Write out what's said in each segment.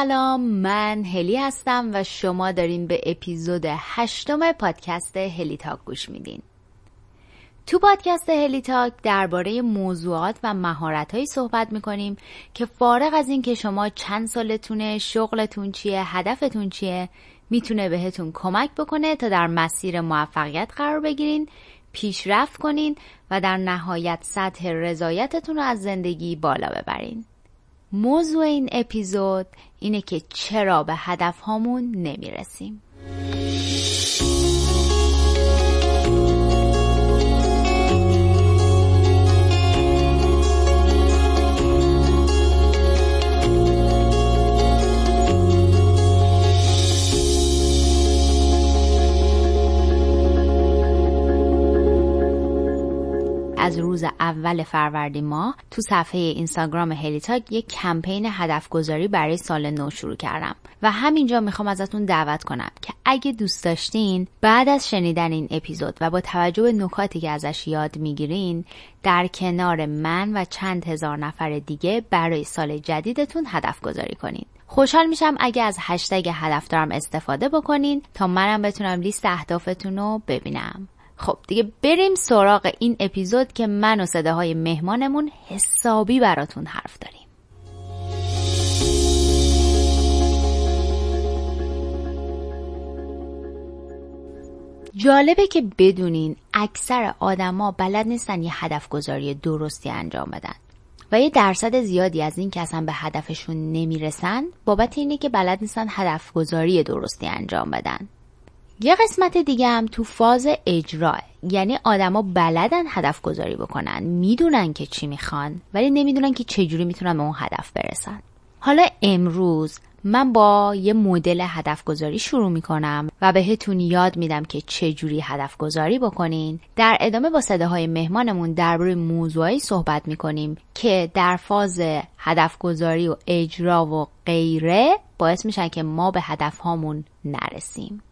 سلام من هلی هستم و شما دارین به اپیزود هشتم پادکست هلی تاک گوش میدین. تو پادکست هلی تاک درباره موضوعات و مهارتهایی صحبت می‌کنیم که فارغ از این که شما چند سالتونه شغلتون چیه هدفتون چیه می‌تونه بهتون کمک بکنه تا در مسیر موفقیت قرار بگیرین پیشرفت کنین و در نهایت سطح رضایتتون رو از زندگی بالا ببرین. موضوع این اپیزود اینه که چرا به هدف هامون نمی‌رسیم. از روز اول فروردین ماه تو صفحه اینستاگرام هلیتاک یک کمپین هدف گذاری برای سال نو شروع کردم و همینجا می‌خوام ازتون دعوت کنم که اگه دوست داشتین بعد از شنیدن این اپیزود و با توجه به نکاتی که ازش یاد می‌گیرین در کنار من و چند هزار نفر دیگه برای سال جدیدتون هدف گذاری کنین. خوشحال میشم اگه از هشتگ هدف دارم استفاده بکنین تا منم بتونم لیست اهدافتون رو ببینم. خب دیگه بریم سراغ این اپیزود که من و صداهای مهمانمون حسابی براتون حرف داریم. جالبه که بدونین اکثر آدما بلد نیستن یه هدف گذاری درستی انجام بدن و یه درصد زیادی از این که اصلا به هدفشون نمی‌رسن بابت اینه که بلد نیستن هدف گذاری درستی انجام بدن. یه قسمت دیگه هم تو فاز اجراه یعنی آدما بلدن هدف گذاری بکنن می‌دونن که چی می‌خوان ولی نمی‌دونن که چجوری می‌تونن به اون هدف برسن. حالا امروز من با یه مدل هدف گذاری شروع می‌کنم و بهتون یاد میدم که چجوری هدف گذاری بکنین. در ادامه با صداهای مهمانمون درباره موضوعی صحبت می‌کنیم که در فاز هدف گذاری و اجرا و غیره باعث میشن که ما به هدف هامون نرسیم.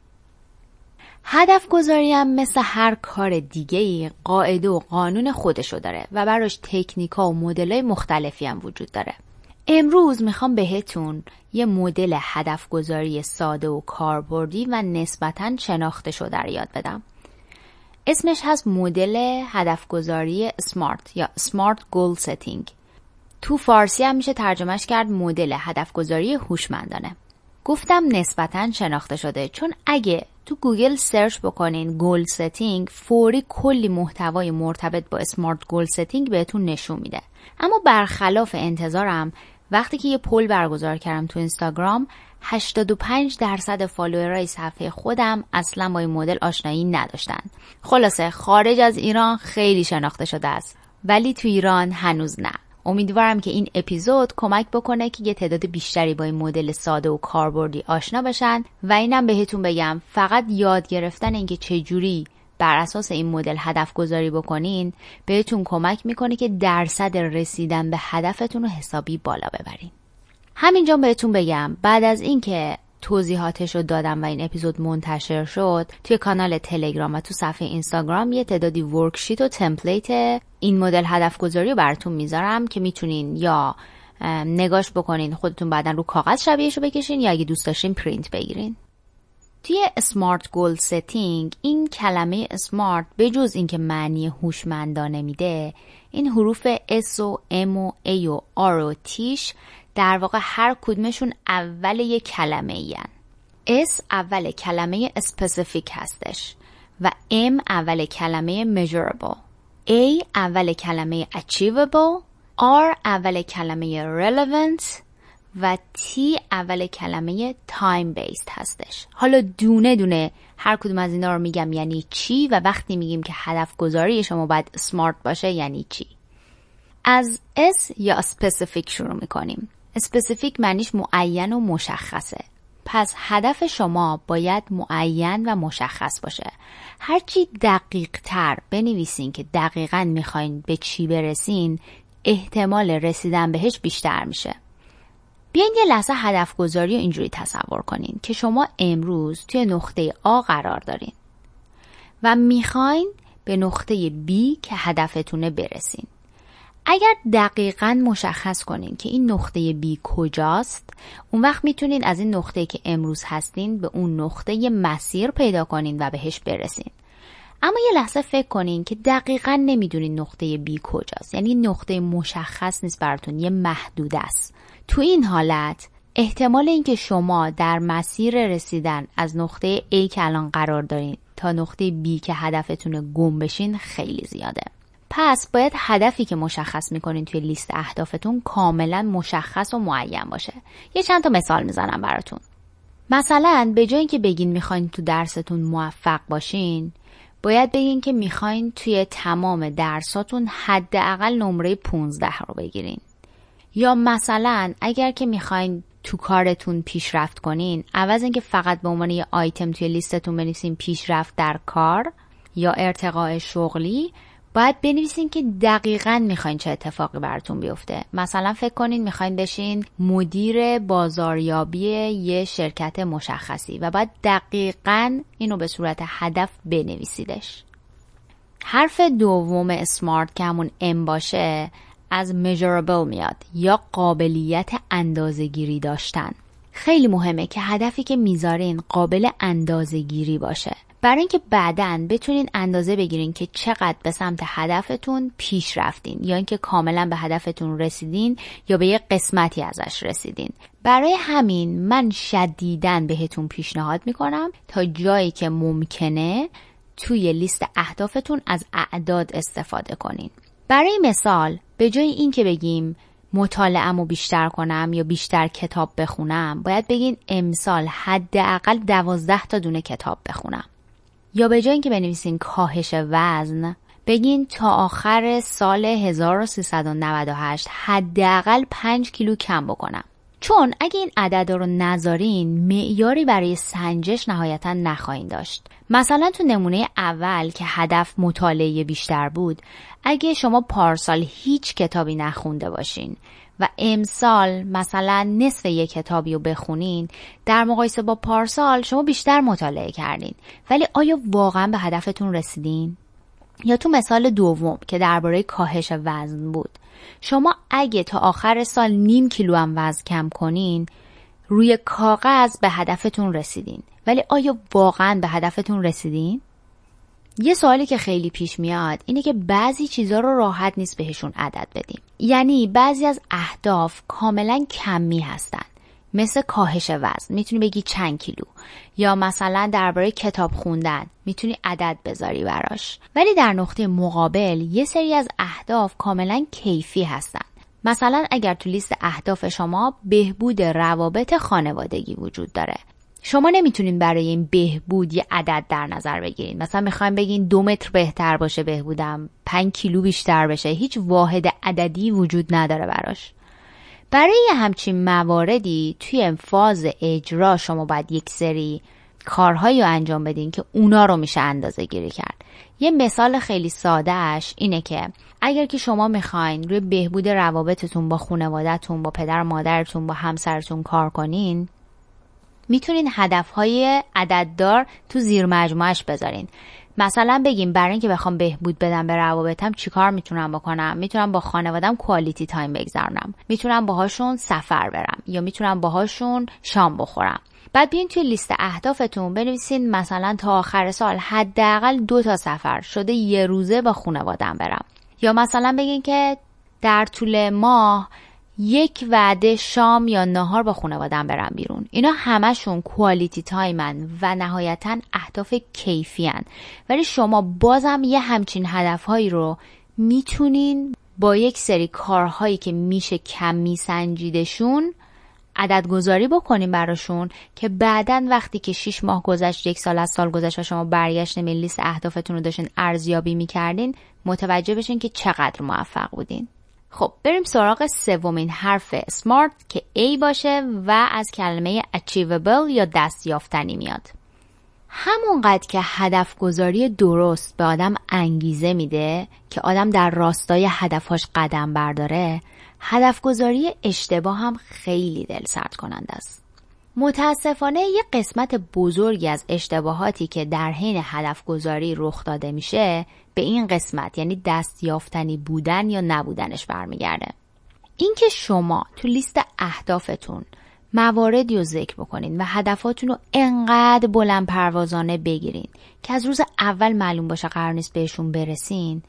هدف گذاری هم مثل هر کار دیگه ای قاعده و قانون خودشو داره و براش تکنیکا و مدلای مختلفی هم وجود داره. امروز می‌خوام بهتون یه مدل هدف گذاری ساده و کاربردی و نسبتا شناخته شده رو یاد بدم. اسمش هست مدل هدف گذاری SMART یا SMART goal setting. تو فارسی هم میشه ترجمهش کرد مدل هدف گذاری هوشمندانه. گفتم نسبتا شناخته شده چون اگه تو گوگل search بکنین goal setting فوری کلی محتوای مرتبط با SMART goal setting بهتون نشون میده. اما برخلاف انتظارم وقتی که یه poll برگزار کردم تو اینستاگرام 85 درصد follower ای صفحه خودم اصلا با این مدل آشنایی نداشتن. خلاصه خارج از ایران خیلی شناخته شده است. ولی تو ایران هنوز نه. امیدوارم که این اپیزود کمک بکنه که یه تعداد بیشتری با این مدل ساده و کاربردی آشنا بشن. و اینم بهتون بگم فقط یاد گرفتن اینکه چجوری بر اساس این مدل هدف گذاری بکنین بهتون کمک می‌کنه که درصد رسیدن به هدفتون رو حسابی بالا ببرین. همینجا بهتون بگم بعد از اینکه توضیحاتش رو دادم و این اپیزود منتشر شد. توی کانال تلگرام و تو صفحه اینستاگرام یه تعدادی ورکشیت و تمپلیت این مدل هدف گذاری رو براتون می‌ذارم که می‌تونین یا نگاش بکنین خودتون بعدا رو کاغذ شبیهش رو بکشین یا اگه دوست داشتین پرینت بگیرین. توی SMART goal setting این کلمه smart به جز اینکه معنی هوشمندانه میده این حروف S و M و A و R و T ش در واقع هر کدومشون اول یک کلمه این S اول کلمه specific هستش و M اول کلمه measurable. A اول کلمه achievable. R اول کلمه relevant. و T اول کلمه time based هستش. حالا دونه دونه هر کدوم از اینا رو میگم یعنی چی و وقتی میگیم که هدف گذاری شما باید سمارت باشه یعنی چی؟ از S یا specific شروع می‌کنیم. اسپسیفیک معنیش معین و مشخصه. پس هدف شما باید معین و مشخص باشه. هرچی دقیق تر بنویسین که دقیقا می‌خواین به چی برسین احتمال رسیدن بهش بیشتر میشه. بیاین یه لحظه هدف گذاری و اینجوری تصور کنین که شما امروز توی نقطه آ قرار دارین و می‌خواین به نقطه B که هدفتونه برسین. اگر دقیقا مشخص کنین که این نقطه بی کجاست اون وقت می‌تونین از این نقطه که امروز هستین به اون نقطه مسیر پیدا کنین و بهش برسین. اما یه لحظه فکر کنین که دقیقا نمی‌دونین نقطه بی کجاست. یعنی نقطه مشخص نیست براتون یه محدود است. تو این حالت احتمال اینکه شما در مسیر رسیدن از نقطه A که الان قرار دارین تا نقطه B که هدفتون گم بشین خیلی زیاده. پس باید هدفی که مشخص می‌کنین توی لیست اهدافتون کاملا مشخص و معین باشه. یه چند تا مثال می‌زنم براتون. مثلا به جای اینکه بگین می‌خواین تو درستون موفق باشین باید بگین که می‌خواین توی تمام درساتون حداقل نمره 15 رو بگیرین. یا مثلا اگر که می‌خواین تو کارتون پیشرفت کنین عوض اینکه فقط به عنوان یه آیتم توی لیستتون بنویسین پیشرفت در کار یا ارتقاء شغلی باید بنویسین که دقیقا می‌خواین چه اتفاقی براتون بیفته. مثلا فکر کنین می‌خواین بشین مدیر بازاریابی یه شرکت مشخصی و باید دقیقا اینو به صورت هدف بنویسیدش. حرف دوم اسمارت که همون ام باشه از measurable میاد یا قابلیت اندازهگیری داشتن. خیلی مهمه که هدفی که می‌ذارین قابل اندازهگیری باشه. برای اینکه بعدا بتونین اندازه بگیرین که چقدر به سمت هدفتون پیش رفتین یا اینکه کاملا به هدفتون رسیدین یا به یه قسمتی ازش رسیدین. برای همین من شدیدن بهتون پیشنهاد می‌کنم تا جایی که ممکنه توی لیست اهدافتون از اعداد استفاده کنین. برای مثال به جای این که بگیم مطالعهمو بیشتر کنم یا بیشتر کتاب بخونم باید بگین امسال حداقل دوازده تا دونه کتاب بخونم. یا به جای اینکه بنویسین کاهش وزن بگین تا آخر سال 1398 حداقل 5 کیلو کم بکنم. چون اگه این عدد رو نذارین معیاری برای سنجش نهایتا نخواهید داشت. مثلا تو نمونه اول که هدف مطالعه بیشتر بود اگه شما پارسال هیچ کتابی نخونده باشین و امسال مثلا نصف یک کتابی رو بخونین در مقایسه با پارسال شما بیشتر مطالعه کردین ولی آیا واقعا به هدفتون رسیدین؟ یا تو مثال دوم که درباره کاهش وزن بود شما اگه تا آخر سال نیم کیلو هم وزن کم کنین روی کاغذ به هدفتون رسیدین ولی آیا واقعا به هدفتون رسیدین؟ یه سوالی که خیلی پیش میاد اینه که بعضی چیزها رو راحت نیست بهشون عدد بدیم. یعنی بعضی از اهداف کاملا کمی هستن. مثل کاهش وزن. می‌تونی بگی چند کیلو. یا مثلا درباره کتاب خوندن. می‌تونی عدد بذاری براش. ولی در نقطه مقابل یه سری از اهداف کاملا کیفی هستن. مثلا اگر تو لیست اهداف شما بهبود روابط خانوادگی وجود داره. شما نمی‌تونین برای این بهبود یه عدد در نظر بگیرین. مثلا می‌خوایم بگین دو متر بهتر باشه بهبودم پنج کیلو بیشتر بشه. هیچ واحد عددی وجود نداره براش. برای همچین مواردی توی فاز اجرا شما باید یک سری کارهایی رو انجام بدین که اونا رو میشه اندازه گیری کرد. یه مثال خیلی سادهش اینه که اگر که شما می‌خواین روی بهبود روابطتون با خانوادهتون با پدر و مادرتون با همسرتون کار کنین می‌تونین هدفهای عدددار تو زیر مجموعش بذارین. مثلا بگیم برای اینکه بخوام بهبود بدم به روابطم چیکار می‌تونم بکنم؟ می‌تونم با خانوادم کوالیتی تایم بگذرونم می‌تونم باهاشون سفر برم یا می‌تونم باهاشون شام بخورم. بعد بیاین توی لیست اهدافتون بنویسین مثلا تا آخر سال حداقل دو تا سفر شده یه روزه با خانوادم برم. یا مثلا بگین که در طول ماه یک وعده شام یا نهار با خانوادم برم بیرون. اینا همشون کوالیتی تایمن و نهایتا اهداف کیفی ولی شما بازم یه همچین هدفهایی رو می‌تونین با یک سری کارهایی که میشه کم میسنجیدشون عدد گذاری بکنیم براشون که بعدا وقتی که 6 ماه گذشت یک سال از سال گذشت و شما برگشت لیست اهدافتون رو داشتین ارزیابی می‌کردین متوجه بشین که چقدر موفق بودین. خب بریم سراغ سومین حرف سمارت که A باشه و از کلمه achievable یا دستیافتنی میاد. همونقدر که هدف گذاری درست به آدم انگیزه میده که آدم در راستای هدفهاش قدم برداره هدف گذاری اشتباه هم خیلی دل سرد کننده است. متاسفانه یه قسمت بزرگی از اشتباهاتی که در حین هدف گذاری رخ داده میشه به این قسمت یعنی دست یافتنی بودن یا نبودنش برمیگرده. اینکه شما تو لیست اهدافتون مواردی رو ذکر بکنین و هدفاتون رو انقدر بلند پروازانه بگیرین که از روز اول معلوم باشه قرار نیست بهشون برسین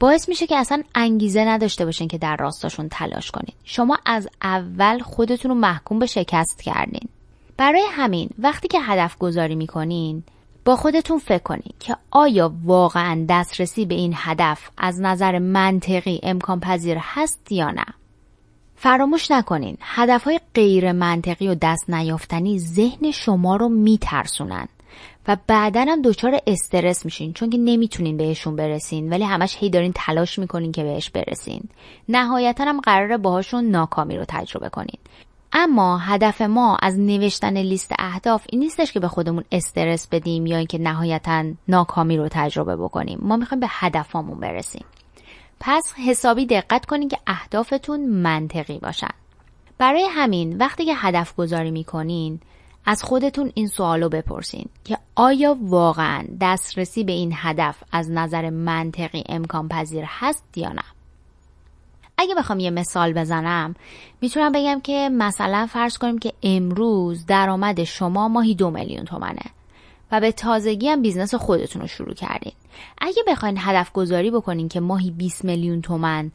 باعث میشه که اصلا انگیزه نداشته باشین که در راستاشون تلاش کنین. شما از اول خودتون رو محکوم به شکست کردین. برای همین وقتی که هدف گذاری می‌کنین با خودتون فکر کنین که آیا واقعا دسترسی به این هدف از نظر منطقی امکان پذیر هست یا نه؟ فراموش نکنین هدفهای غیر منطقی و دست نیافتنی ذهن شما رو میترسونن و بعدا هم دچار استرس میشین چون که نمی‌تونین بهشون برسین ولی همش هی دارین تلاش می‌کنین که بهش برسین. نهایتا هم قراره باهاشون ناکامی رو تجربه کنین. اما هدف ما از نوشتن لیست اهداف این نیستش که به خودمون استرس بدیم یا اینکه نهایتا ناکامی رو تجربه بکنیم. ما می‌خوایم به هدفامون برسیم. پس حسابی دقت کنین که اهدافتون منطقی باشن. برای همین وقتی که هدف گذاری می‌کنین از خودتون این سوالو بپرسین که آیا واقعا دسترسی به این هدف از نظر منطقی امکان پذیر هست یا نه؟ اگه بخوام یه مثال بزنم می‌تونم بگم که مثلا فرض کنیم که امروز درآمد شما ماهی دو میلیون تومنه و به تازگی هم business خودتون رو شروع کردین. اگه بخواین هدف گذاری بکنین که ماهی 20 میلیون تومن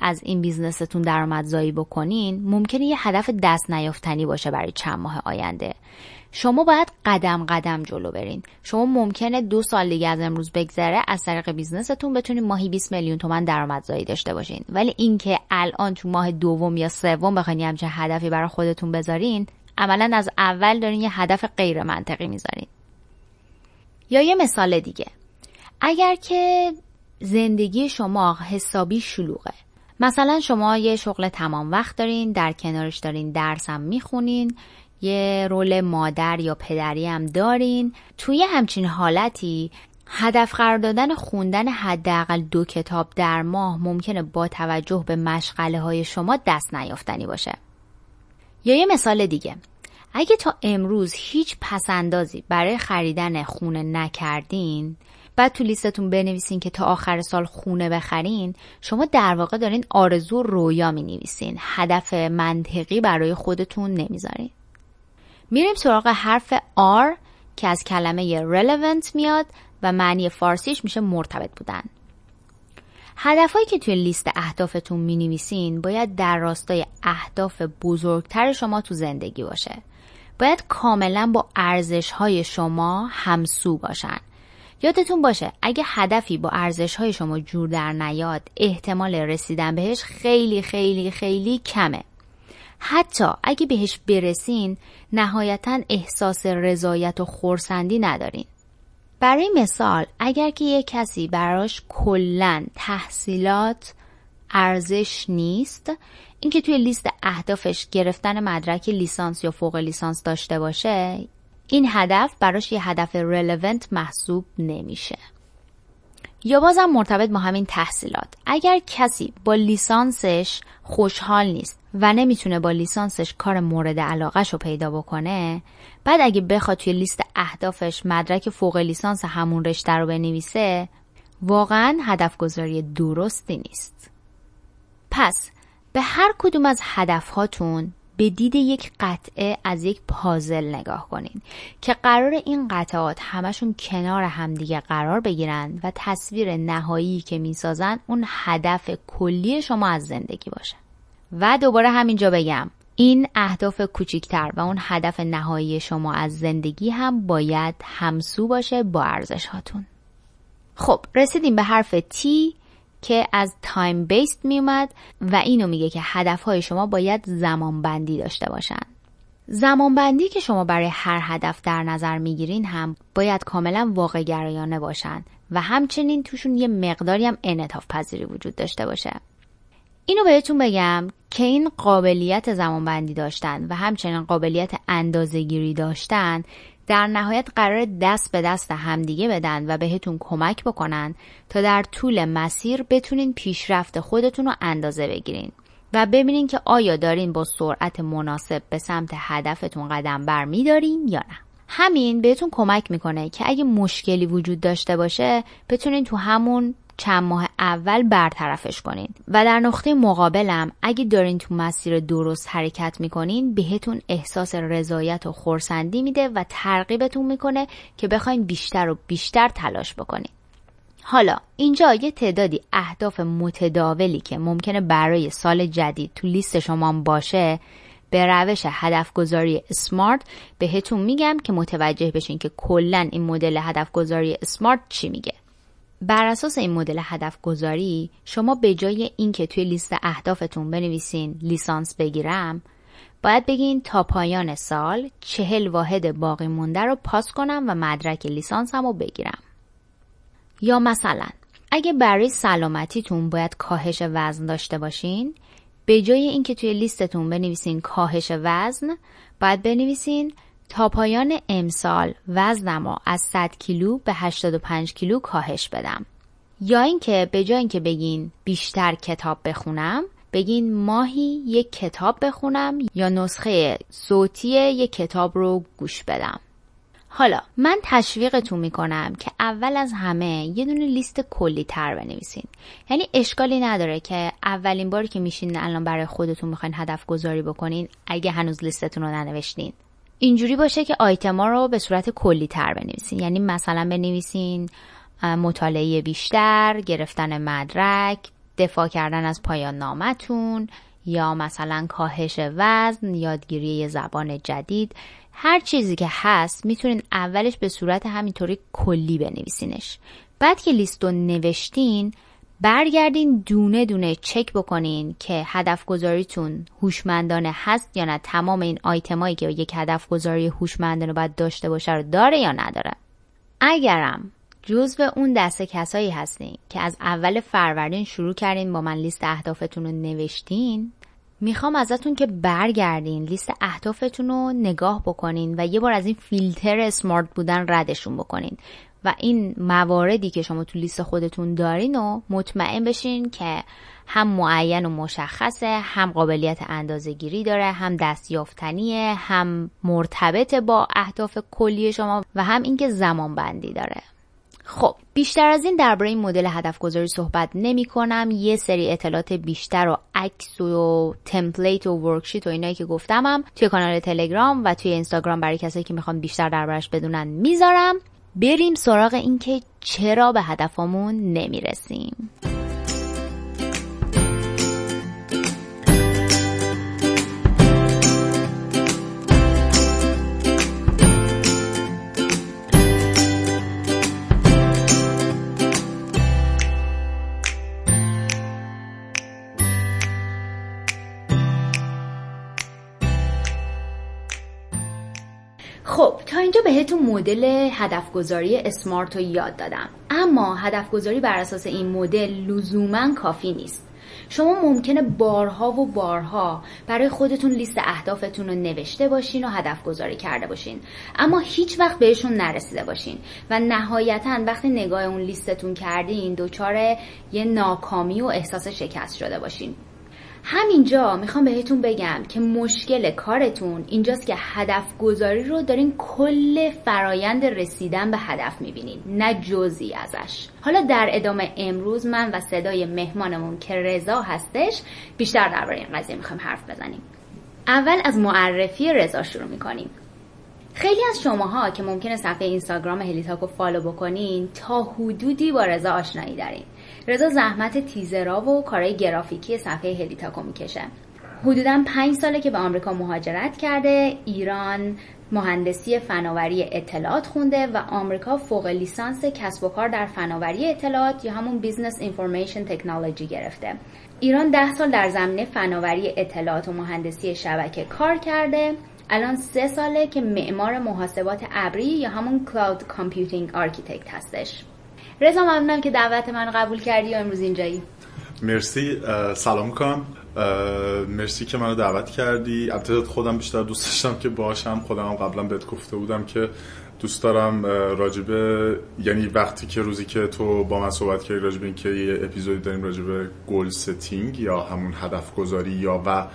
از این business تون درآمدزایی بکنین ممکنه یه هدف دست نیافتنی باشه برای چند ماه آینده. شما باید قدم قدم جلو برین. شما ممکنه دو سال دیگه از امروز بگذره از طریق business تون بتونین ماهی 20 میلیون تومن درآمدزایی داشته باشین. ولی اینکه الان تو ماه دوم یا سوم بخواین همچین هدفی برای خودتون بذارین عملا از اول دارین یه هدف غیر منطقی می‌ذارین. یا یه مثال دیگه. اگر که زندگی شما حسابی شلوغه مثلا شما یه شغل تمام وقت دارین در کنارش دارین درسم می‌خونین یه رول مادر یا پدری هم دارین. توی همچین حالتی هدف قرار دادن خوندن حداقل دو کتاب در ماه ممکنه با توجه به مشغله های شما دست نیافتنی باشه. یا یه مثال دیگه. اگه تا امروز هیچ پسندازی برای خریدن خونه نکردین بعد تو لیستتون بنویسین که تا آخر سال خونه بخرین شما در واقع دارین آرزو رویا می نویسین هدف منطقی برای خودتون نمی‌ذارین. میریم سراغ حرف R که از کلمه relevant میاد و معنی فارسیش میشه مرتبط بودن. هدفهایی که توی لیست اهدافتون می نویسین باید در راستای اهداف بزرگتر شما تو زندگی باشه. باید کاملا با ارزش های شما همسو باشن. یادتون باشه اگه هدفی با ارزش های شما جور در نیاد احتمال رسیدن بهش خیلی خیلی خیلی کمه. حتی اگه بهش برسین نهایتا احساس رضایت و خورسندی ندارین. برای مثال اگر که یک کسی براش کلا تحصیلات ارزش نیست اینکه توی لیست اهدافش گرفتن مدرک لیسانس یا فوق لیسانس داشته باشه این هدف براش یه هدف رلوونت محسوب نمیشه. یا بازم مرتبط با همین تحصیلات. اگر کسی با لیسانسش خوشحال نیست و نمی‌تونه با لیسانسش کار مورد علاقهش رو پیدا بکنه بعد اگه بخواد توی لیست اهدافش مدرک فوق لیسانس همون رشته رو بنویسه واقعا هدف گذاری درستی نیست. پس به هر کدوم از هدفهاتون به دید یک قطعه از یک پازل نگاه کنین که قرار این قطعات همشون کنار همدیگه قرار بگیرن و تصویر نهایی که می‌سازن اون هدف کلی شما از زندگی باشه. و دوباره همینجا بگم این اهداف کوچیکتر و اون هدف نهایی شما از زندگی هم باید همسو باشه با ارزش هاتون خب رسیدیم به حرف T. که از تایم بیست میومد و اینو میگه که هدفهای شما باید زمان بندی داشته باشن. زمان بندی که شما برای هر هدف در نظر می‌گیرین هم باید کاملا واقع گرایانه باشن و همچنین توشون یه مقداری هم انعطاف پذیری وجود داشته باشه. اینو بهتون بگم که این قابلیت زمان بندی داشتن و همچنین قابلیت اندازه گیری داشتن در نهایت قرار دست به دست همدیگه بدن و بهتون کمک بکنن تا در طول مسیر بتونین پیشرفت خودتون رو اندازه بگیرین و ببینین که آیا دارین با سرعت مناسب به سمت هدفتون قدم بر میدارین یا نه. همین بهتون کمک می‌کنه که اگه مشکلی وجود داشته باشه بتونین تو همون چند ماه اول برطرفش کنین. و در نقطه مقابلم اگه دارین تو مسیر درست حرکت می‌کنین بهتون احساس رضایت و خورسندی میده و ترغیبتون می‌کنه که بخواین بیشتر و بیشتر تلاش بکنین. حالا اینجا یه تعدادی اهداف متداولی که ممکنه برای سال جدید تو لیست شما باشه به روش هدف گذاری اسمارت بهتون میگم که متوجه بشین که کلا این مدل هدف گذاری اسمارت چی میگه. بر اساس این مدل هدف گذاری شما به جای اینکه توی لیست اهدافتون بنویسین لیسانس بگیرم باید بگین تا پایان سال چهل واحد باقی مونده رو پاس کنم و مدرک لیسانسم رو بگیرم. یا مثلا اگه برای سلامتیتون باید کاهش وزن داشته باشین به جای اینکه توی لیستتون بنویسین کاهش وزن باید بنویسین تا پایان امسال وزنم از 100 کیلو به 85 کیلو کاهش بدم. یا اینکه به جای اینکه بگین بیشتر کتاب بخونم بگین ماهی یک کتاب بخونم یا نسخه صوتی یک کتاب رو گوش بدم. حالا من تشویقتون می‌کنم که اول از همه یه دونه لیست کلی تر بنویسین. یعنی اشکالی نداره که اولین باری که میشین الان برای خودتون می‌خواین هدف گذاری بکنین اگه هنوز لیستتون رو ننوشتین. اینجوری باشه که آیتما رو به صورت کلی تر بنویسین. یعنی مثلا بنویسین مطالعه بیشتر گرفتن مدرک دفاع کردن از پایان نامتون یا مثلا کاهش وزن یادگیری زبان جدید. هر چیزی که هست می‌تونین اولش به صورت همینطوری کلی بنویسینش. بعد که لیست رو نوشتین برگردین دونه دونه چک بکنین که هدف گذاریتون هوشمندانه هست یا نه. تمام این آیتمایی که یک هدف گذاری هوشمندانه باید داشته باشه رو داره یا نداره؟ اگرم جزو اون دسته کسایی هستین که از اول فروردین شروع کردین با من لیست اهدافتون رو نوشتین می‌خوام ازتون که برگردین لیست اهدافتون رو نگاه بکنین و یه بار از این فیلتر اسمارت بودن ردشون بکنین. و این مواردی که شما تو لیست خودتون دارین و مطمئن بشین که هم معین و مشخصه هم قابلیت اندازه گیری داره هم دستیافتنیه هم مرتبط با اهداف کلی شما و هم اینکه زمان بندی داره. خب بیشتر از این درباره این مدل هدف گذاری صحبت نمی کنم یه سری اطلاعات بیشتر و عکس و تمپلیت و ورکشیت و اینایی که گفتمم توی کانال تلگرام و توی اینستاگرام برای کسایی که می‌خوان بیشتر دربارش بدونن می‌ذارم. بریم سراغ اینکه چرا به هدفمون نمی‌رسیم. خب تا اینجا بهتون مدل هدف گذاری اسمارت رو یاد دادم. اما هدف گذاری بر اساس این مدل لزوما کافی نیست. شما ممکنه بارها و بارها برای خودتون لیست اهدافتون رو نوشته باشین و هدف گذاری کرده باشین. اما هیچ وقت بهشون نرسیده باشین و نهایتا وقتی نگاه اون لیستتون کردین دچار یه ناکامی و احساس شکست شده باشین. همینجا می‌خوام بهتون بگم که مشکل کارتون اینجاست که هدف گذاری رو دارین کل فرایند رسیدن به هدف می‌بینین نه جزی ازش. حالا در ادامه امروز من و صدای مهمانمون که رضا هستش بیشتر درباره این قضیه می‌خوام حرف بزنیم. اول از معرفی رضا شروع می‌کنیم. خیلی از شماها که ممکنه صفحه اینستاگرام هلیتاکو follow بکنین تا حدودی با رضا آشنایی دارین. رضا زحمت تیزرا و کارهای گرافیکی صفحه هلیتاکو می‌کشه. حدودا پنج ساله که به آمریکا مهاجرت کرده ایران مهندسی فناوری اطلاعات خونده و آمریکا فوق لیسانس کسب و کار در فناوری اطلاعات یا همون business information technology گرفته. ایران ده سال در زمینه فناوری اطلاعات و مهندسی شبکه کار کرده. الان سه ساله که معمار محاسبات ابری یا همون cloud computing architect هستش. رضا ممنونم که دعوت من قبول کردی و امروز اینجایی. مرسی سلام کنم مرسی که منو دعوت کردی. البته خودم بیشتر دوست داشتم که باشم. خودم هم قبلا بهت گفته بودم که دوست دارم راجبه یعنی وقتی که روزی که تو با من صحبت کردی راجبه اینکه یه اپیزودی داریم راجبه goal setting یا همون هدف گذاری یا و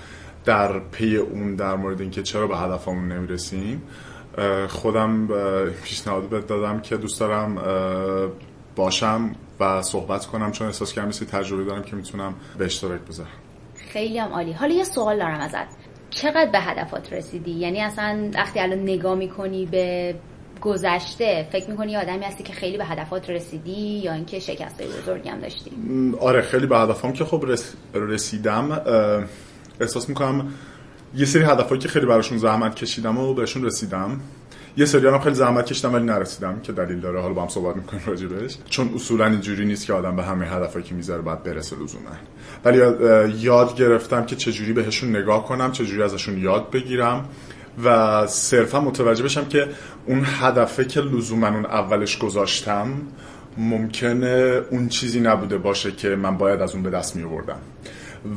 در پی اون در مورد اینکه چرا به هدفمون نمی‌رسیم خودم پیشنهاد بهت دادم که دوست دارم باشم و صحبت کنم چون احساس کردم تجربه دارم که می‌تونم به اشتراک بذارم. خیلی هم عالی. حالا یه سوال دارم ازت. چقدر به هدفات رسیدی؟ یعنی اصلا وقتی الان نگاه می‌کنی به گذشته فکر می‌کنی آدمی هستی که خیلی به هدفات رسیدی یا اینکه شکسته بزرگی هم داشتی؟ آره خیلی به هدفام که خب رسیدم. احساس می‌کنم یه سری هدفهایی که خیلی براشون زحمت کشیدم و بهشون رسیدم. یه سری هم خیلی زحمت کشیدم ولی نرسیدم که دلیل داره. حالا با هم صحبت می‌کنیم راجبش چون اصولا اینجوری نیست که آدم به همه هدفایی که می‌ذاره باید برسه لزوما. ولی یاد گرفتم که چجوری بهشون نگاه کنم چجوری ازشون یاد بگیرم. و صرفا متوجه بشم که اون هدفه که لزوما اون اولش گذاشتم ممکنه اون چیزی نبوده باشه که من باید از اون به دست می آوردم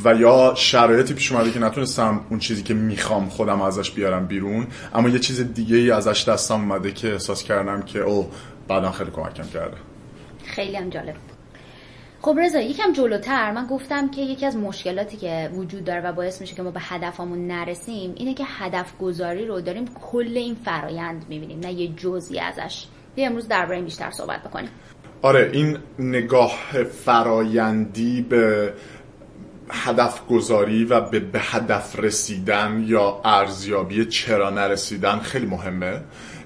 و یا شرایطی پیش اومده که نتونستم اون چیزی که می‌خوام خودم ازش بیارم بیرون اما یه چیز دیگه ای ازش دستم اومده که احساس کردم که او بعدا خیلی کمکم کرده. خیلی هم جالب. خب رضا یکم جلوتر من گفتم که یکی از مشکلاتی که وجود داره و باعث میشه که ما به هدفمون نرسیم اینه که هدف گذاری رو داریم کل این فرایند می‌بینیم نه یه جزئی ازش. بیا امروز درباره این بیشتر صحبت بکنیم. آره این نگاه فرایندی به هدف گذاری و به, به هدف رسیدن یا ارزیابی چرا نرسیدن خیلی مهمه.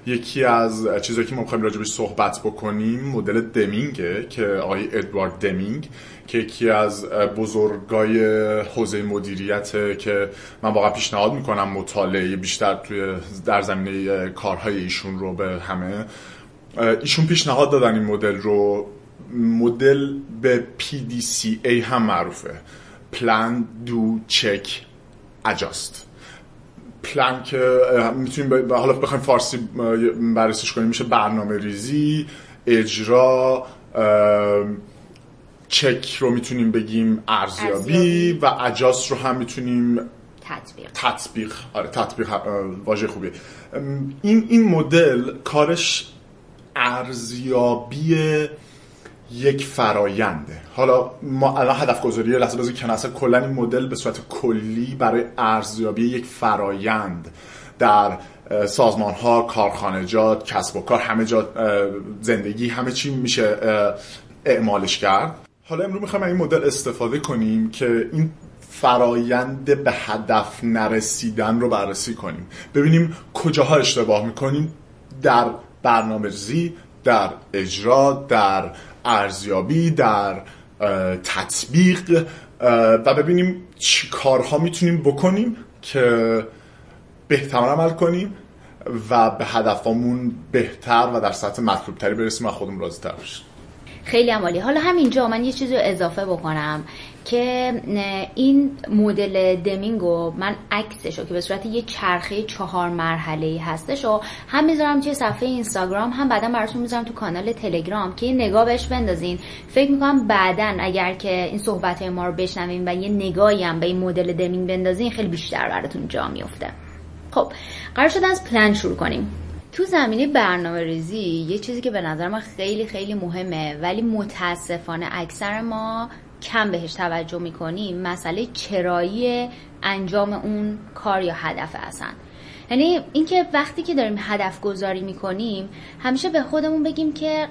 یکی از چیزهایی که ما می‌خوایم راجبش صحبت بکنیم مدل دمینگه که آقای ادوارد دمینگ که یکی از بزرگای حوزه مدیریت که من واقعا پیشنهاد می‌کنم مطالعه بیشتر توی در زمینه کارهای ایشون رو به همه ایشون پیشنهاد دادن این مدل رو. مدل به PDCA هم معروفه. پلان دو چک اجاست. پلان که می‌تونیم حالا بخوایم فارسی بررسیش کنیم. میشه برنامه ریزی اجرا چک رو می‌تونیم بگیم ارزیابی و اجاست رو هم می‌تونیم تطبیق. تطبیق. آره تطبیق واژه خوبیه این این مدل کارش ارزیابی یک فراینده حالا ما الان هدف گذاری لحظه بازی کنه اصلا کلا این مدل به صورت کلی برای ارزیابی یک فرایند در سازمان ها کارخانجات کسب و کار همه جا زندگی همه چی میشه اعمالش کرد. حالا امروز می‌خوایم این مدل استفاده کنیم که این فرایند به هدف نرسیدن رو بررسی کنیم. ببینیم کجاها اشتباه می‌کنیم در برنامه در اجرا در ارزیابی در تطبیق و ببینیم چی کارها می‌تونیم بکنیم که بهتر عمل کنیم و به هدفمون بهتر و در سطح مطلوب تری برسیم و خودمون راضی تر بشیم. خیلی عمالی. حالا همینجا من یه چیزی رو اضافه بکنم. که این مدل دمینگو من عکسشو که به صورت یه چرخه چهار مرحله هستش و هم می‌ذارم توی صفحه اینستاگرام هم بعدا براتون می‌ذارم تو کانال تلگرام که یه نگاه بهش بندازین. فکر می‌کنم بعدا اگر که این صحبت ما رو بشنویم و یه نگاهی هم به این مدل دمینگ بندازین خیلی بیشتر براتون جا میفته خب قرار شد از پلان شروع کنیم. تو زمینه برنامه ریزی یه چیزی که به نظر من خیلی خیلی مهمه ولی متاسفانه اکثر ما کم بهش توجه می‌کنیم مسئله چرایی انجام اون کار یا هدف اصلا. یعنی اینکه وقتی که داریم هدف گذاری می‌کنیم همیشه به خودمون بگیم که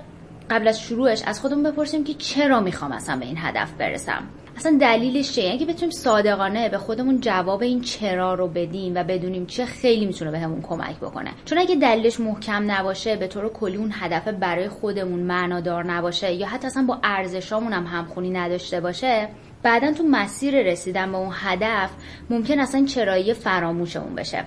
قبل از شروعش از خودمون بپرسیم که چرا می‌خوام اصلا به این هدف برسم. اصلا دلیلش چیه؟ اگه بتونیم صادقانه به خودمون جواب این چرا رو بدیم و بدونیم چه خیلی می‌تونه بهمون کمک بکنه. چون اگه دلیلش محکم نباشه به طور کلی اون هدف برای خودمون معنادار نباشه یا حتی اصلا با ارزشامون هم همخونی نداشته باشه بعدا تو مسیر رسیدن به اون هدف ممکن اصلا چرایی فراموشمون بشه.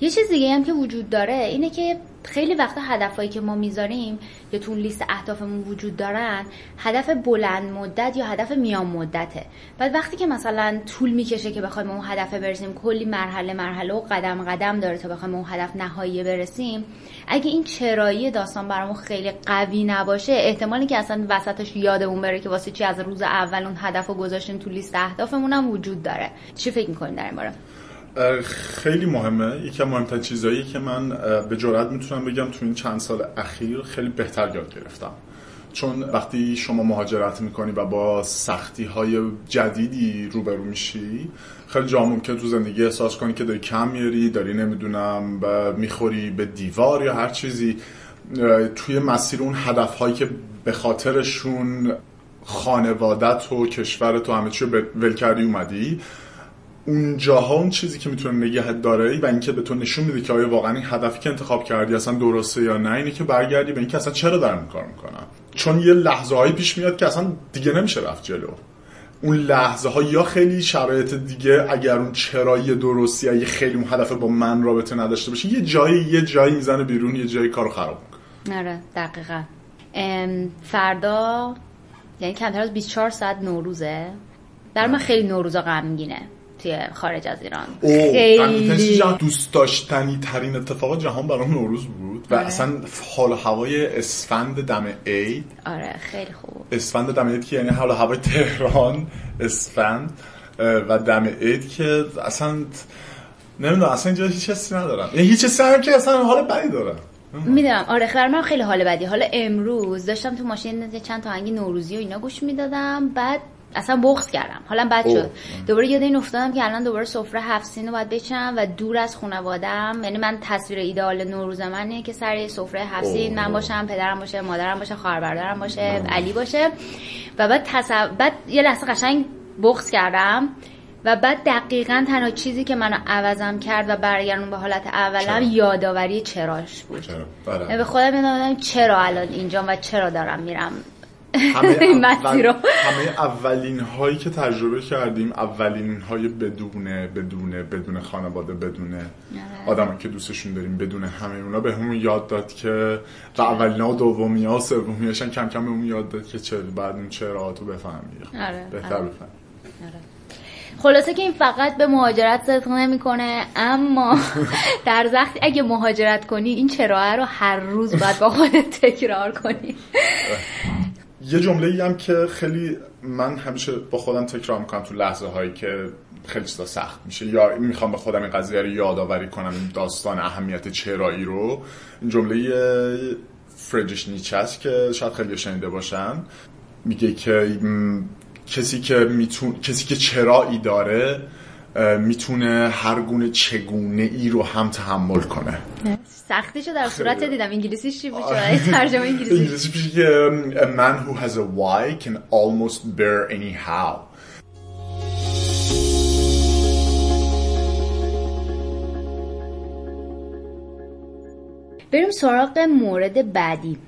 یه چیز دیگه هم که وجود داره اینه که خیلی وقتا هدفهایی که ما می‌ذاریم یا تو لیست اهدافمون وجود دارن هدف بلند مدت یا هدف میان مدته. بعد وقتی که مثلا طول می‌کشه که بخوایم اون هدف برسیم کلی مرحله مرحله و قدم قدم داره تا بخوایم اون هدف نهایی برسیم اگه این چرایی داستان برامون خیلی قوی نباشه احتمالی که اصلا وسطش یادمون بره که واسه چی از روز اول اون هدف رو گذاشتیم تو لیست اهدافمون هم وجود داره. چی فکر می‌کنین در این باره؟ خیلی مهمه. یکی از مهمترین چیزهایی که من به جرات می‌تونم بگم تو این چند سال اخیر خیلی بهتر یاد گرفتم. چون وقتی شما مهاجرت می‌کنی و با سختی های جدیدی روبرو میشی خیلی جا ممکن تو زندگی احساس کنی که داری کم میاری داری نمی‌دونم می‌خوری به دیوار یا هر چیزی. توی مسیر اون هدف هایی که به خاطرشون خانوادت و کشورت و همه چی ول کردی اومدی. اون جاها اون چیزی که می‌تونه نگهت داره و اینکه به تو نشون میده که آیا واقعا این هدفی که انتخاب کردی اصلا درسته یا نه اینه که برگردی به اینکه اصلا چرا دارم کار می‌کنم. چون یه لحظه هایی پیش میاد که اصلا دیگه نمیشه رفت جلو. اون لحظه ها یا خیلی شرایط دیگه اگر اون چرایی درستی اگه خیلی اون هدف با من رابطه نداشته باشه یه جایی یه جایی می‌زنه بیرون یه جایی کارو خراب می‌کنه. آره دقیقا. فردا یعنی کمتر از 24 ساعت نوروزه. در من خیلی نوروزا غمگینه. توی خارج از ایران. خیلی. دوست داشتنی ترین اتفاق جهان برام نوروز بود و آره. اصلا حال هوای اسفند دم عید. آره خیلی خوب. اسفند دم عید که یعنی حال هوای تهران اسفند و دم عید که اصلا نمی‌دونم اصلا اینجا هیچ حسی ندارم. یعنی هیچ حسی ندارم که اصلا حال بدی دارم. می‌دونم. آره خیلی من خیلی حال بدی. حالا امروز داشتم تو ماشین چند تا آهنگ نوروزی و اینا گوش می‌دادم. بعد اصلا بغض کردم. حالا بد شد. دوباره یاد این افتادم که الان دوباره سفره هفت سین رو باید بچم و دور از خانوادم یعنی من تصویر ایدئال نوروز منه که سر سفره هفت سین من باشم پدرم باشه مادرم باشه خواهر برادرم باشه علی باشه. و بعد تصو... بعد یه لحظه قشنگ بغض کردم و بعد دقیقا تنها چیزی که منو عوضم کرد و برگردون به حالت اولم یادآوری چراش بود. چرا؟ بله. یعنی به خودم چرا الان اینجا و چرا دارم میرم. همه, اول... همه اولین هایی که تجربه کردیم اولین های بدونه بدونه بدون خانواده بدونه آره. آدم که دوستشون داریم بدون همه اونا به همون یاد داد که و اولین ها دومی ها سومی کم کم به همون یاد داد که چه بعد اون چرا تو بفهمی آره. بهتر آره. بفهم آره. خلاصه که این فقط به مهاجرت صدق نمی‌کنه اما در وقتی اگه مهاجرت کنی این چرا رو هر روز باید با خودت تکرار کنی یه جمله هم که خیلی من همیشه با خودم تکرار می‌کنم تو لحظه هایی که خیلی چیزا سخت میشه یا می‌خوام به خودم این قضیه رو یادآوری کنم داستان اهمیت چرایی رو. این جمله فریدریش نیچه است که شاید خیلی شنیده باشن. میگه که کسی که میتون کسی که چرایی داره می‌تونه هر گونه چگونه ای رو هم تحمل کنه. سختیشو در صورت دیدم. انگلیسیش چی بود؟ ترجمه انگلیسی انگلیسی a man who has a why can almost bear any how. بریم سراغ مورد بعدی.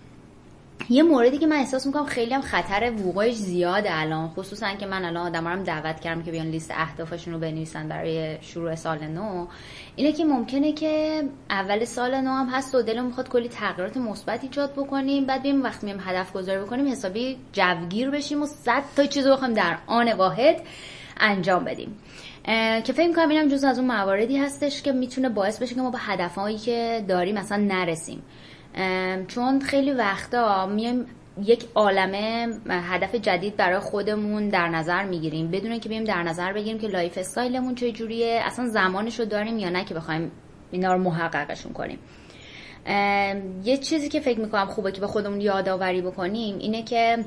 یه موردی که من احساس می‌کنم خیلی هم خطر وقوعش زیاده الان خصوصا که من الان آدم هم دعوت کردم که بیان لیست اهدافشون رو بنویسن برای شروع سال نو. اینه که ممکنه که اول سال نو هم هست و دلمون می‌خواد کلی تغییرات مثبت ایجاد بکنیم بعد بیم وقتی میم هدف گذاری بکنیم حسابی جوگیر بشیم و صد تا چیز رو بخوایم در آن واحد انجام بدیم. که فکر می‌کنم اینم جز از اون مواردی هستش که می‌تونه باعث بشه که ما به هدفهایی که داریم اصلا نرسیم. چون خیلی وقتا میایم یک عالمه هدف جدید برای خودمون در نظر می‌گیریم. بدون که بیم در نظر بگیریم که lifestyle مون چه جوریه اصلا زمانش رو داریم یا نه که بخوایم اینا رو محققشون کنیم. یه چیزی که فکر می‌کنم خوبه که به خودمون یادآوری بکنیم اینه که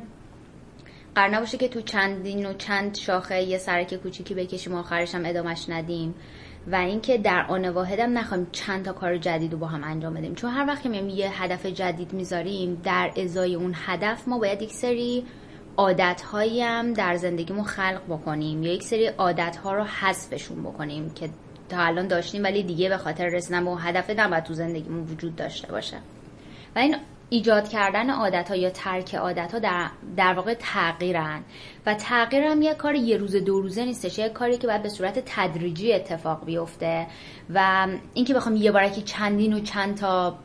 قرار نباشه که تو چندین و چند شاخه یه سرک کوچیکی بکشیم و آخرش هم ادامش ندیم. و اینکه در آن واحدم نخوایم چند تا کار جدید رو با هم انجام بدیم. چون هر وقت که میایم یه هدف جدید می‌ذاریم در ازای اون هدف ما باید یک سری عادت هم در زندگیمون خلق بکنیم. یا یک سری عادت ها رو حذفشون بکنیم که تا الان داشتیم ولی دیگه به خاطر رسیدن به هدف نباید تو زندگیمون وجود داشته باشه. و این ایجاد کردن عادت ها یا ترک عادت ها در, در واقع تغییرن. و تغییر هم یه کار یه روز دو روزه نیستش. یه کاری که باید به صورت تدریجی اتفاق بیفته. و اینکه بخوام یه بارکی چندین و چند تا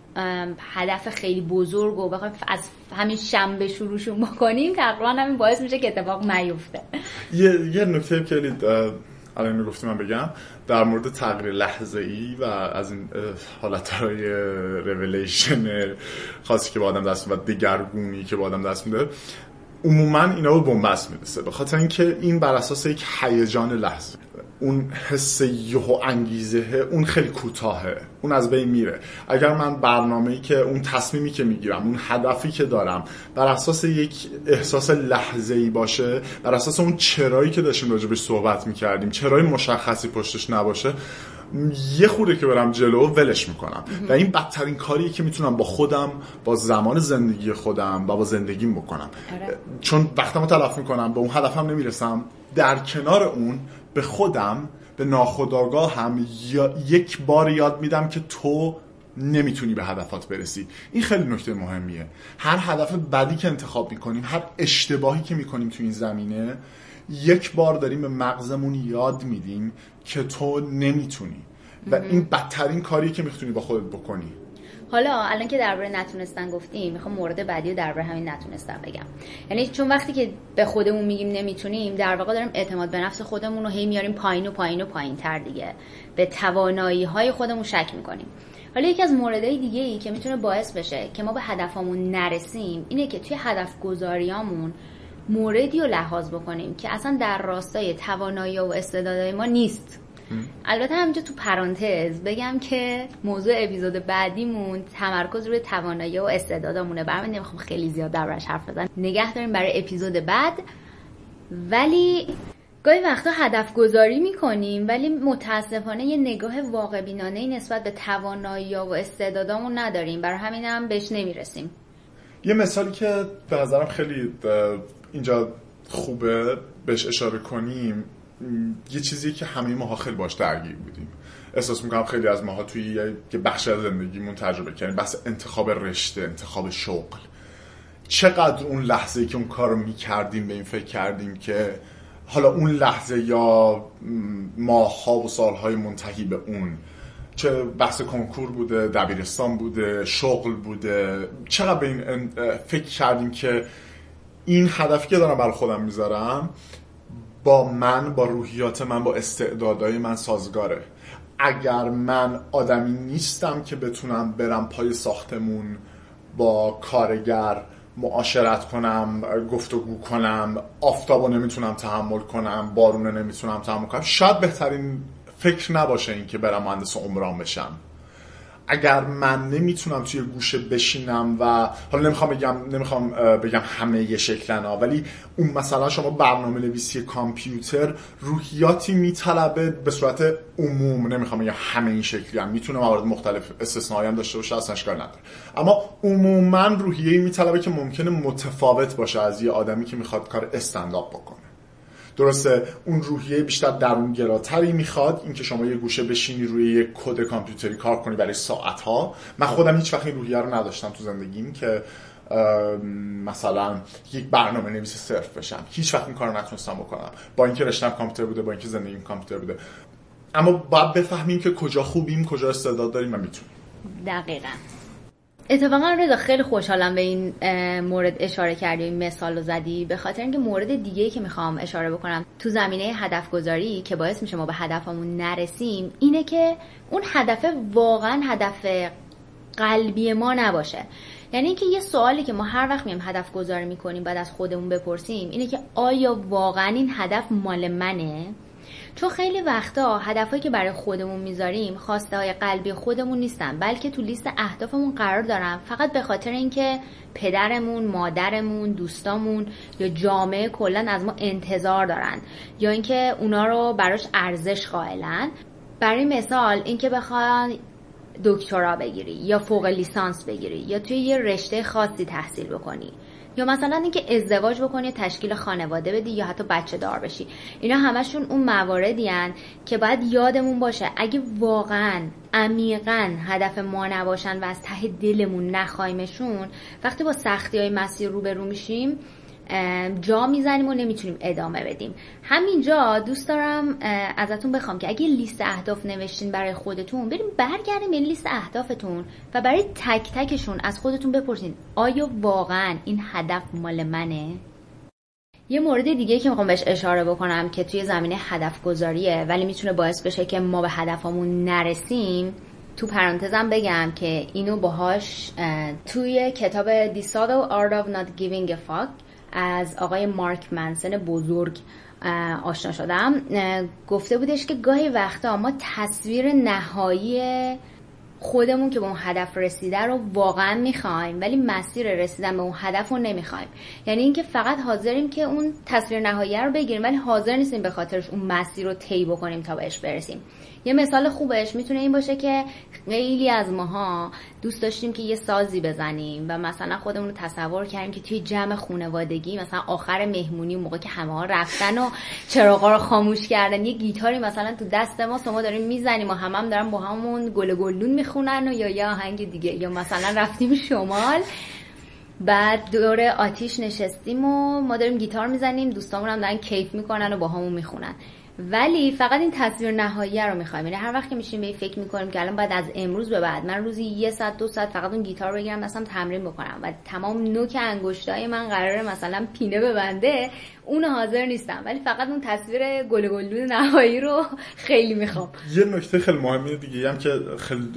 هدف خیلی بزرگ و بخوایم از همین شنبه شروعشون بکنیم تقریبا همین باعث میشه که اتفاق نیفته. یه, یه نکته که الان گفتیم من بگم. در مورد تغییر لحظه ای و از این حالت های ریولیشن خاصی که با آدم دست و دگرگونی که با آدم دست میده عموما اینا رو بنبست می‌رسه. به خاطر اینکه این بر اساس یک هیجان لحظه. اون حس یهو انگیزه اون خیلی کوتاهه اون از بین میره. اگر من برنامه‌ای که اون تصمیمی که می‌گیرم اون هدفی که دارم بر اساس یک احساس لحظه ای باشه بر اساس اون چرایی که داشتیم راجبش صحبت می‌کردیم چرای مشخصی پشتش نباشه یه خوره که برم جلو ولش می‌کنم. و این بدترین کاریه که می‌تونم با خودم با زمان زندگی خودم و با زندگیم بکنم. آره. چون وقتمو تلف می‌کنم به اون هدفم نمی‌رسم. در کنار اون به خودم به ناخداگاه هم یک بار یاد میدم که تو نمی‌تونی به هدفات برسی. این خیلی نکته مهمیه. هر هدف بدی که انتخاب می‌کنیم هر اشتباهی که می‌کنیم تو این زمینه یک بار داریم به مغزمون یاد میدیم که تو نمی‌تونی. و این بدترین کاری که می‌تونی با خودت بکنی. حالا الان که درباره نتونستن گفتیم می‌خوام مورد بعدی درباره همین نتونستن بگم. یعنی چون وقتی که به خودمون میگیم نمی‌تونیم در واقع داریم اعتماد به نفس خودمون رو هی میاریم پایین و پایین و پایین تر دیگه. به توانایی های خودمون شک می‌کنیم. حالا یکی از موردهای دیگه ای که می‌تونه باعث بشه که ما به هدفمون نرسیم اینه که توی هدف گذاریامون موردی رو لحاظ بکنیم که اصلا در راستای توانایی و استعدادهای ما نیست. البته همینجا تو پرانتز بگم که موضوع اپیزود بعدیمون تمرکز روی توانایی و استعدادامونه برام نمی‌خوام خیلی زیاد دربارش حرف بزنم. نگه داریم برای اپیزود بعد. ولی گاهی وقتا هدف گذاری می‌کنیم ولی متاسفانه یه نگاه واقع بینانه نسبت به توانایی و استعدادامون نداریم. برای همینم بهش نمی‌رسیم. یه مثالی که به نظرم خیلی اینجا خوبه بهش اشاره کنیم یه چیزی که همه ماها خیلی باش درگیر بودیم. احساس می‌کنم خیلی از ماها توی یه بخش از زندگیمون تجربه کردیم. بس انتخاب رشته انتخاب شغل. چقدر اون لحظه که اون کار رو می‌کردیم به این فکر کردیم که حالا اون لحظه یا ماها و سالهای منتهی به اون. چه بحث کنکور بوده دبیرستان بوده شغل بوده. چقدر به این فکر کردیم که این هدفی که دارم برای خودم می‌ذارم با من با روحیات من با استعدادهای من سازگاره. اگر من آدمی نیستم که بتونم برم پای ساختمون با کارگر معاشرت کنم گفتگو کنم آفتابو نمی‌تونم تحمل کنم بارونه نمی‌تونم تحمل کنم شاید بهترین فکر نباشه این که برم مهندس عمران بشم. اگر من نمی‌تونم توی گوشه بشینم و حالا نمی‌خوام بگم نمی‌خوام بگم همه یه شکلن ها ولی اون مثلا شما برنامه نویسی کامپیوتر روحیاتی میطلبه به صورت عموم نمی‌خوام بگم همه این شکلی هم. می‌تونه موارد مختلف استثنایی هم داشته باشه اصلا اشکال نداره اما عموما روحیه میطلبه که ممکنه متفاوت باشه از یه آدمی که می‌خواد کار استنداپ بکنه. درسته اون روحیه بیشتر درونگراتری می‌خواد اینکه شما یه گوشه بشینی روی یه کد کامپیوتری کار کنی برای ساعت ها من خودم هیچ وقت این روحیه رو نداشتم تو زندگیم که مثلا یک برنامه نویس صرف بشم. هیچ وقت این کار نتونستم بکنم. با اینکه رشتم کامپیوتر بوده با اینکه زندگیم کامپیوتر بوده. اما باید بفهمیم که کجا خوبیم کجا استعداد داریم و می‌تونیم. دقیقا. اتفاقا رضا خیلی خوشحالم به این مورد اشاره کردی این مثال رو زدی. به خاطر اینکه مورد دیگه که می‌خوام اشاره بکنم تو زمینه هدف گذاری که باعث میشه ما به هدفمون نرسیم اینه که اون هدف واقعا هدف قلبی ما نباشه. یعنی اینکه یه سوالی که ما هر وقت میام هدف گذاری می‌کنیم بعد از خودمون بپرسیم اینه که آیا واقعا این هدف مال منه؟ چون خیلی وقتا هدفهایی که برای خودمون می‌ذاریم خواسته های قلبی خودمون نیستن بلکه تو لیست اهدافمون قرار دارن. فقط به خاطر اینکه پدرمون مادرمون دوستامون یا جامعه کلا از ما انتظار دارن یا اینکه اونا رو براش ارزش قائلن. برای مثال اینکه بخوان دکترا بگیری یا فوق لیسانس بگیری یا توی یه رشته خاصی تحصیل بکنی. یا مثلا اینکه ازدواج بکنی تشکیل خانواده بدی یا حتی بچه دار بشی. اینا همشون اون مواردی هن که باید یادمون باشه. اگه واقعا عمیقا هدف ما نباشن و از ته دلمون نخوایمشون وقتی با سختی های مسیر روبرو میشیم جا می‌زنیم و نمی‌تونیم ادامه بدیم همینجا دوست دارم ازتون بخوام که اگه لیست اهداف نوشتین برای خودتون بریم برگردیم به لیست اهدافتون و برای تک تکشون از خودتون بپرسین آیا واقعا این هدف مال منه؟ یه مورد دیگه که می‌خوام بهش اشاره بکنم که توی زمینه هدف گذاریه ولی می‌تونه باعث بشه که ما به هدفمون نرسیم تو پرانتزم بگم که اینو باهاش توی کتاب The Subtle Art of Not Giving a Fuck از آقای مارک منسن بزرگ آشنا شدم. گفته بودش که گاهی وقتا ما تصویر نهایی خودمون که به اون هدف رسیده رو واقعا می‌خوایم ولی مسیر رسیدن به اون هدف رو نمی‌خوایم. یعنی اینکه فقط حاضریم که اون تصویر نهایی رو بگیریم ولی حاضر نیستیم به خاطرش اون مسیر رو طی بکنیم تا بهش برسیم. یه مثال خوبش می‌تونه این باشه که خیلی از ماها دوست داشتیم که یه سازی بزنیم و مثلا خودمون رو تصور کردیم که توی جمع خونوادگی مثلا آخر مهمونی موقع که همه ها رفتن و چراغا رو خاموش کردن یه گیتاری مثلا تو دست ما ما داریم می‌زنیم و هم هم دارن با همون گل گلدون می‌خونن و یا یه آهنگ دیگه یا مثلا رفتیم شمال. بعد دور آتیش نشستیم و ما داریم گیتار می‌زنیم دوستامون هم دارن کیف می‌کنن و با همون می‌خونن. ولی فقط این تصویر نهایی رو می‌خوایم. یعنی هر وقت که میشیم به فکر می‌کنیم که الان بعد از امروز به بعد من روزی یه ساعت دو ساعت فقط اون گیتار بگیرم مثلا تمرین بکنم. و تمام نوک انگشتای من قراره مثلا پینه ببنده اون حاضر نیستم. ولی فقط اون تصویر گل گلدون نهایی رو خیلی می‌خوام. یه نکته خیلی مهمی دیگه هم که خیلی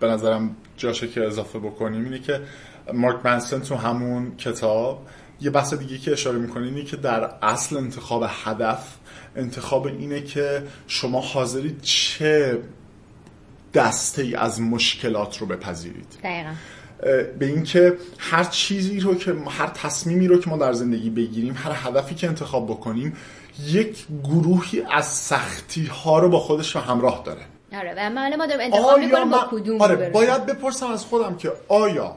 به نظرم جاشه که اضافه بکنیم اینه که مارک منسن تو همون کتاب یه بحث دیگه که اشاره می‌کنه اینه که در اصل انتخاب هدف انتخاب اینه که شما حاضرید چه دسته ای از مشکلات رو بپذیرید. دقیقا. به اینکه هر چیزی رو که هر تصمیمی رو که ما در زندگی بگیریم هر هدفی که انتخاب بکنیم یک گروهی از سختی ها رو با خودش همراه داره. آره و ما انتخاب می‌کنیم با کدوم آره باید بپرسم از خودم که آیا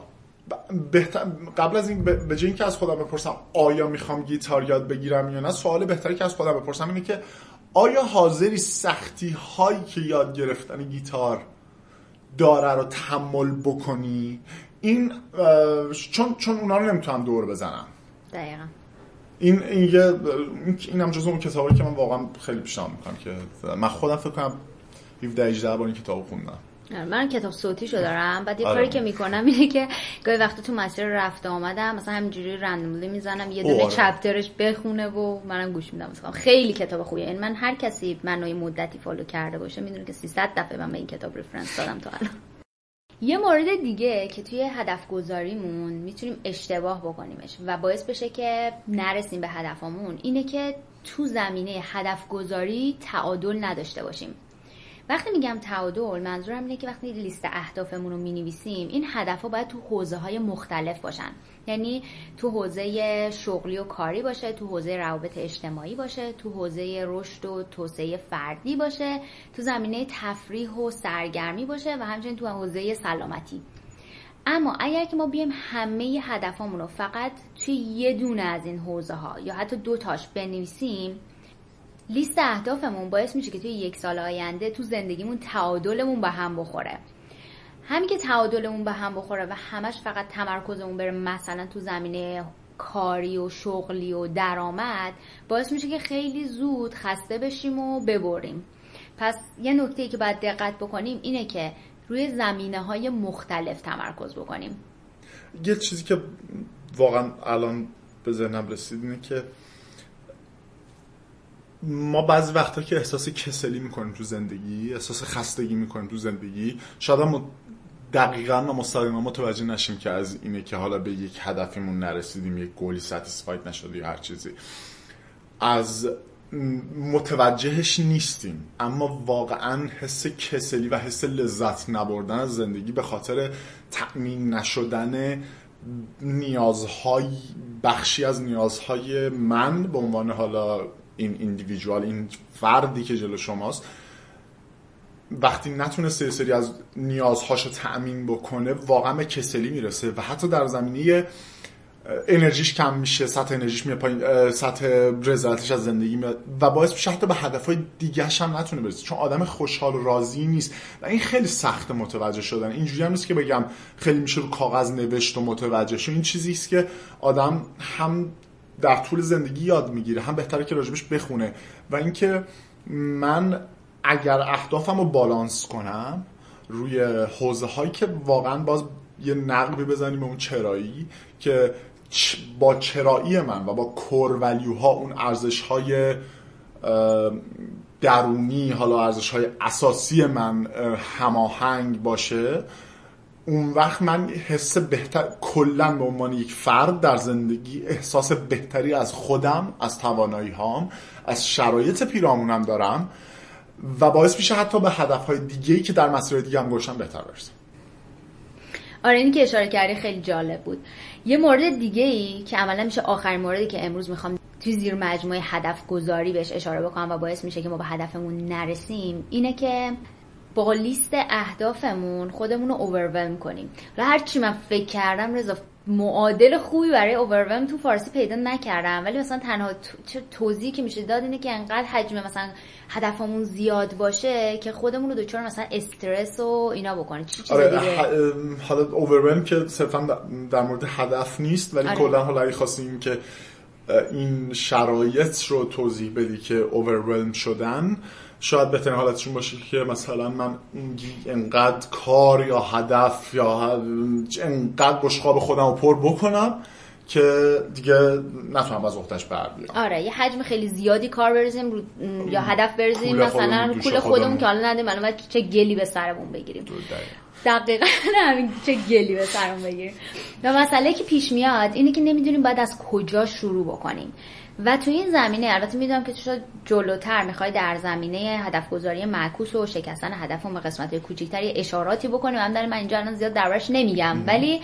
بهتر قبل از این به جای اینکه از خودم بپرسم آیا می‌خوام گیتار یاد بگیرم یا نه سوال بهتری که از خودم بپرسم اینه که آیا حاضری سختی هایی که یاد گرفتن گیتار داره رو تحمل بکنی؟ این چون چون اونا رو نمی‌تونم دور بزنم. دقیقا. این این یه این هم جزو اون کتابی که من واقعا خیلی پیشنهاد می‌کنم که من خودم فکر کنم 17 18 بار این کتابو خوندم. من کتاب صوتی شو دارم. بعد یه آره. کاری که می‌کنم اینه که گاهی وقتی تو مسیر رفته آمدم مثلا همینجوری رندوملی می‌زنم یه دونه آره. چپترش بخونه و منم گوش میدم. مثلا خیلی کتاب خوبیه. این من هر کسی منو مدتی فالو کرده باشه می‌دونه که 300 دفعه من به این کتاب رفرنس دادم تا الان. یه مورد دیگه که توی هدف گذاریمون می‌تونیم اشتباه بکنیمش و باعث بشه که نرسیم به هدفمون اینه که تو زمینه هدف گذاری تعادل نداشته باشیم. وقتی میگم تعادل منظورم اینه که وقتی لیست اهدافمون رو می‌نویسیم این هدف ها باید تو حوزه های مختلف باشن. یعنی تو حوزه شغلی و کاری باشه تو حوزه روابط اجتماعی باشه تو حوزه رشد و توسعه فردی باشه تو زمینه تفریح و سرگرمی باشه و همچنین تو حوزه سلامتی. اما اگر که ما بیایم همه هدفامون رو فقط توی یه دونه از این حوزه ها یا حتی دو تاش بنویسیم لیست اهدافمون باعث میشه که توی یک سال آینده تو زندگیمون تعادلمون به هم بخوره. همین که تعادلمون به هم بخوره و همش فقط تمرکزمون بره مثلا تو زمینه کاری و شغلی و درآمد باعث میشه که خیلی زود خسته بشیم و ببریم. پس یه نکته که باید دقت بکنیم اینه که روی زمینه های مختلف تمرکز بکنیم. یه چیزی که واقعا الان به ذهنم رسید اینه که ما بعضی وقتا که احساس کسلی می‌کنیم تو زندگی احساس خستگی می‌کنیم تو زندگی شاید هم دقیقا و مستقیما متوجه نشیم که از اینه که حالا به یک هدفمون نرسیدیم یک گولی ستیسفاید نشده یا هر چیزی. از متوجهش نیستیم اما واقعا حس کسلی و حس لذت نبردن از زندگی به خاطر تأمین نشدن نیازهای بخشی از نیازهای من به عنوان حالا این ایندیویدوال این فردی که جلو شماست وقتی نتونسته یه سری از نیازهاشو تأمین بکنه واقعا به کسلی می‌رسه و حتی در زمینه انرژیش کم میشه سطح انرژیش میاد پایین سطح رضایتش از زندگی میاد و باعث میشه حتی به هدفهای دیگهش هم نتونه برسه. چون آدم خوشحال و راضی نیست و این خیلی سخت متوجه شدن. اینجوری هم نیست که بگم خیلی میشه رو کاغذ نوشت و متوجه شد. این چیزی است که آدم هم در طول زندگی یاد می‌گیره. هم بهتره که راجبش بخونه. و اینکه من اگر اهدافم رو بالانس کنم روی حوزه هایی که واقعا باز یه نقبی بزنیم به اون چرایی که با چرایی من و با کور ها اون ارزش های درونی حالا ارزش های اساسی من هماهنگ باشه اون وقت من حس بهتر کلا به عنوان یک فرد در زندگی احساس بهتری از خودم از توانایی هام از شرایط پیرامونم دارم و باعث میشه حتی به هدف های دیگه ای که در مسیر دیگه هم گوشم بهتر برسم. آره اینی که اشاره کردی خیلی جالب بود. یه مورد دیگه ای که عملا میشه آخرین موردی که امروز می‌خوام توی زیر مجموعه هدف گذاری بهش اشاره بکنم و باعث میشه که ما به هدفمون نرسیم اینه که با لیست اهدافمون خودمون رو اوورولم کنیم. و هر چی من فکر کردم رضا معادل خوبی برای اوورولم تو فارسی پیدا نکردم. ولی مثلا تنها توضیحی که میشه داد اینه که انقدر حجم مثلا هدفمون زیاد باشه که خودمون رو دچار مثلا استرس و اینا بکنه چی چیز آره دیگه؟ حالا اوورولم که صرفا در مورد هدف نیست ولی آره. کلا حالا اگه خواستیم که این شرایط رو توضیح بدی که اوورولم شدن شاید بهترین حالتشون باشه که مثلا من انقدر کار یا هدف یا انقدر بشقاب خودم رو پر بکنم که دیگه نتونم از اختش بر بیام آره یه حجم خیلی زیادی کار بریزیم رو... یا هدف خودمون، مثلا پول خودمون. خودمون که حالا ندیم الان چه گلی به سرمون بگیریم دقیقاً. همین چه گلی به سرمون بگیریم و مسئله که پیش میاد اینه که نمی‌دونیم باید از کجا شروع بکنیم و تو این زمینه البته می‌دونم که تو شاید جلوتر می‌خوای در زمینه هدف گذاری معکوس و شکستن هدف به قسمت های کوچیکتری اشاراتی بکنیم هم من اینجا الان زیاد دربارش نمیگم. ولی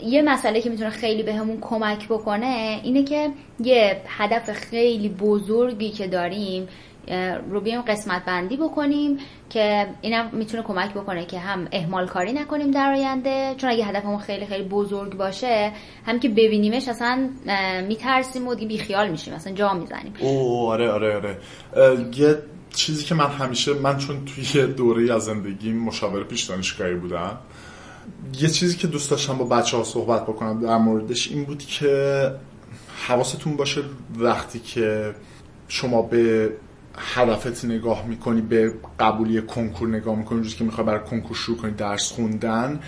یه مسئله که می‌تونه خیلی بهمون کمک بکنه اینه که یه هدف خیلی بزرگی که داریم رو بیایم قسمت بندی بکنیم که اینم می‌تونه کمک بکنه که هم اهمال کاری نکنیم در آینده. چون اگه هدفمون خیلی خیلی بزرگ باشه هم که ببینیمش اصلا میترسیم و دیگه بیخیال میشیم اصلا جا می‌زنیم. اوه آره آره آره. یه چیزی که من همیشه من چون توی دوره از زندگی مشاور پیش دانشگاهی بودم یه چیزی که دوست داشتم با بچه ها صحبت بکنم در موردش این بود که حواستون باشه وقتی که شما به هدفت نگاه می‌کنی به قبولی کنکور نگاه می‌کنی روزی که می‌خوای برای کنکور شروع کنی درس خوندن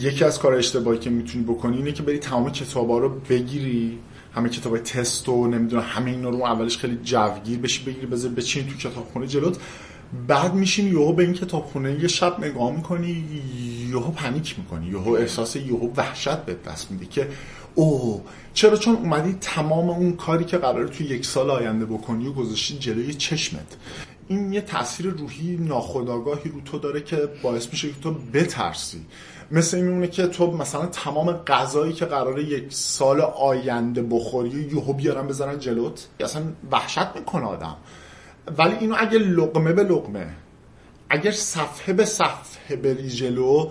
یکی از کار اشتباهی که می‌تونی بکنی اینه که بری تمام کتابا رو بگیری همه کتاب تست و نمی‌دونم همه اینا رو اولش خیلی جوگیر بشی بگیری بذاری بچین تو کتابخونه جلوت. بعد میشین یهو به این کتابخونه یه شب نگاه می‌کنی یهو پنیک می‌کنی یهو احساس یهو وحشت به دست میده که او چرا چون اومدی تمام اون کاری که قراره تو یک سال آینده بکنی و گذاشتی جلوی چشمت؟ این یه تاثیر روحی ناخودآگاهی رو تو داره که باعث میشه که تو بترسی. مثل این میمونه که تو مثلا تمام غذایی که قراره یک سال آینده بخوری یهو بیارن بذارن جلوت اصلا وحشت می‌کنه آدم. ولی اینو اگه لقمه به لقمه اگر صفحه به صفحه بری جلو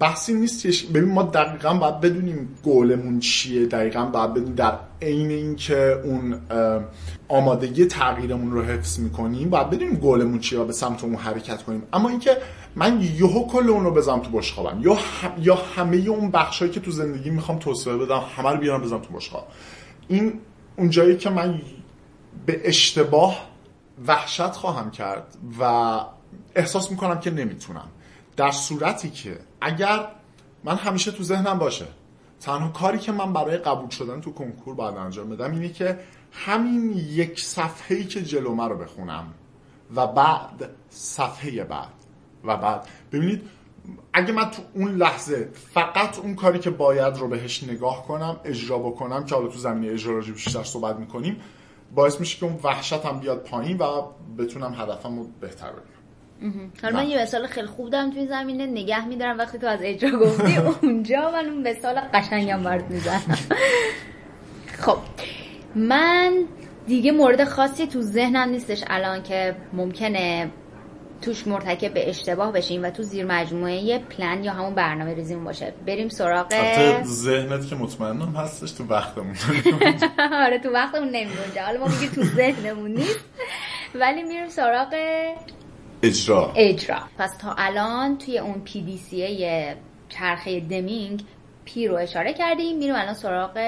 بحثی نیستش. ببین ما دقیقا باید بدونیم گولمون چیه. دقیقا باید بدونیم در عین اینکه اون آمادگی تغییرمون رو حفظ می‌کنیم باید بدونیم گولمون چیه و به سمت اون حرکت کنیم. اما اینکه من یهو کل اون رو بزنم تو بشقابم یا یا همه اون بخشایی که تو زندگی می‌خوام توسعه بدم همه رو بیارم بزنم تو بشقاب. این اون جایی که من به اشتباه وحشت خواهم کرد و احساس می‌کنم که نمی‌تونم. در صورتی که اگر من همیشه تو ذهنم باشه تنها کاری که من برای قبول شدن تو کنکور باید انجام بدم اینه که همین یک صفحه‌ای که جلو من رو بخونم و بعد صفحه بعد و بعد. ببینید اگه من تو اون لحظه فقط اون کاری که باید رو بهش نگاه کنم اجرا بکنم که حالا تو زمینه اجرا راجع بیشتر صحبت می‌کنیم باعث میشه که اون وحشتم بیاد پایین و بتونم هدفم رو بهتر ببینم. حالا من یه مثال خیلی خوب دارم تو این زمینه. نگه میدارم وقتی تو از اجرا گفتی. اونجا من اون مثال قشنگم برات می‌زنم. خب. من دیگه مورد خاصی تو ذهنم نیستش الان که ممکنه توش مرتکب به اشتباه بشیم و تو زیر مجموعه پلن یا همون برنامه ریزیمون باشه. بریم سراغ ذهنت که مطمئنم هستش تو وقتمون. آره تو وقتمون نمیره اونجا حالا ما میگیم تو ذهنمون نیست. ولی میریم سراغ اجرا. اجرا. پس تا الان توی اون پی دی سی چرخه دمینگ پی رو اشاره کردیم میریم الان سراغ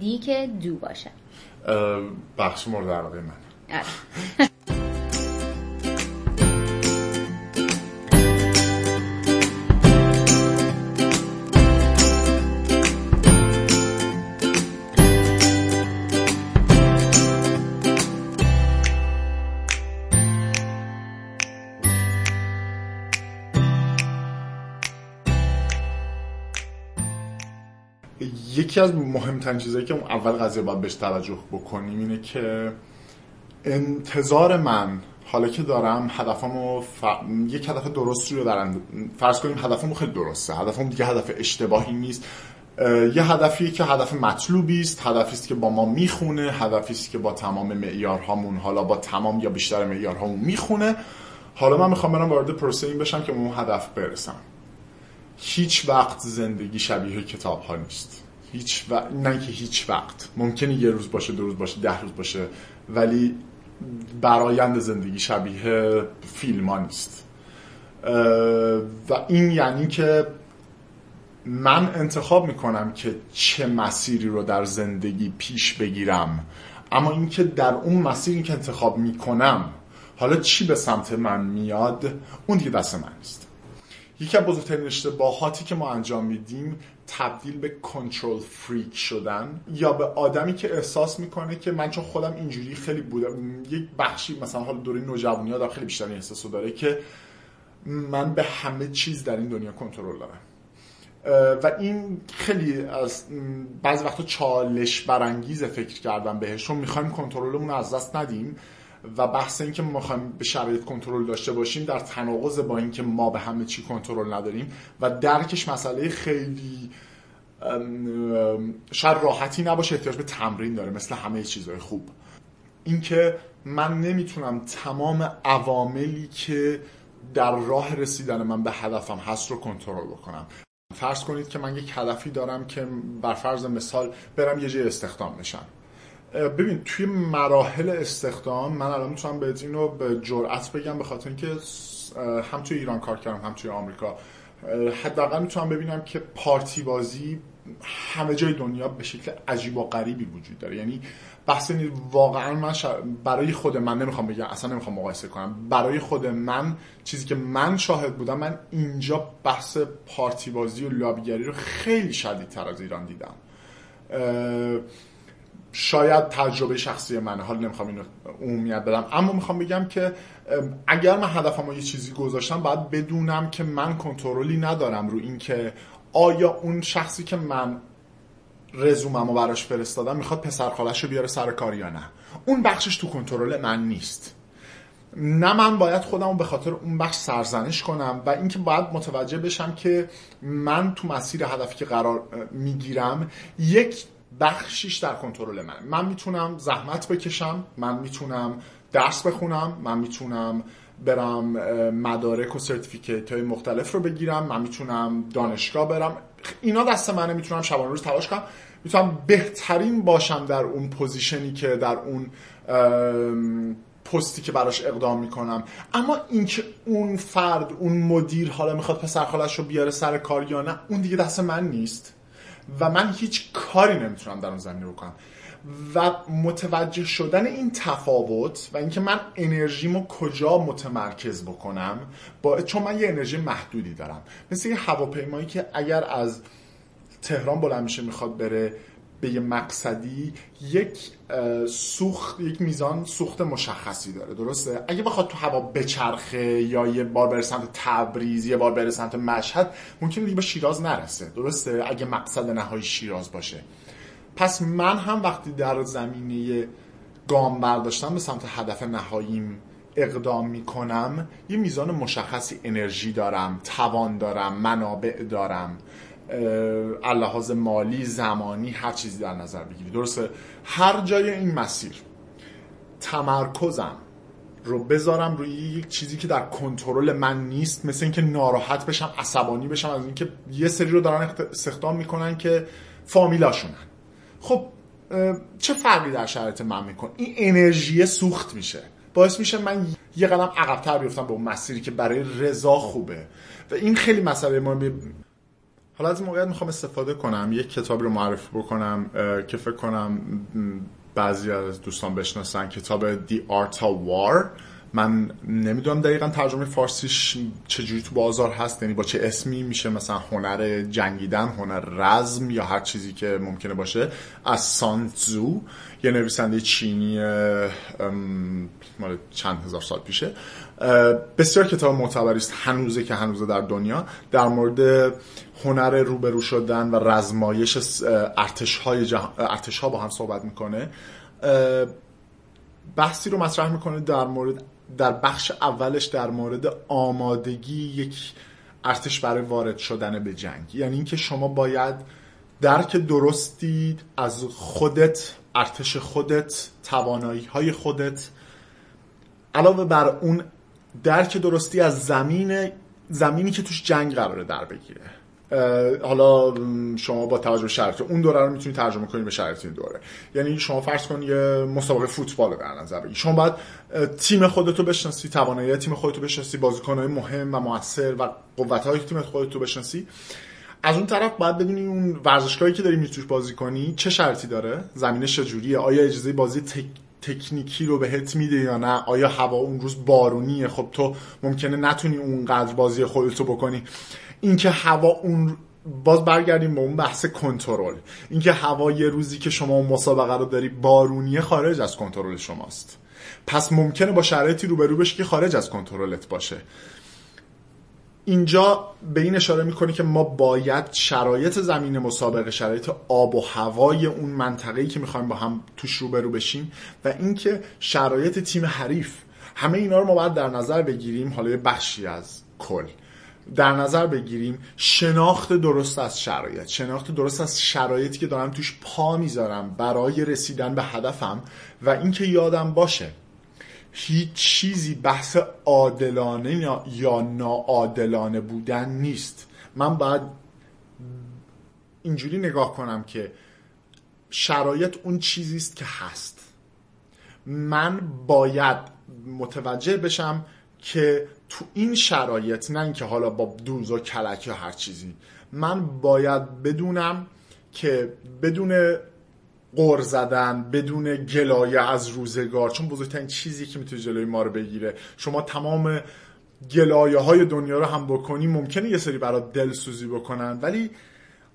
دی که دو باشه. بخش مورد علاقه من. یکی از مهمترین چیزهایی که اول قضیه باید بهش توجه بکنیم اینه که انتظار من حالا که دارم هدفمو ف... یک هدف درست رو دارن فرض کنیم هدفمو خیلی درسته هدفم دیگه هدف اشتباهی نیست. یه هدفی که هدف مطلوبی است هدفی است که با ما می‌خونه هدفی است که با تمام معیارهامون حالا با تمام یا بیشتر معیارهامون می‌خونه. حالا من می‌خوام برم وارد پروسه این بشم که به اون هدف برسم. هیچ وقت زندگی شبیه کتاب ها نیست. هیچ و... نه که هیچ وقت. ممکنه یه روز باشه دو روز باشه ده روز باشه ولی برایند زندگی شبیه فیلم ها نیست و این یعنی که من انتخاب می‌کنم که چه مسیری رو در زندگی پیش بگیرم. اما اینکه در اون مسیری که انتخاب می‌کنم حالا چی به سمت من میاد اون دیگه دست من نیست. یکی از بزرگترین اشتباهاتی که ما انجام میدیم تبدیل به کنترل فریک شدن یا به آدمی که احساس می‌کنه که من چون خودم اینجوری خیلی بودم یک بخشی مثلا حال دوره نوجوانی ها خیلی بیشتر این احساسو داره که من به همه چیز در این دنیا کنترل دارم. و این خیلی از بعضی وقتا چالش برانگیز فکر کردم بهش چون می‌خوایم کنترلمون از دست ندیم. و بحث این که ما می‌خوایم به شرایط کنترل داشته باشیم در تناقض با اینکه ما به همه چی کنترل نداریم و درکش مسئله خیلی شاید راحتی نباشه احتیاج به تمرین داره مثل همه چیزهای خوب. اینکه من نمی‌تونم تمام عواملی که در راه رسیدن من به هدفم هست رو کنترل بکنم. فرض کنید که من یک هدفی دارم که بر فرض مثال برم یه جای استخدام بشم. ببین توی مراحل استخدام من الان می‌تونم بهت اینو به جرأت بگم به خاطر اینکه هم توی ایران کار کردم هم توی آمریکا. حداقل می‌تونم ببینم که پارتی بازی همه جای دنیا به شکل عجیب و غریبی وجود داره. یعنی بحث واقعا من برای خود من نمی‌خوام بگم اصلا نمی‌خوام مقایسه کنم. برای خود من چیزی که من شاهد بودم من اینجا بحث پارتی بازی و لابیگری رو خیلی شدیدتر از ایران دیدم. شاید تجربه شخصی منه. حالا نمی‌خوام اینو عمومیت بدم. اما می‌خوام بگم که اگر من هدفم یه چیزی گذاشتم باید بدونم که من کنترلی ندارم رو اینکه آیا اون شخصی که من رزوممو براش فرستادم می‌خواد پسر خالش رو بیاره سر کار یا نه. اون بخشش تو کنترل من نیست. نه من باید خودم به خاطر اون بخش سرزنش کنم و اینکه باید متوجه بشم که من تو مسیر هدفی که قرار می‌گیرم یک بخشیش در کنترل من من می‌تونم زحمت بکشم من می‌تونم درس بخونم من می‌تونم برم مدارک و certificate های مختلف رو بگیرم من می‌تونم دانشگاه برم. اینا دست منه می‌تونم شبانه روز تلاش کنم. می‌تونم بهترین باشم در اون position ی که در اون پستی که براش اقدام می‌کنم. اما اینکه اون فرد اون مدیر حالا می‌خواد پسر رو بیاره سر کار یا نه اون دیگه دست من نیست. و من هیچ کاری نمی‌تونم در اون زمینه بکنم. و متوجه شدن این تفاوت و اینکه من انرژیمو کجا متمرکز بکنم با چون من یه انرژی محدودی دارم. مثل یه هواپیمایی که اگر از تهران بلند میشه می‌خواد بره به یه مقصدی یک سوخت یک میزان سوخت مشخصی داره درسته؟ اگه بخواد تو هوا بچرخه یا یه بار بره سمت تبریز یه بار بره سمت مشهد ممکنه دیگه به شیراز نرسه درسته؟ اگه مقصد نهایی شیراز باشه. پس من هم وقتی در زمینه گام برداشتن به سمت هدف نهاییم اقدام می‌کنم یه میزان مشخصی انرژی دارم توان دارم منابع دارم. لحاظ مالی زمانی هر چیزی در نظر بگیری. درسته؟ هر جای این مسیر تمرکزم رو بذارم روی یک چیزی که در کنترل من نیست مثل اینکه ناراحت بشم عصبانی بشم از اینکه یه سری رو دارن استخدام می‌کنن که فامیلاشونن. خب چه فرقی در شرایط من میکن این انرژی سوخت میشه. باعث میشه من یه قدم عقبتر بیفتم به اون مسیری که برای رضا خوبه. و این خیلی مسئله مهمه. حالا از موقعیت می‌خوام استفاده کنم یک کتاب رو معرفی بکنم که فکر کنم بعضی از دوستان بشناسن کتاب The Art of War. من نمی‌دونم دقیقا ترجمه فارسیش چجوری تو بازار هست یعنی با چه اسمی میشه مثلا هنر جنگیدن هنر رزم یا هر چیزی که ممکنه باشه. از سانتزو یه نویسنده چینی مال چند هزار سال پیشه. بسیار کتاب معتبری است هنوزه که هنوزه در دنیا. در مورد هنر روبرو شدن و رزمایش ارتش, های ارتش ها با هم صحبت می‌کنه. بحثی رو مطرح می‌کنه در مورد در بخش اولش در مورد آمادگی یک ارتش برای وارد شدن به جنگ. یعنی اینکه شما باید درک درستی از خودت ارتش خودت توانایی های خودت علاوه بر اون درک درستی از زمین زمینی که توش جنگ قراره در بگیره. حالا شما با توجه به شرط اون دوره رو می‌تونید ترجمه کنید به شرایط این دوره. یعنی شما فرض کنید یه مسابقه فوتبال رو در نظر بگیرید. شما باید تیم خودتو بشناسی توانایی تیم خودتو بشناسی بازیکنهای مهم و موثر و قوت‌های تیم خودتو بشناسی. از اون طرف باید بدونی اون ورزشگاهی که داری می‌تونی بازی کنی چه شرطی داره؟ زمینش چجوریه؟ آیا اجازه بازی تک... تکنیکی رو بهت میده یا نه؟ آیا هوا اون روز بارونیه؟ خب تو ممکنه نتونی اونقدر بازی خودتو بکنی. اینکه هوا اون باز برگردیم به اون بحث کنترل. اینکه هوا یه روزی که شما اون مسابقه رو داری بارونیه خارج از کنترل شماست. پس ممکنه با شرایطی روبرو بشی که خارج از کنترلت باشه. اینجا به این اشاره می‌کنه که ما باید شرایط زمین مسابقه شرایط آب و هوای اون منطقه‌ای که می‌خوایم با هم توش روبرو بشیم و اینکه شرایط تیم حریف. همه اینا رو ما باید در نظر بگیریم حالا یه بخشی از کل. در نظر بگیریم شناخت درست از شرایط. شناخت درست از شرایطی که دارم توش پا می‌ذارم برای رسیدن به هدفم و اینکه یادم باشه هیچ چیزی بحث عادلانه یا ناعادلانه بودن نیست. من باید اینجوری نگاه کنم که شرایط اون چیزی است که هست. من باید متوجه بشم که تو این شرایط نه اینکه حالا با دوز و کلک یا هر چیزی من باید بدونم که بدون قر زدن بدون گلایه از روزگار. چون بزرگترین چیزی که می‌تونه جلوی ما رو بگیره. شما تمام گلایه های دنیا رو هم بکنی ممکنه یه سری برات دلسوزی بکنن ولی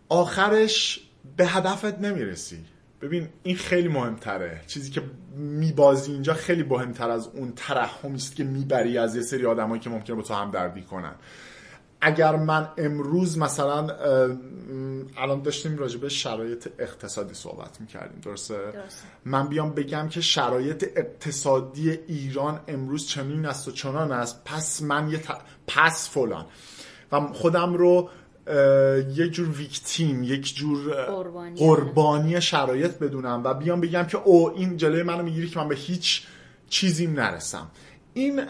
آخرش به هدفت نمی‌رسی. ببین این خیلی مهمتره. چیزی که میبازی اینجا خیلی مهمتر از اون ترحمی است که می‌بری از یه سری آدمایی که ممکنه با تو هم دردی کنن. اگر من امروز مثلا الان داشتیم راجع به شرایط اقتصادی صحبت می‌کردیم درسته؟ درسته. من بیام بگم که شرایط اقتصادی ایران امروز چنین است و چنان است. پس من یه پس فلان. و خودم رو یک جور ویکتیم یک جور قربانی, قربانی شرایط بدونم و بیام بگم که او این جلوی منو می‌گیری که من به هیچ چیزیم نرسم. این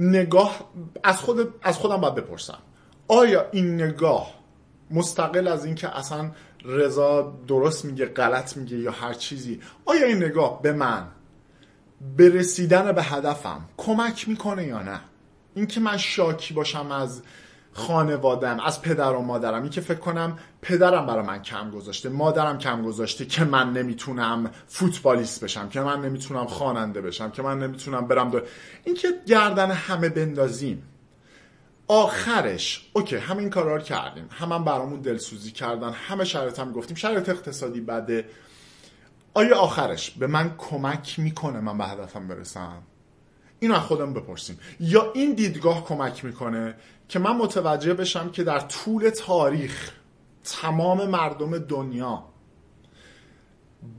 نگاه از, خود از خودم باید بپرسم. آیا این نگاه مستقل از اینکه اصلا رضا درست میگه غلط میگه یا هر چیزی آیا این نگاه به من به رسیدن به هدفم کمک می‌کنه یا نه؟ اینکه من شاکی باشم از خانوادم از پدر و مادرم. این که فکر کنم پدرم برای من کم گذاشته مادرم کم گذاشته که من نمی‌تونم فوتبالیست بشم که من نمی‌تونم خواننده بشم که من نمی‌تونم برم دو... این که گردن همه بندازیم. آخرش اوکی همه این کارا رو کردیم. همه هم برامون دلسوزی کردن. همه شرایط هم گفتیم. شرایط اقتصادی بده. آیا آخرش به من کمک می‌کنه من به هدفم برسم؟ اینو از خودم بپرسیم. یا این دیدگاه کمک می‌کنه که من متوجه بشم که در طول تاریخ تمام مردم دنیا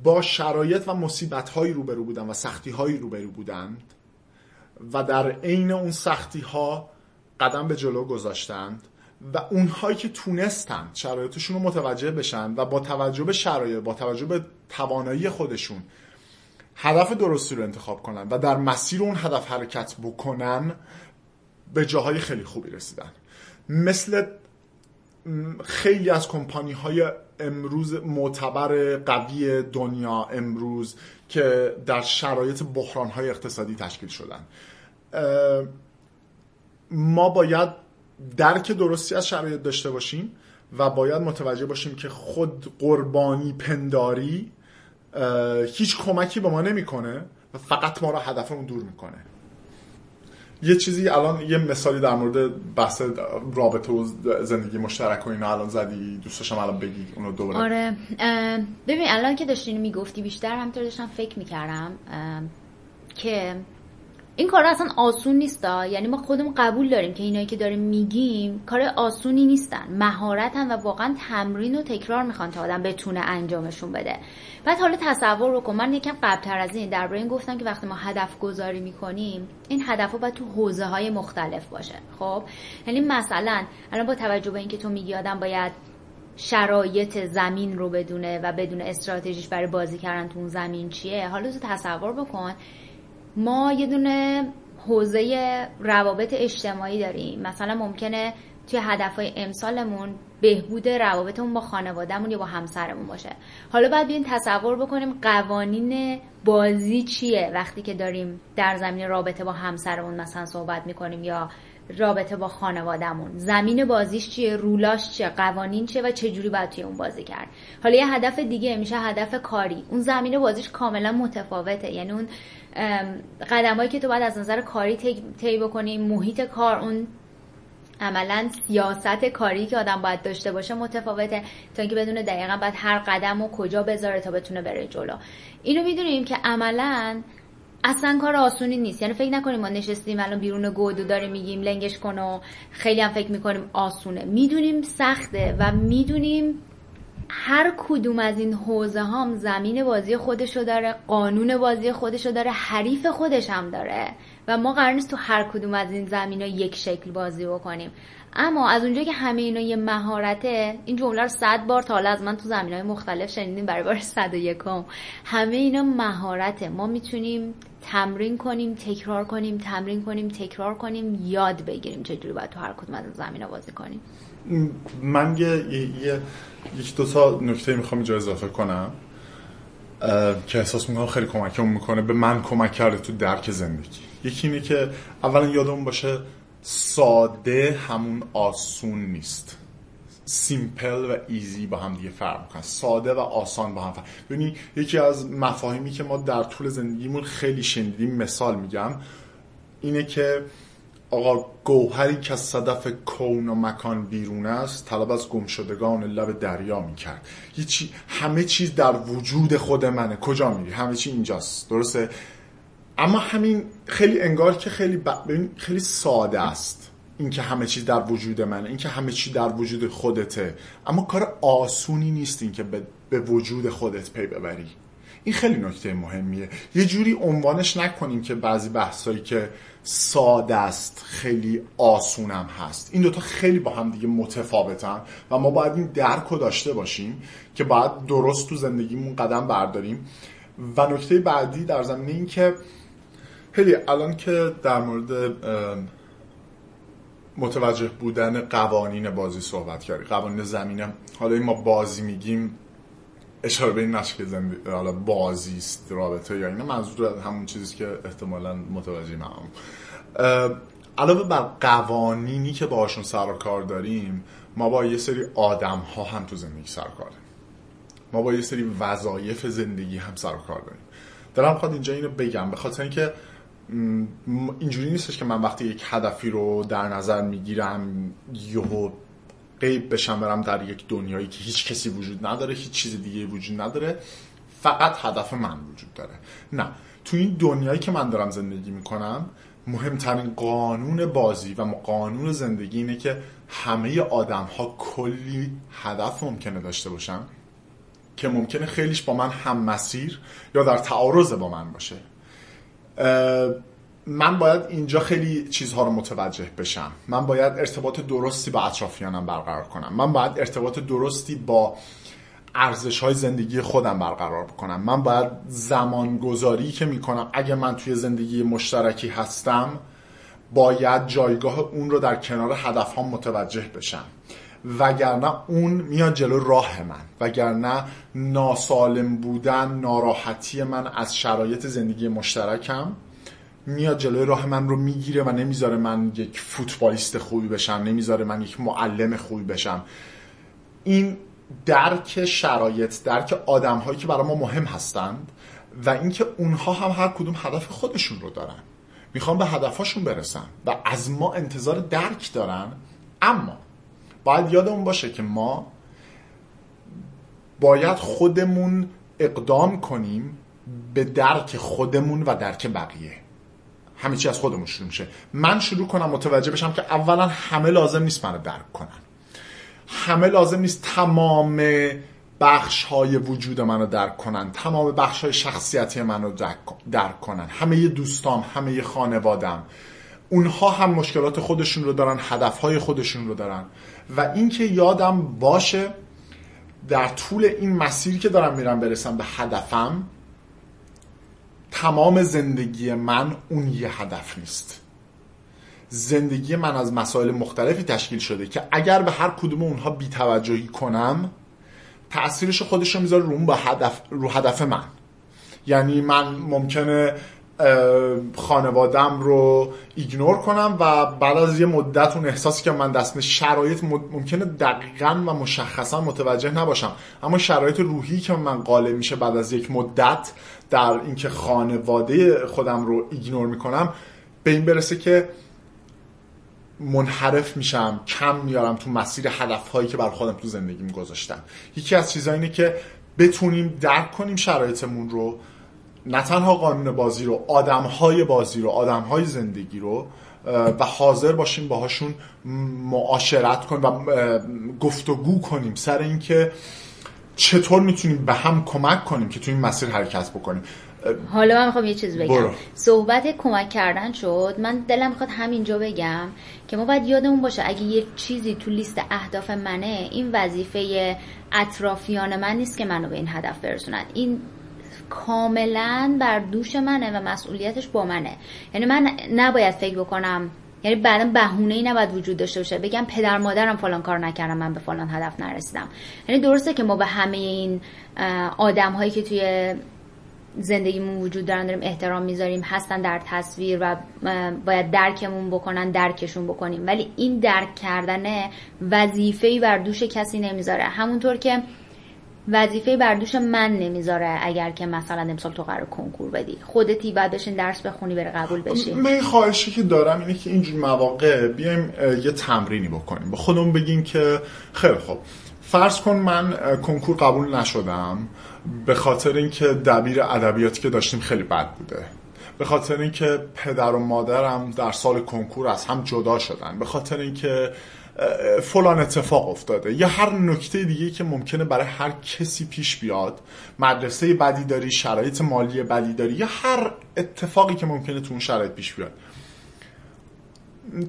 با شرایط و مصیبت هایی روبرو بودن و سختی هایی روبرو بودند و در عین اون سختی ها قدم به جلو گذاشتند و اونهایی که تونستند شرایطشون رو متوجه بشن و با توجه به شرایط با توجه به توانایی خودشون هدف درستی رو انتخاب کنن و در مسیر اون هدف حرکت بکنن به جاهای خیلی خوبی رسیدن. مثل خیلی از کمپانی های امروز معتبر قوی دنیا امروز که در شرایط بحران های اقتصادی تشکیل شدن. ما باید درک درستی از شرایط داشته باشیم و باید متوجه باشیم که خود قربانی پنداری هیچ کمکی به ما نمی‌کنه و فقط ما را هدفمون دور می‌کنه. یه چیزی الان یه مثالی در مورد بحث رابطه و زندگی مشترک و اینا الان زدی. دوست داشتم الان بگی اونو دوباره. آره. ببین الان که داشتین می‌گفتی بیشتر همطور داشتم فکر می‌کردم که این کار اصلا آسون نیست یعنی ما خودمون قبول داریم که اینایی که داریم میگیم کار آسونی نیستن. مهارتن و واقعا تمرین و تکرار می‌خوان تا آدم بتونه انجامشون بده. بعد حالا تصور رو کن من یکم قبلتر از این درباره این گفتم که وقتی ما هدف گذاری می‌کنیم این هدف باید تو حوزه های مختلف باشه. خب؟ یعنی مثلا الان با توجه به اینکه تو میگی آدم باید شرایط زمین رو بدونه و بدون استراتژیش برای بازی کردن تو اون زمین چیه حالا تو تصور بکن ما یه دونه حوزه روابط اجتماعی داریم. مثلا ممکنه توی هدفهای امسالمون بهبود روابطمون با خانوادهمون یا با همسرمون باشه. حالا باید بیاین تصور بکنیم قوانین بازی چیه وقتی که داریم در زمین رابطه با همسرمون مثلا صحبت می‌کنیم یا رابطه با خانوادهمون. زمین بازیش چیه؟ رولاش چیه؟ قوانین چیه؟ و چه جوری باید توی اون بازی کرد؟ حالا یه هدف دیگه میشه هدف کاری. اون زمین بازیش کاملا متفاوته. یعنی اون قدمایی که تو باید از نظر کاری طی بکنی محیط کار اون عملا سیاست کاری که آدم باید داشته باشه متفاوته. تا اینکه بدونه دقیقا باید هر قدم و کجا بذاره تا بتونه بره جلو. اینو می‌دونیم که عملا اصلا کار آسونی نیست. یعنی فکر نکنیم ما نشستیم الان بیرون گودو داریم میگیم لنگش کن و خیلی هم فکر می‌کنیم آسونه. می‌دونیم سخته و می‌دونیم هر کدوم از این حوزه هم زمین بازی خودشو داره قانون بازی خودشو داره حریف خودش هم داره. و ما قرار نیست تو هر کدوم از این زمین یک شکل بازی بکنیم. اما از اونجا که همه اینا یه مهارته این جمله رو صد بار تا از من تو زمین های مختلف شنیدیم برای بار صد و یکم. همه اینا مهارته. ما می‌تونیم تمرین کنیم تکرار کنیم تمرین کنیم تکرار کنیم یاد بگیریم چجوری باید تو هر کدوم از زمین بازی کنیم. من یه, یه یک دو تا نکته می‌خوام اینجا اضافه کنم که احساس می‌کنم خیلی کمکمون می‌کنه به من کمک کرده تو درک زندگی. یکی اینه که اولا یادمون باشه ساده همون آسون نیست. سیمپل و ایزی با هم دیگه فرق می‌کنن. ساده و آسان با هم فرق. ببینی یکی از مفاهیمی که ما در طول زندگیمون خیلی شنیدیم مثال میگم اینه که آقا گوهری که از صدف کون و مکان بیرون است طلب از گمشدگان لب دریا می‌کرد. چی همه چیز در وجود خود منه. کجا میری؟ همه چی اینجاست. درسته؟ اما همین خیلی انگار که خیلی ب... خیلی ساده است. اینکه همه چیز در وجود منه اینکه همه چیز در وجود خودته. اما کار آسونی نیست اینکه به, به وجود خودت پی ببری. این خیلی نکته مهمیه. یه جوری عنوانش نکنیم که بعضی بحثایی که ساده است خیلی آسونم هست. این دوتا خیلی با هم دیگه متفاوتن و ما باید این درک رو داشته باشیم که باید درست تو زندگیمون قدم برداریم. و نکته بعدی در زمینه این که خیلی الان که در مورد متوجه بودن قوانین بازی صحبت کردی قوانین زمینه حالا این ما بازی میگیم اشاره به این نشه که زندگی حالا بازی است رابطه یا اینا منظور همون چیزی که احتمالا متوجه هم. علاوه بر قوانینی که باشون سر کار داریم ما با یه سری آدم ها هم تو زندگی سر کار داریم ما با یه سری وظایف زندگی هم سر کار داریم. دارم خواهد اینجا اینو بگم به خاطر اینکه اینجوری نیستش که من وقتی یک هدفی رو در نظر می‌گیرم یهو قیب بشم برم در یک دنیایی که هیچ کسی وجود نداره هیچ چیز دیگه وجود نداره. فقط هدف من وجود داره. نه. تو این دنیایی که من دارم زندگی می‌کنم مهمترین قانون بازی و قانون زندگی اینه که همه آدم ها کلی هدف ممکنه داشته باشن که ممکنه خیلیش با من هم مسیر یا در تعارض با من باشه. من باید اینجا خیلی چیزها رو متوجه بشم. من باید ارتباط درستی با اطرافیانم برقرار کنم. من باید ارتباط درستی با ارزش های زندگی خودم برقرار بکنم. من باید زمان گذاری که می‌کنم اگه من توی زندگی مشترکی هستم باید جایگاه اون رو در کنار هدف ها متوجه بشم. وگرنه اون میاد جلو راه من. وگرنه ناسالم بودن ناراحتی من از شرایط زندگی مشترکم. میاد جلوی راه من رو می‌گیره و نمی‌ذاره من یک فوتبالیست خوبی بشم نمی‌ذاره من یک معلم خوبی بشم. این درک شرایط درک آدم هایی که برای ما مهم هستند و اینکه اونها هم هر کدوم هدف خودشون رو دارن. می‌خوام به هدفهاشون برسن و از ما انتظار درک دارن. اما باید یادمون باشه که ما باید خودمون اقدام کنیم به درک خودمون و درک بقیه. همه چی از خودمون شروع میشه. من شروع کنم متوجه بشم که اولا همه لازم نیست منو درک کنن. همه لازم نیست تمام بخش های وجود منو درک کنن. تمام بخش های شخصیتی منو درک کنن. همه دوستام همه خانوادم. اونها هم مشکلات خودشون رو دارن هدف های خودشون رو دارن. و اینکه یادم باشه در طول این مسیری که دارم میرم برسم به هدفم تمام زندگی من اون یه هدف نیست. زندگی من از مسائل مختلفی تشکیل شده که اگر به هر کدوم اونها بیتوجهی کنم تأثیرش خودش رو می‌ذاره رو, هدف، رو هدف من. یعنی من ممکنه خانوادم رو ایگنور کنم و بعد از یه مدت اون احساسی که من دست شرایط ممکنه دقیقا و مشخصا متوجه نباشم. اما شرایط روحی که من قالب میشه بعد از یک مدت در اینکه خانواده خودم رو ایگنور می‌کنم به این برسه که منحرف میشم کم میارم تو مسیر هدفهایی که بر خودم تو زندگیم گذاشتم. یکی از چیزها اینه که بتونیم درک کنیم شرایطمون رو نه تنها قانون بازی رو آدمهای بازی رو آدمهای زندگی رو و حاضر باشیم باهاشون معاشرت کنیم و گفتگو کنیم. سر اینکه چطور می‌تونیم به هم کمک کنیم که تو این مسیر حرکت بکنیم. حالا من می‌خوام یه چیز بگم. صحبت کمک کردن شد. من دلم می‌خواد همینجا بگم که ما باید یادمون باشه اگه یه چیزی تو لیست اهداف منه این وظیفه اطرافیان من نیست که منو به این هدف برسونن. این کاملا بر دوش منه و مسئولیتش با منه. یعنی من نباید فکر بکنم یعنی بعدا بهونه ای نباید وجود داشته باشه. بگم پدر مادرم فلان کار نکردم من به فلان هدف نرسیدم. یعنی درسته که ما به همه این آدم هایی که توی زندگیمون وجود دارن داریم احترام می‌ذاریم هستن در تصویر و باید درکمون بکنن درکشون بکنیم. ولی این درک کردن وظیفه‌ای بر دوش کسی نمی‌ذاره. همونطور که وظیفه بر دوش من نمی‌ذاره اگر که مثلا امسال تو قرار کنکور بدی. خودتی بعد بشین درس بخونی بره قبول بشی. من خواهشی که دارم اینه که اینجور مواقع بیایم یه تمرینی بکنیم. با خودمون بگیم که خیلی خوب فرض کن من کنکور قبول نشدم به خاطر اینکه دبیر ادبیاتی که داشتیم خیلی بد بوده. به خاطر اینکه پدر و مادرم در سال کنکور از هم جدا شدن. به خاطر اینکه فلان اتفاق افتاده. یا هر نکته دیگه که ممکنه برای هر کسی پیش بیاد. مدرسه بدی داری شرایط مالی بدی داری یا هر اتفاقی که ممکنه تو اون شرایط پیش بیاد.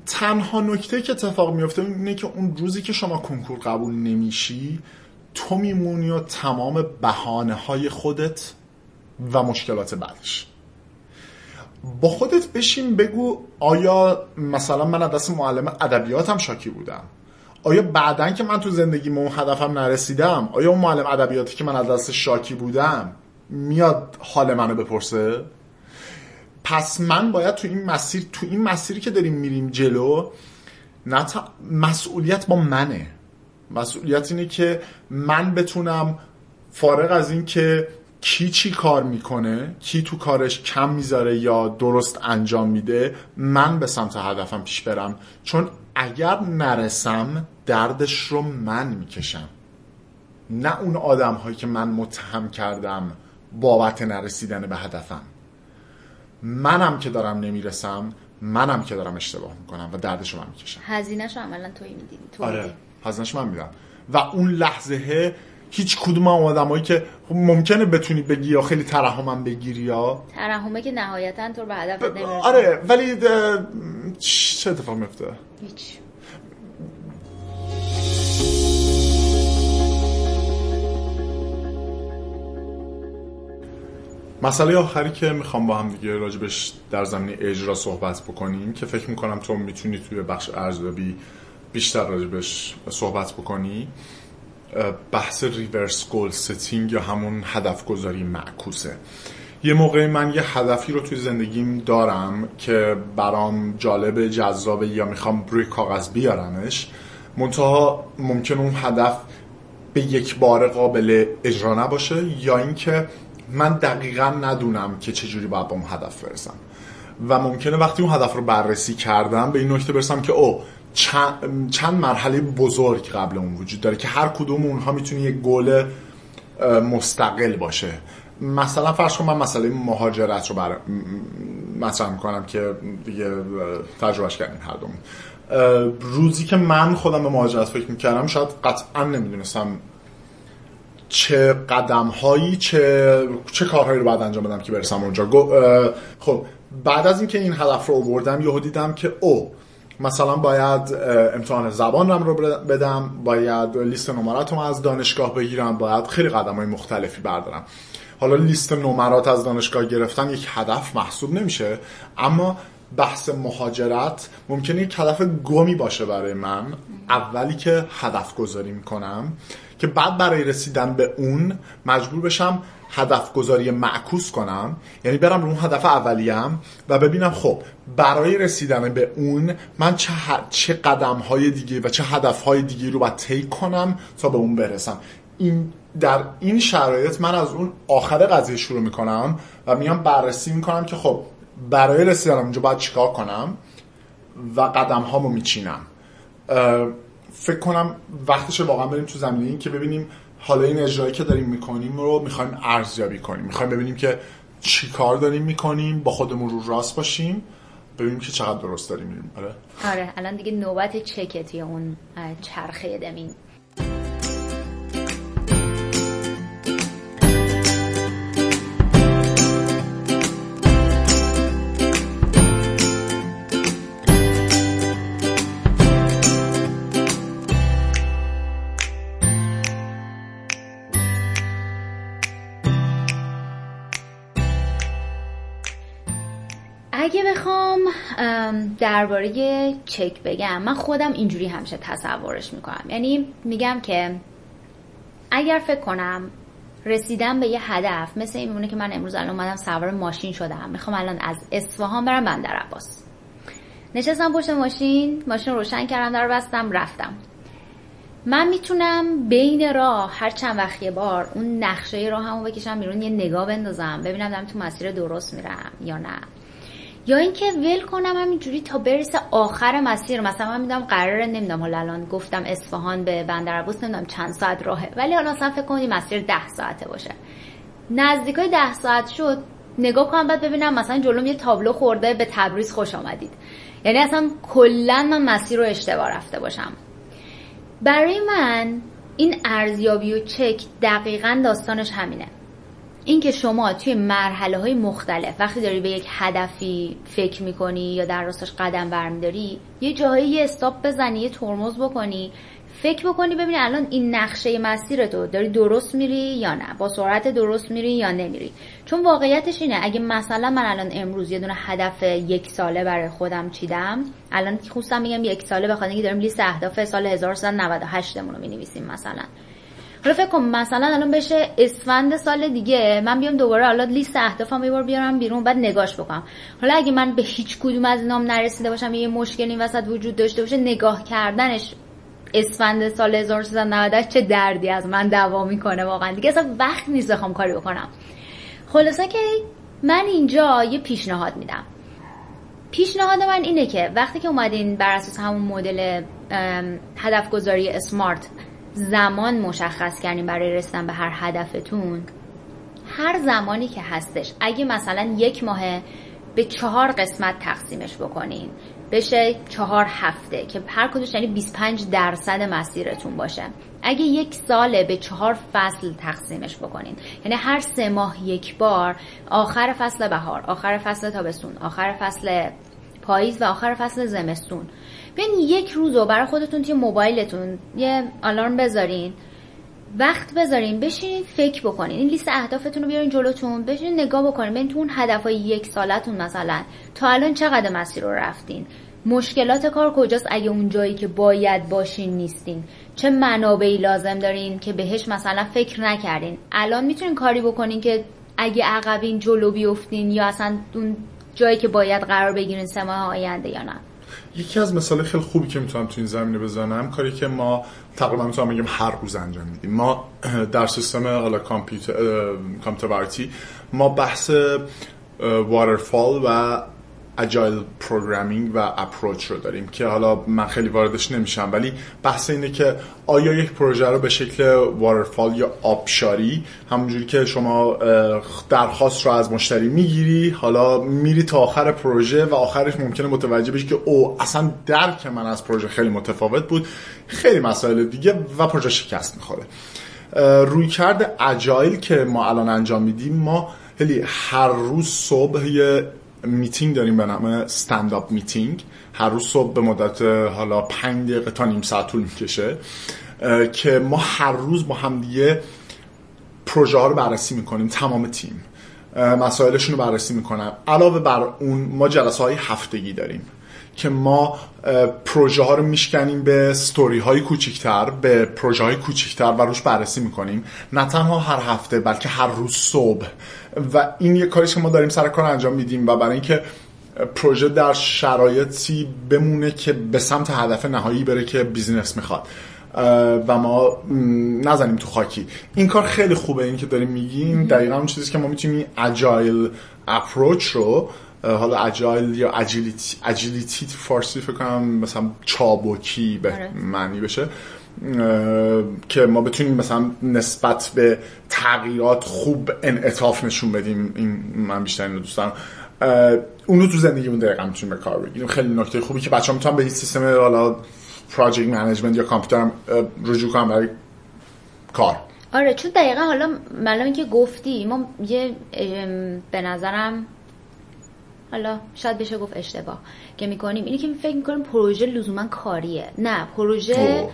تنها نکته که اتفاق میفته اینه که اون روزی که شما کنکور قبول نمیشی تو میمونی و تمام بهانه های خودت و مشکلات بعدش. با خودت بشین بگو آیا مثلا من دست معلم ادبیاتم شاکی بودم؟ آیا بعدا که من تو زندگی اون هدفم نرسیدم آیا اون معلم ادبیاتی که من از دست شاکی بودم میاد حال منو بپرسه؟ پس من باید تو این مسیر تو این مسیری که داریم میریم جلو نه مسئولیت با منه. مسئولیت اینه که من بتونم فارغ از این که کی چی کار می‌کنه کی تو کارش کم می‌ذاره یا درست انجام میده من به سمت هدفم پیش برم. چون اگر نرسم دردش رو من می‌کشم. نه اون آدم هایی که من متهم کردم بابت نرسیدن به هدفم. منم که دارم نمی‌رسم منم که دارم اشتباه می‌کنم و دردش رو من می‌کشم. هزینهش عملا توی میدی تو آره هزینهش من میدم. و اون لحظه هیچ کدوم هم آدمایی که خب ممکنه بتونی بگی یا خیلی ترحمم بگیری یا؟ ترحمه که نهایتا تو به هدف نمی‌رسه آره ولی چه اتفاق میفته هیچ. مسئله آخری که می‌خوام با هم دیگه راجبش در زمینه اجرا صحبت بکنیم که فکر می‌کنم تو می‌تونی توی بخش ارزیابی بیشتر راجبش صحبت بکنی بحث reverse goal setting یا همون هدف گذاری معکوسه. یه موقع من یه هدفی رو توی زندگیم دارم که برام جالب جذابه یا می‌خوام روی کاغذ بیارمش. منتها ممکن اون هدف به یک بار قابل اجرا نباشه یا اینکه من دقیقا ندونم که چجوری باید با اون هدف برسم. و ممکنه وقتی اون هدف رو بررسی کردم به این نکته برسم که او چند مرحله بزرگ قبل اون وجود داره که هر کدوم اونها می‌تونه یک گل مستقل باشه. مثلا فرض کنم من مسئله مهاجرت رو بر مطرح می‌کنم که دیگه تجربهش کردیم هر دوم روزی که من خودم به مهاجرت فکر می‌کردم شاید قطعا نمی‌دونستم چه قدم هایی چه چه کارهایی رو باید انجام بدم که برسم اونجا. خب بعد از اینکه این هدف رو آوردم یهو دیدم که او مثلا باید امتحان زبانم رو بدم باید لیست نمراتم از دانشگاه بگیرم باید خیلی قدم های مختلفی بردارم. حالا لیست نمرات از دانشگاه گرفتن یک هدف محسوب نمیشه اما بحث مهاجرت ممکنه یک هدف گمی باشه برای من. اولی که هدف گذاری می‌کنم که بعد برای رسیدن به اون مجبور بشم هدف گذاری معکوس کنم یعنی برم رو اون هدف اولیم و ببینم خب برای رسیدن به اون من چه, چه قدم های دیگه و چه هدف های دیگه رو باید طی کنم تا به اون برسم. این در این شرایط من از اون آخر قضیه شروع می‌کنم و میام بررسی می‌کنم که خب برای رسیدن اونجا باید چیکار کنم و قدم هامو میچینم فکر کنم وقتش واقعا بریم تو زمینه این که ببینیم حالا این اجرایی که داریم می‌کنیم رو می‌خوایم ارزیابی کنیم. می‌خوایم ببینیم که چی کار داریم می‌کنیم با خودمون رو راست باشیم ببینیم که چقدر درست داریم میریم. آره؟ آره الان دیگه نوبت چکه توی اون چرخه دمین. درباره چک بگم. من خودم اینجوری همیشه تصورش می‌کنم. یعنی میگم که اگر فکر کنم رسیدم به یه هدف مثل این میمونه که من امروز الان اومدم سوار ماشین شدم. می‌خوام الان از اصفهان برم بندر عباس. نشستم پشت ماشین ماشین روشن کردم در بستم رفتم. من می‌تونم بین راه هر چند وقت یه بار اون نقشه راه همو بکشم بیرون یه نگاه بندازم ببینم دارم تو مسیر درست میرم یا نه. یا اینکه ول کنم همینجوری تا برسه آخر مسیر. مثلا من میدم قراره نمی‌دونم حالا الان گفتم اصفهان به بندر عباس نمی‌دونم چند ساعت راهه. ولی حالا اصلا فکر کنید مسیر ده ساعته باشه. نزدیکای ده ساعت شد نگاه کنم بعد ببینم مثلا جلوم یه تابلو خورده به تبریز خوش آمدید. یعنی اصلا کلا من مسیر رو اشتباه رفته باشم. برای من این ارزیابی و چک دقیقا داستانش همینه. اینکه شما توی مرحله های مختلف وقتی داری به یک هدفی فکر می‌کنی یا در راستش قدم برمیداری یه جاهایی یه استاپ بزنی یه ترمز بکنی فکر بکنی ببینی الان این نقشه مسیر تو داری درست میری یا نه با سرعت درست میری یا نمیری. چون واقعیتش اینه اگه مثلا من الان امروز یه دونه هدف یک ساله برای خودم چیدم الان خصوصا میگم یک ساله بخاطر اینکه داریم لیست اهداف سال 1398 مون رو می‌نویسیم مثلا. حالا فکر کن مثلا الان بشه اسفند سال دیگه. من بیام دوباره حالا لیست اهدافم یه بیارم بیرون بعد نگاش بکنم. حالا اگه من به هیچ کدوم از اینام نرسیده باشم یه مشکلی وسط وجود داشته باشه نگاه کردنش اسفند سال 1398 چه دردی از من دوا می‌کنه واقعا. دیگه اصلا وقت نیست بخوام کاری بکنم. خلاصه که من اینجا یه پیشنهاد میدم. پیشنهاد من اینه که وقتی که اومدین بر اساس همون مدل هدف گذاری اسمارت زمان مشخص کردیم برای رسیدن به هر هدفتون هر زمانی که هستش اگه مثلا یک ماه به چهار قسمت تقسیمش بکنین بشه چهار هفته که هر کدوش یعنی 25 درصد مسیرتون باشه. اگه یک ساله به چهار فصل تقسیمش بکنین یعنی هر سه ماه یک بار آخر فصل بهار آخر فصل تابستون آخر فصل پاییز و آخر فصل زمستون بیاین یک روز رو برای خودتون توی موبایلتون یه آلارم بذارین وقت بذارین بشینین فکر بکنین. این لیست اهدافتون رو بیارین جلوتون بشینین نگاه بکنین. ببین تو اون یک سالتون مثلا تا الان چقدر مسیر رو رفتین؟ مشکلات کار کجاست اگه اون جایی که باید باشین نیستین؟ چه منابعی لازم دارین که بهش مثلا فکر نکردین؟ الان می‌تونین کاری بکنین که اگه عقبین جلو بیفتین یا اصلا اون جایی که باید قرار بگیرین سه ماه آینده یا نه. یکی از مثال خیلی خوبی که می‌تونم تو این زمینه بزنم کاری که ما تقریبا می‌تونم بگم هر روز انجام میدیم. ما در سیستم حالا کامپیوتر ما بحث waterfall و agile programming و approach رو داریم که حالا من خیلی واردش نمیشم ولی بحث اینه که آیا یک پروژه رو به شکل waterfall یا آبشاری همونجوری که شما درخواست رو از مشتری می‌گیری حالا میری تا آخر پروژه و آخرش ممکنه متوجه بشی که او اصلا درک من از پروژه خیلی متفاوت بود خیلی مسائل دیگه و پروژه شکست می‌خوره. رویکرد agile که ما الان انجام میدیم ما خیلی هر روز صبح یه میتینگ داریم به نام stand up meeting هر روز صبح به مدت حالا پنج دقیقه تا نیم ساعت طول می‌کشه که ما هر روز با هم دیگه پروژه ها رو بررسی می‌کنیم تمام تیم. مسائلشون رو بررسی می‌کنم. علاوه بر اون ما جلسه های هفتگی داریم که ما پروژه ها رو میشکنیم به ستوری های کوچیکتر به پروژه های کوچیکتر و روش بررسی می‌کنیم. نه تنها هر هفته بلکه هر روز صبح. و این یه کاریش که ما داریم سر کار انجام میدیم و برای اینکه پروژه در شرایطی بمونه که به سمت هدف نهایی بره که بیزینس می‌خواد. و ما نزنیم تو خاکی. این کار خیلی خوبه این که داریم میگیم. دقیقا اون چیزی که ما می‌تونیم اجایل اپروچ رو حالا اجایل یا اجیلیتی اجیلیتی فارسی فکر کنم مثلا چابکی به آره. معنی بشه. که ما بتونیم مثلا نسبت به تغییرات خوب انعطاف نشون بدیم. این من بیشتر اینو دوست دارم. اون رو تو زندگیمون دقیقا می‌تونیم به کار بگیریم. خیلی نکته خوبی که بچه‌ها می‌تونن به این سیستم حالا پراجکت منیجمنت یا کامپیوتر رجوع کنم برای کار. آره چون دقیقا حالا معلومه که گفتی. ما یه به نظرم حالا شاید بشه گفت اشتباه که می‌کنیم. اینی که فکر می‌کنیم پروژه لزوما کاریه. نه پروژه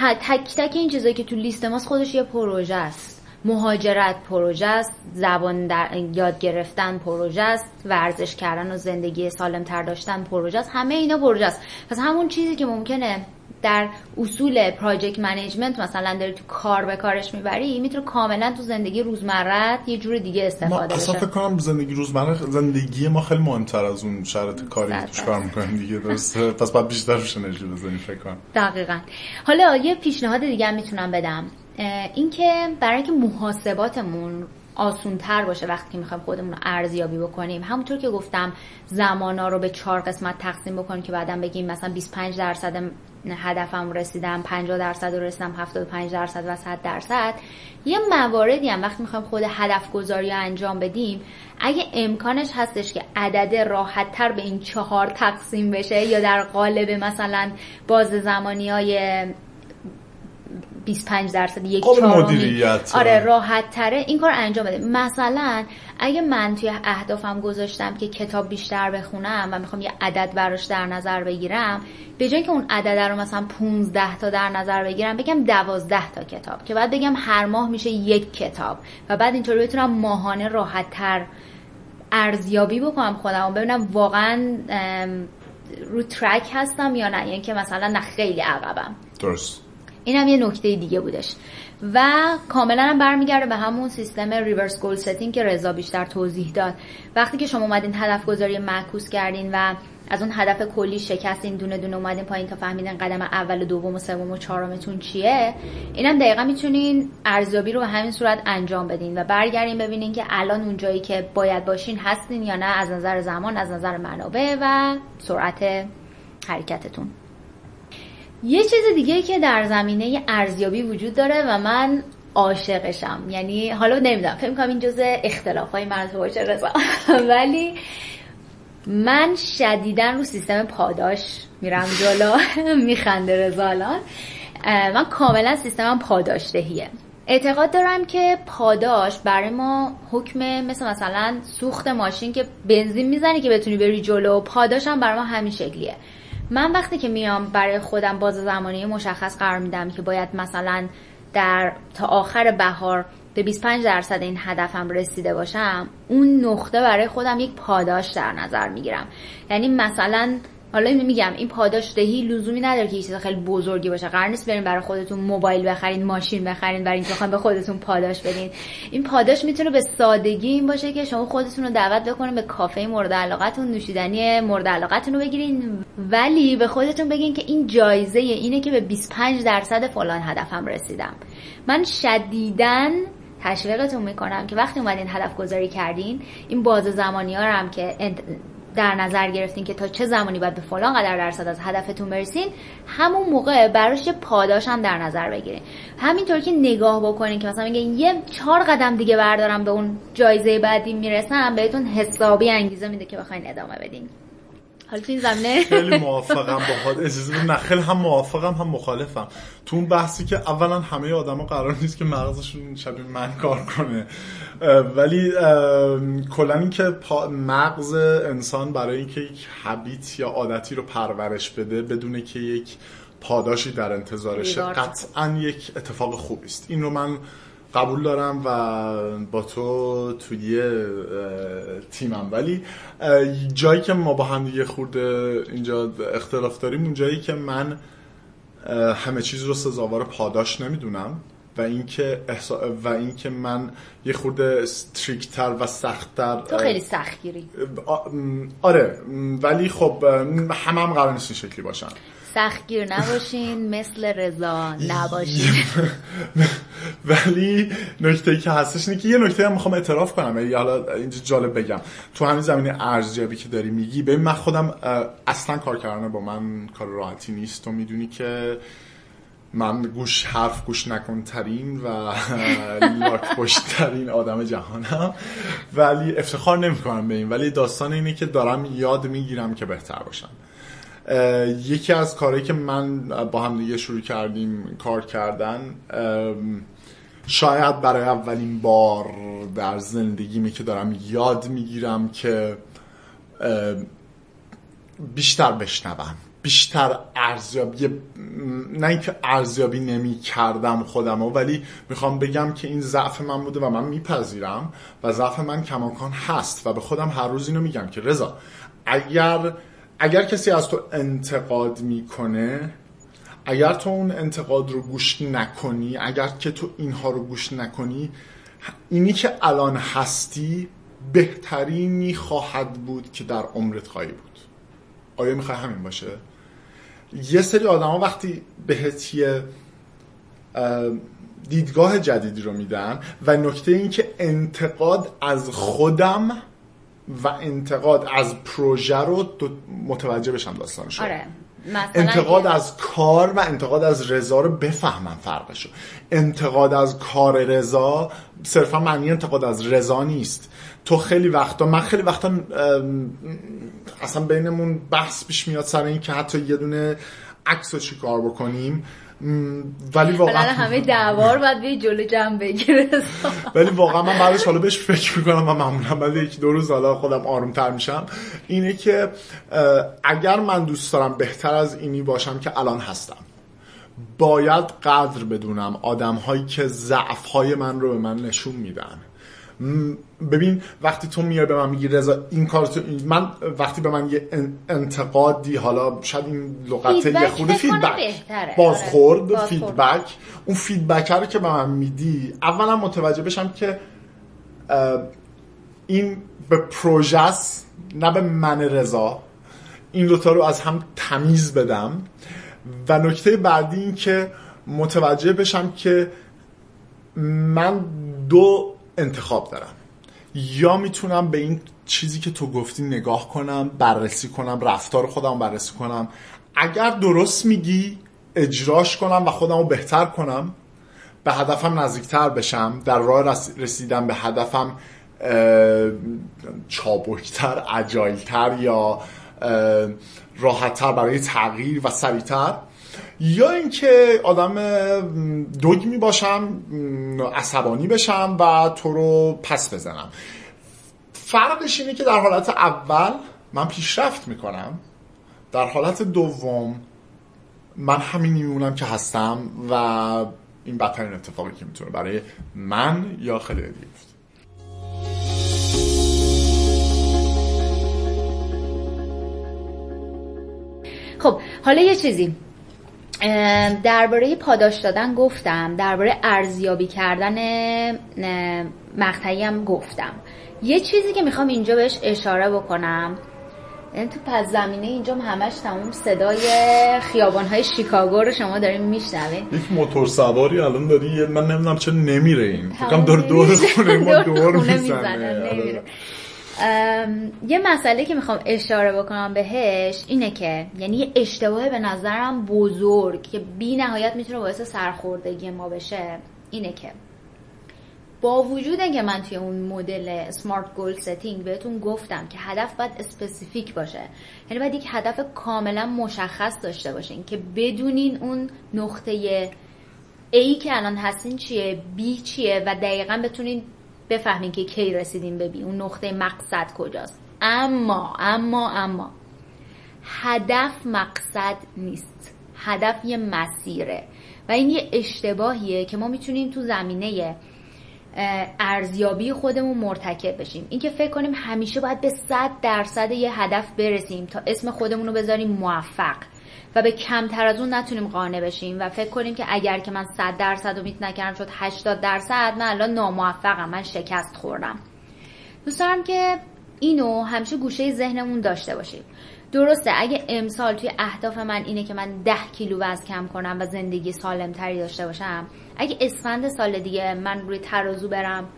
تک تک این چیزایی که تو لیست ماست خودش یه پروژه است. مهاجرت پروژه است زبان در یاد گرفتن پروژه است ورزش کردن و زندگی سالم تر داشتن پروژه است. همه اینا پروژه است. پس همون چیزی که ممکنه در اصول پراجکت منیجمنت مثلا داری تو کار به کارش می‌بری می‌تونه کاملا تو زندگی روزمره یه جور دیگه استفاده بشه ما فکر کنم زندگی روزمره زندگی ما خیلی مهمتر از اون شرط کاری که توش کار می‌کنیم دیگه درسته؟ پس باید بیشتر روش انرژی بزنیم فکر کنم. دقیقا. حالا یه پیشنهاد دیگه هم می‌تونم بدم. اینکه برای اینکه محاسباتمون آسون تر باشه وقتی که می‌خوایم خودمون رو ارزیابی بکنیم همونطور که گفتم زمانا رو به چهار قسمت تقسیم بکنیم که بعدا بگیم مثلا 25 درصد هدفم رسیدم 50 درصد رو رسیدم 75 درصد و 100 درصد. یه مواردی هم وقتی می‌خوایم خود هدف گذاری انجام بدیم اگه امکانش هستش که عدد راحت تر به این چهار تقسیم بشه یا در قالب مثلا باز زمانی های 25 درصد یک مدیریت. آره راحت تره این کار انجام بده. مثلا اگه من توی اهدافم گذاشتم که کتاب بیشتر بخونم و می‌خوام یه عدد براش در نظر بگیرم به جای که اون عدد رو مثلا 15 تا در نظر بگیرم بگم 12 تا کتاب. که بعد بگم هر ماه میشه یک کتاب. و بعد اینطوری بتونم ماهانه راحت تر ارزیابی بکنم خودم و ببینم واقعا رو ترک هستم یا نه. یعنی که مثلا نه خیلی عقبم. درست. این هم یه نکته دیگه بودش. و کاملا هم برمیگرده به همون سیستم reverse goal setting که رضا بیشتر توضیح داد. وقتی که شما اومدین هدف گذاری معکوس کردین و از اون هدف کلی شکستین دونه دونه اومدین پایین تا فهمیدین قدم اول و دوم و سوم و چهارمتون چیه اینم دقیقا می‌تونین ارزیابی رو به همین صورت انجام بدین و برگردین ببینین که الان اون جایی که باید باشین هستین یا نه از نظر زمان از نظر منابع و سرعت حرکتتون. یه چیز دیگه که در زمینه ارزیابی وجود داره و من عاشقشم. یعنی حالا نمی‌دونم فکر کنم این جزء اختلاف های من تو رضا من شدیدا رو سیستم پاداش میرم جلو. میخنده رضا الان. من کاملا سیستمم پاداش دهیه اعتقاد دارم که پاداش برای ما حکم مثل مثلا سوخت ماشین که بنزین می‌زنی که بتونی بری جلو پاداش هم برای ما همین شکلیه. من وقتی که میام برای خودم باز زمانی مشخص قرار میدم که باید مثلا در تا آخر بهار به 25 درصد این هدفم رسیده باشم اون نقطه برای خودم یک پاداش در نظر می‌گیرم. یعنی مثلا حالا اینو میگم این پاداش دهی لزومی نداره که چیز خیلی بزرگی باشه. قرار نیست بریم برای خودتون موبایل بخرین ماشین بخرین برای اینکه به خودتون پاداش بدین. این پاداش می‌تونه به سادگی این باشه که شما خودتون رو دعوت بکنین به کافه مورد علاقتون نوشیدنی مورد علاقتون رو بگیرین. ولی به خودتون بگین که این جایزه اینه که به 25 درصد فلان هدفم رسیدم. من شدیداً تشویقتون می‌کنم که وقتی اومدین هدف گذاری کردین این باز زمانی ها هم که در نظر گرفتین که تا چه زمانی باید به فلان قدر درصد از هدفتون برسین همون موقع براش پاداش هم در نظر بگیرین. همینطور که نگاه بکنین که مثلا میگه یه چهار قدم دیگه بردارم به اون جایزه بعدی می‌رسم بهتون حسابی انگیزه میده که بخواین ادامه بدین. حالا تو این زمینه خیلی موافقم باهات اجازه نه خیلی هم موافقم هم مخالفم. تو اون بحثی که اولا همه آدما قرار نیست که مغزشون شبیه من کار کنه. ولی کلا اینکه مغز انسان برای اینکه یک حبیت یا عادتی رو پرورش بده بدونه که یک پاداشی در انتظارشه قطعا یک اتفاق خوبی است. این رو من قبول دارم و با تو توی تیمم. ولی جایی که ما با هم دیگه خورده اینجا اختلاف داریم اون جایی که من همه چیز رو سزاوار پاداش نمی‌دونم و اینکه احسا... و اینکه من یه خورده استریکتر و سختتر تو خیلی سختگیری. آره. ولی خب همه هم قرار نیست شکلی باشن. سختگیر نباشین مثل رضا نباشین. ولی نکته که هستش اینه که یه نکته هم می‌خوام اعتراف کنم. یعنی حالا اینجا جالب بگم. تو همین زمینه ارزیابی که داری میگی ببین من خودم اصلا کار کردن با من کار راحتی نیست. تو می‌دونی که من گوش حرف گوش نکن ترین و لاک پشت ترین آدم جهانم. ولی افتخار نمی کنم به این. ولی داستان اینه که دارم یاد می‌گیرم که بهتر باشم. یکی از کارهایی که من با هم دیگه شروع کردیم کار کردن شاید برای اولین بار در زندگیمی که دارم یاد می‌گیرم که بیشتر بشنوم بیشتر ارزیابی نه اینکه ارزیابی نمی کردم خودم ولی می‌خوام بگم که این ضعف من بوده و من میپذیرم و ضعف من کماکان هست و به خودم هر روز اینو میگم که رضا اگر اگر کسی از تو انتقاد می‌کنه اگر تو اون انتقاد رو گوش نکنی اگر که تو اینها رو گوش نکنی اینی که الان هستی بهترینی خواهد بود که در عمرت خواهی بود. آیا می‌خوای همین باشه؟ یه سری آدم ها وقتی بهت یه دیدگاه جدیدی رو میدن و نکته این که انتقاد از خودم و انتقاد از پروژه رو متوجه بشم داستانش آره. انتقاد از کار و انتقاد از رضا رو بفهمم فرقشو. انتقاد از کار رضا صرفا معنی انتقاد از رضا نیست. تو خیلی وقتا من خیلی وقتا اصلا بینمون بحث پیش میاد سر این که حتی یه دونه عکس رو چی کار بکنیم. ولی واقعا همه دعوار باید به جلو جمع بگیره. ولی واقعا من بعدش حالا بهش فکر می‌کنم و معمولا بعد یکی دو روز حالا خودم آرومتر میشم. اینه که اگر من دوست دارم بهتر از اینی باشم که الان هستم. باید قدر بدونم آدم هایی که ضعف های من رو به من نشون میدن. ببین وقتی تو میای به من میگی رضا این کار تو من وقتی به من یه انتقادی حالا شاید این لغت یه خورده feedback بازخورد آره. feedback اون feedback رو که به من میدی اولا متوجه بشم که این به پروژه نه به من رضا. این دوتا رو از هم تمیز بدم. و نکته بعدی این که متوجه بشم که من دو انتخاب دارم. یا می‌تونم به این چیزی که تو گفتی نگاه کنم بررسی کنم رفتار خودم بررسی کنم. اگر درست میگی اجراش کنم و خودم رو بهتر کنم به هدفم نزدیکتر بشم. در راه رسیدن به هدفم چابکتر عجایلتر یا راحتتر برای تغییر و سریعتر یا اینکه آدم دوگمی باشم عصبانی بشم و تو رو پس بزنم. فرقش اینه که در حالت اول من پیشرفت می‌کنم. در حالت دوم من همینی میمونم که هستم و این بدترین اتفاقی که می‌تونه برای من یا خیلی دیگه خب حالا یه چیزی. درباره پاداش دادن گفتم درباره ارزیابی کردن مقطعی هم گفتم. یه چیزی که می‌خوام اینجا بهش اشاره بکنم. این تو پس زمینه اینجا همش تمام صدای خیابان های شیکاگو رو شما داریم میشنوین. یک موتور سواری الان داری من نمی‌دونم چه نمیره این. فکرم دور دور خونه ما دور می‌زنه. یه مسئله که می‌خوام اشاره بکنم بهش اینه که یعنی یه اشتباه به نظرم بزرگ که بی نهایت می‌تونه باعث سرخوردگی ما بشه اینه که با وجود اینکه من توی اون مدل smart goal setting بهتون گفتم که هدف باید specific باشه یعنی باید یک هدف کاملا مشخص داشته باشین که بدونین اون نقطه A که الان هستین چیه B چیه و دقیقا بتونین بفهمین که کی رسیدین به B اون نقطه مقصد کجاست. اما اما اما. هدف مقصد نیست. هدف یه مسیره. و این یه اشتباهیه که ما می‌تونیم تو زمینه ارزیابی خودمون مرتکب بشیم. اینکه فکر کنیم همیشه باید به صد درصد یه هدف برسیم تا اسم خودمون رو بذاریم موفق. و به کمتر از اون نتونیم قانع بشیم و فکر کنیم که اگر که من 100 درصد میت نکردم شد 80 درصد من الان ناموفقم من شکست خوردم. دوست دارم که اینو همیشه گوشه ذهنمون داشته باشیم. درسته اگه امسال توی اهداف من اینه که من 10 کیلو وزن کم کنم و زندگی سالمتری داشته باشم اگه اسفند سال دیگه من روی ترازو برم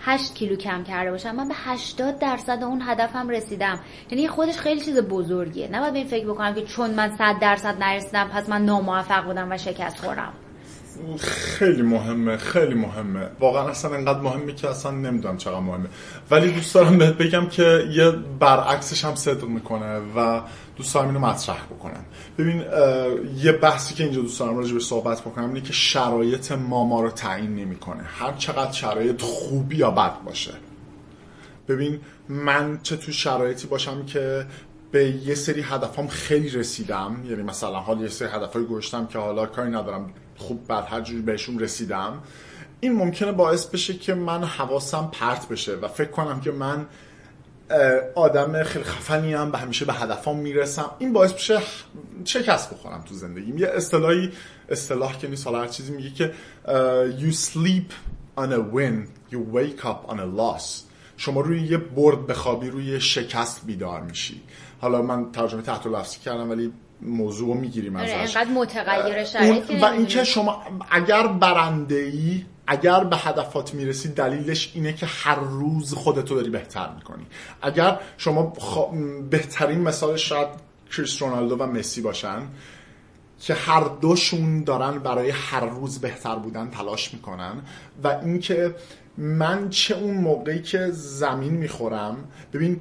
8 کیلو کم کرده باشم. من به 80 درصد اون هدفم رسیدم. یعنی خودش خیلی چیز بزرگیه. نباید به این فکر بکنم که چون من 100 درصد نرسیدم پس من ناموفق بودم و شکست خوردم. خیلی مهمه خیلی مهمه. واقعا اصلا انقدر مهمه که اصلا نمی‌دونم چقدر مهمه. ولی دوست دارم بهت بگم که یه برعکسش هم صدق می‌کنه و دوست اینو مطرح بکنم ببین یه بحثی که اینجا دوست راجع صحبت بکنم اینه که شرایط ما رو تعیین نمی‌کنه. هر چقدر شرایط خوبی یا بد باشه. ببین من چه تو شرایطی باشم که به یه سری هدفام خیلی رسیدم. یعنی مثلا حال یه سری هدفای گوشتم که حالا کاری ندارم خوب بعد هر جوری بهشون رسیدم. این ممکنه باعث بشه که من حواسم پرت بشه و فکر کنم که من آدم خیلی خفنی هم به همیشه به هدفام می‌رسم. این باعث بشه شکست بخورم تو زندگیم. یه اصطلاحی اصطلاح که نیست حالا هر چیزی میگه که you sleep on a win. You wake up on a loss. شما روی یه برد بخوابی روی شکست بیدار میشی. حالا من ترجمه تحت لفظی کردم ولی موضوع رو می‌گیریم آره، ازش. اینقدر متغیر و اینکه شما اگر برنده ای اگر به هدفات می‌رسی دلیلش اینه که هر روز خودتو داری بهتر می‌کنی. اگر شما بهترین مثال شاید کریس رونالدو و مسی باشن که هر دوشون دارن برای هر روز بهتر بودن تلاش می‌کنن. و اینکه من چه اون موقعی که زمین می‌خورم ببین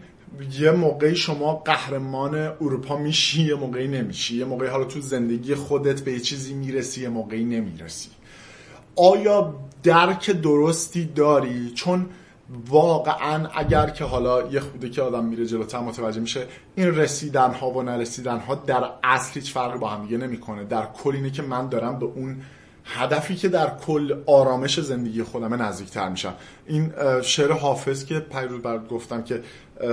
یه موقعی شما قهرمان اروپا میشی یه موقعی نمیشی. یه موقعی حالا تو زندگی خودت به یه چیزی می‌رسی یه موقعی نمی‌رسی. آیا درک درستی داری؟ چون واقعا اگر که حالا یه خوده که آدم میره جلوتر متوجه میشه این رسیدن ها و نرسیدن ها در اصل هیچ فرقی با هم دیگه نمی‌کنه. در کل اینه که من دارم به اون هدفی که در کل آرامش زندگی خودمه نزدیکتر میشم. این شعر حافظ که پیروز بر گفتم که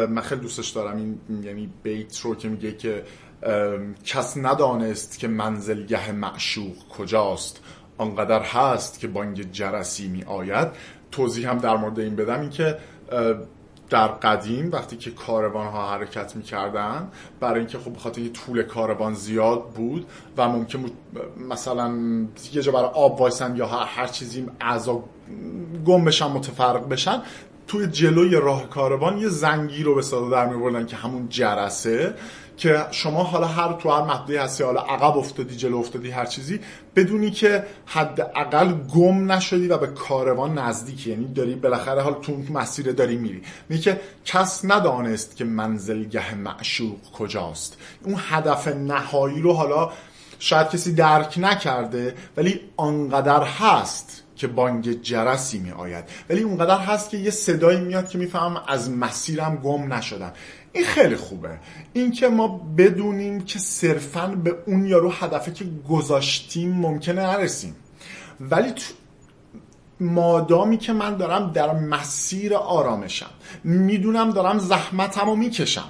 من خیلی دوستش دارم. این یعنی بیت رو که میگه که کس ندانست که منزلگه معشوق کجاست. آنقدر هست که بانگ جرسی می آید توضیح هم در مورد این بدم این که در قدیم وقتی که کاروان ها حرکت می‌کردن برای اینکه خب بخاطر طول کاروان زیاد بود و ممکن بود مثلا یه جا برای آب وایسن یا هر چیزی اعضا گم بشن متفرق بشن توی جلوی راه کاروان یه زنگی رو به صدا در میبردن که همون جرسه. که شما حالا هر تو هر محدودی هستی حالا عقب افتادی جلو افتادی هر چیزی بدونی که حداقل گم نشدی و به کاروان نزدیکی. یعنی داری بالاخره حالا تو مسیر داری میری. میگه که کس ندانست که منزلگه معشوق کجاست. اون هدف نهایی رو حالا شاید کسی درک نکرده ولی آنقدر هست که بانگ جرسی می آید ولی اونقدر هست که یه صدایی میاد که می‌فهمم از مسیرم گم نشدم. این خیلی خوبه. اینکه ما بدونیم که صرفا به اون یارو هدفی که گذاشتیم ممکنه نرسیم. ولی تو مادامی که من دارم در مسیر آرامشم. می‌دونم دارم زحمتم رو می‌کشم.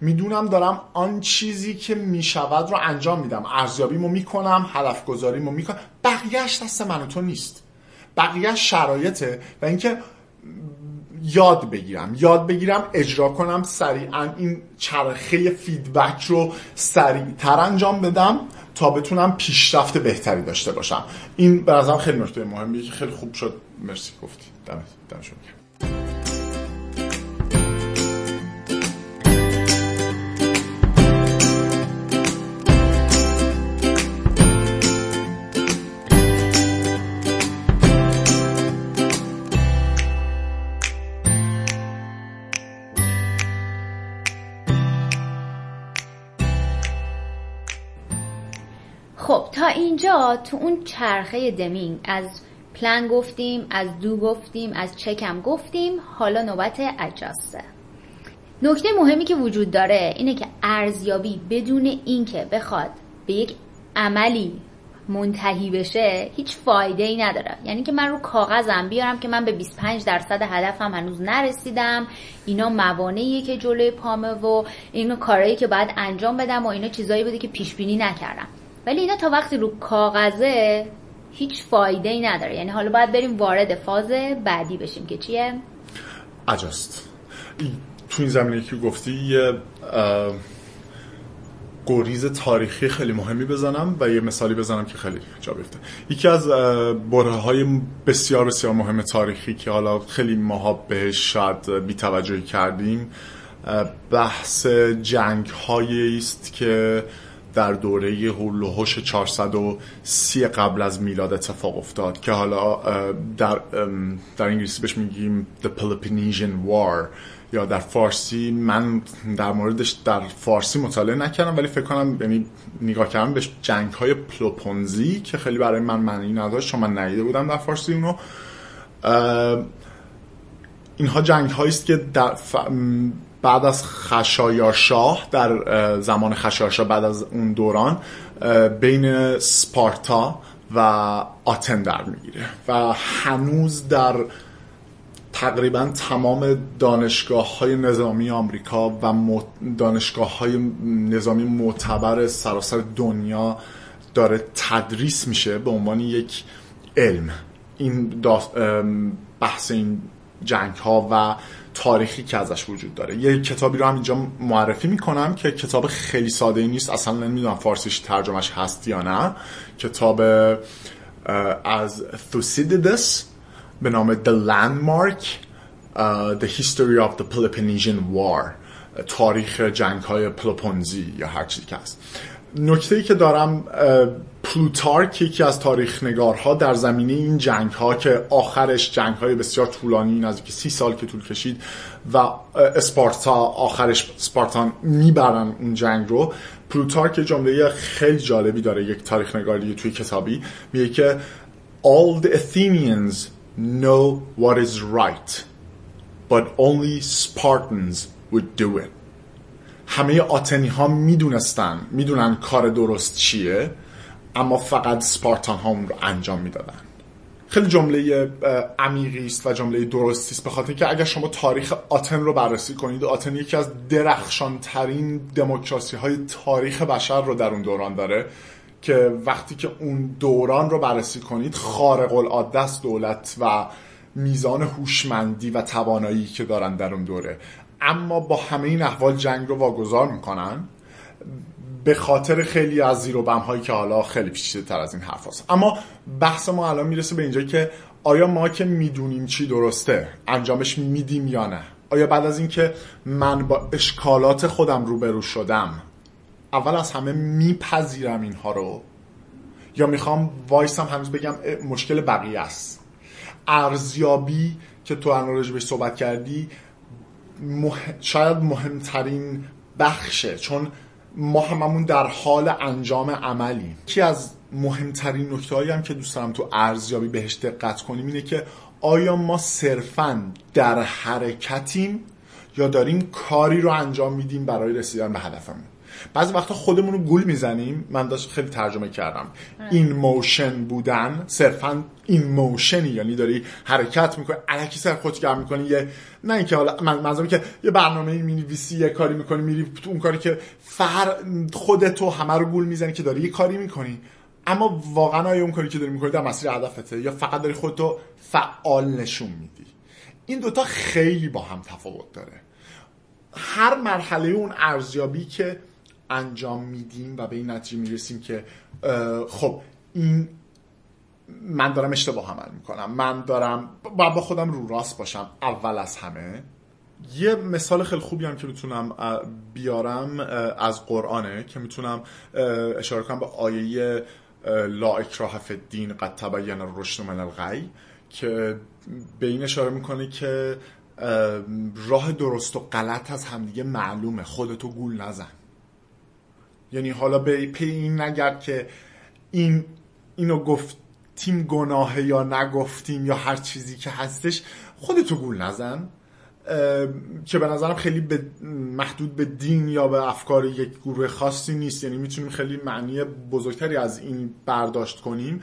می‌دونم دارم آن چیزی که می‌شود رو انجام میدم. ارزیابیمو می‌کنم هدف گذاریمو می‌کنم. بقیهش دست من تو نیست. بقیه شرایطه و اینکه یاد بگیرم. یاد بگیرم اجرا کنم سریعا این چرخه فیدبک رو سریعتر انجام بدم تا بتونم پیشرفت بهتری داشته باشم. این به خیلی نکته مهمیه که خیلی خوب شد. مرسی. گفتی. دمت دمشون اینجا تو اون چرخه دمینگ از پلان گفتیم از دو گفتیم از چکم گفتیم حالا نوبت اجاسته نکته مهمی که وجود داره اینه که ارزیابی بدون اینکه بخواد به یک عملی منتهی بشه هیچ فایده ای نداره. یعنی که من رو کاغذم بیارم که من به 25 درصد هدفم هنوز نرسیدم. اینا موانعیه که جلوی پامه و اینا کارهایی که باید انجام بدم و اینا چیزایی بوده که پیش بینی نکردم. ولی اینا تا وقتی رو کاغذه هیچ فایده ای نداره. یعنی حالا باید بریم وارد فاز بعدی بشیم که چیه؟ اجاست. تو این زمینه که گفتی یه گریز تاریخی خیلی مهمی بزنم و یه مثالی بزنم که خیلی جا بیفته. یکی از بره های بسیار بسیار مهم تاریخی که حالا خیلی ماها بهش شاید بیتوجهی کردیم بحث جنگ است که در دوره هولوهوش 430 قبل از میلاد اتفاق افتاد که حالا در, در انگلیسی بهش میگیم The Peloponnesian War یا در فارسی من در موردش در فارسی مطالعه نکردم ولی فکر کنم یعنی نگاه کردم به جنگ های پلوپونزی که خیلی برای من معنی نداشت چون من ندیده بودم در فارسی اونو. اینها جنگ است که در بعد از خشایارشاه در زمان خشایارشاه بعد از اون دوران بین سپارتا و آتن در می‌گیره و هنوز در تقریبا تمام دانشگاه های نظامی آمریکا و دانشگاه های نظامی معتبر سراسر دنیا داره تدریس میشه به عنوان یک علم. این بحث این جنگ ها و تاریخی که ازش وجود داره. یه کتابی رو هم اینجا معرفی می‌کنم که کتاب خیلی ساده نیست. اصلا نمی‌دونم فارسیش ترجمهش هست یا نه. کتاب از ثوسیدیدس به نام The Landmark The History of the Peloponnesian War تاریخ جنگ های پلوپونزی یا هر چیزی که هست. نکته ای که دارم پلوتارک یکی از تاریخ نگارها در زمینه این جنگ ها که آخرش جنگ های بسیار طولانی نزدیک سی سال که طول کشید و اسپارتا آخرش سپارتان می‌برن اون جنگ رو پلوتارک جمله خیلی جالبی داره یک تاریخ نگاری توی کتابی. میگه که All the Athenians know what is right but only Spartans would do it. همه آتنی ها می‌دونستن می‌دونن کار درست چیه اما فقط سپارتان ها اون رو انجام می‌دادن. خیلی جمله عمیقی است و جمله درستی است به خاطر که اگر شما تاریخ آتن رو بررسی کنید آتن یکی از درخشان ترین دموکراسی های تاریخ بشر رو در اون دوران داره که وقتی که اون دوران رو بررسی کنید خارق العاده است دولت و میزان هوشمندی و توانایی که دارن در اون دوره. اما با همه این احوال جنگ رو واگذار می‌کنن. به خاطر خیلی از زیر و بم هایی که حالا خیلی پیچیده تر از این حرف هست. اما بحث ما الان می‌رسه به اینجا که آیا ما که می‌دونیم چی درسته انجامش میدیم یا نه؟ آیا بعد از اینکه من با اشکالات خودم روبرو شدم اول از همه میپذیرم اینها رو؟ یا می‌خوام وایسم هنوز بگم مشکل بقیه است. ارزیابی که تو الان بهش صحبت کردی شاید مهمترین بخشه چون ما هممون در حال انجام عملی یکی از مهمترین نکته هایی هم که دوست دارم تو ارزیابی بهش دقت کنیم اینه که آیا ما صرفا در حرکتیم یا داریم کاری رو انجام میدیم برای رسیدن به هدفمون؟ بعضی وقتا خودمون رو گول می‌زنیم. من داشت خیلی ترجمه کردم. این موشن بودن صرفا این موشنی یعنی داری حرکت می‌کنی علکی سر خودگر می‌کنی. یه نه اینکه حالا من که یه برنامه می‌نویسی یه کاری می‌کنی میری تو اون کاری که فر خودتو همه رو گول می‌زنی که داری یه کاری می‌کنی. اما واقعا آیا اون کاری که داری می‌کنی در مسیر هدفته یا فقط داری خودتو فعال نشون میدی؟ این دوتا خیلی با هم تفاوت داره. هر مرحله اون ارزیابی که انجام میدیم و به این نتیجه می‌رسیم که خب این من دارم اشتباه عمل می‌کنم. من دارم باید با خودم رو راست باشم. اول از همه. یه مثال خیلی خوبی هم که می‌تونم بیارم از قرآنه که می‌تونم اشاره کنم به آیه لا اکراه الدین قد تبین الرشد من الغی که به این اشاره می‌کنه که راه درست و غلط از همدیگه معلومه. خودتو گول نزن. یعنی حالا به پی این نگرد که این اینو گفتیم گناهه یا نگفتیم یا هر چیزی که هستش خودتو گول نزن که به نظرم خیلی به محدود به دین یا به افکار یک گروه خاصی نیست. یعنی می‌تونیم خیلی معنی بزرگتری از این برداشت کنیم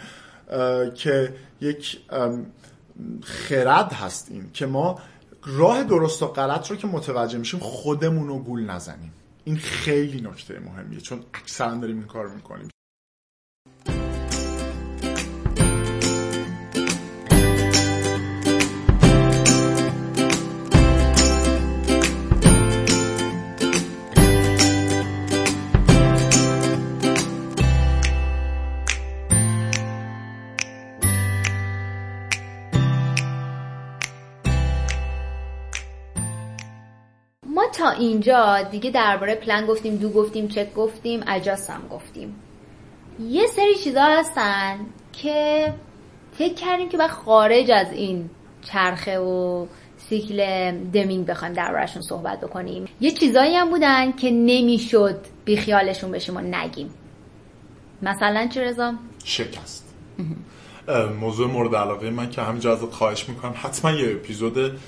که یک خرد هست این که ما راه درست و غلط رو که متوجه میشیم خودمون رو گول نزنیم. این خیلی نکته مهمیه چون اکثرا داریم این کار می‌کنیم. اینجا دیگه درباره پلن گفتیم دو گفتیم چک گفتیم اجاس هم گفتیم. یه سری چیزا هستن که فکر کردیم که باید خارج از این چرخه و سیکل دمینگ بخوایم دربارهشون صحبت بکنیم. یه چیزایی هم بودن که نمی‌شد بیخیالشون بشیم و نگیم. مثلا چه رضا؟ شکست. موضوع مورد علاقه من که همینجا ازت خواهش می‌کنم. حتما یه اپیزود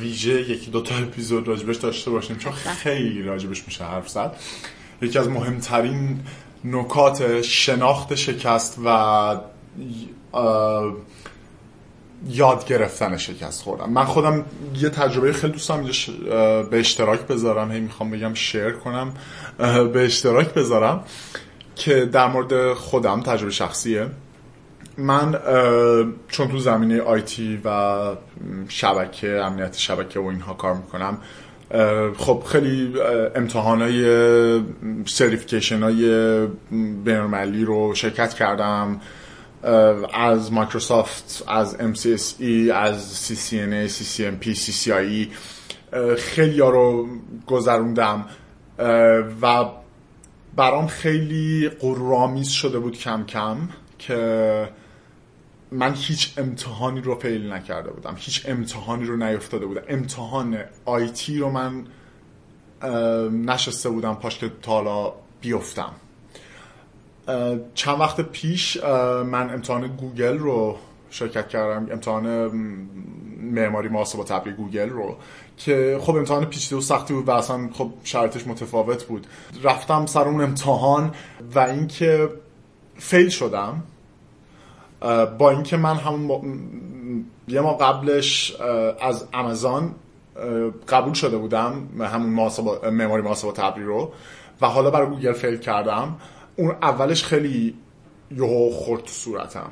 ویژه یکی دو تا اپیزود راجبش داشته باشیم چون خیلی راجبش میشه حرف زد. یکی از مهمترین نکات شناخت شکست و یاد گرفتن شکست خوردم من خودم یه تجربه خیلی دوستم به اشتراک بذارم. هی می‌خوام بگم شیر کنم به اشتراک بذارم که در مورد خودم تجربه شخصیه. من چون تو زمینه آیتی و شبکه امنیت شبکه و اینها کار می‌کنم خب خیلی امتحان های سریفیکیشن های رو شرکت کردم از مایکروسافت از MCSE از CCNA CCMP CCIE خیلی ها رو گذروندم و برام خیلی قرآمیز شده بود کم کم که من هیچ امتحانی رو fail نکرده بودم. هیچ امتحانی رو نیفتاده بودم. امتحان IT رو من نشسته بودم پاش که تا حالا نیفتم. چند وقت پیش من امتحان گوگل رو شرکت کردم. امتحان معماری محاسبات ابری گوگل رو که خب امتحان پیچیده و سختی بود و اصلا خب شرطش متفاوت بود. رفتم سر اون امتحان و اینکه fail شدم. با اینکه من همون یه ماه قبلش از آمازون قبول شده بودم همون معماری محاسبات ابری رو و حالا برای گوگل fail کردم. اون اولش خیلی یهو خورد تو صورتم.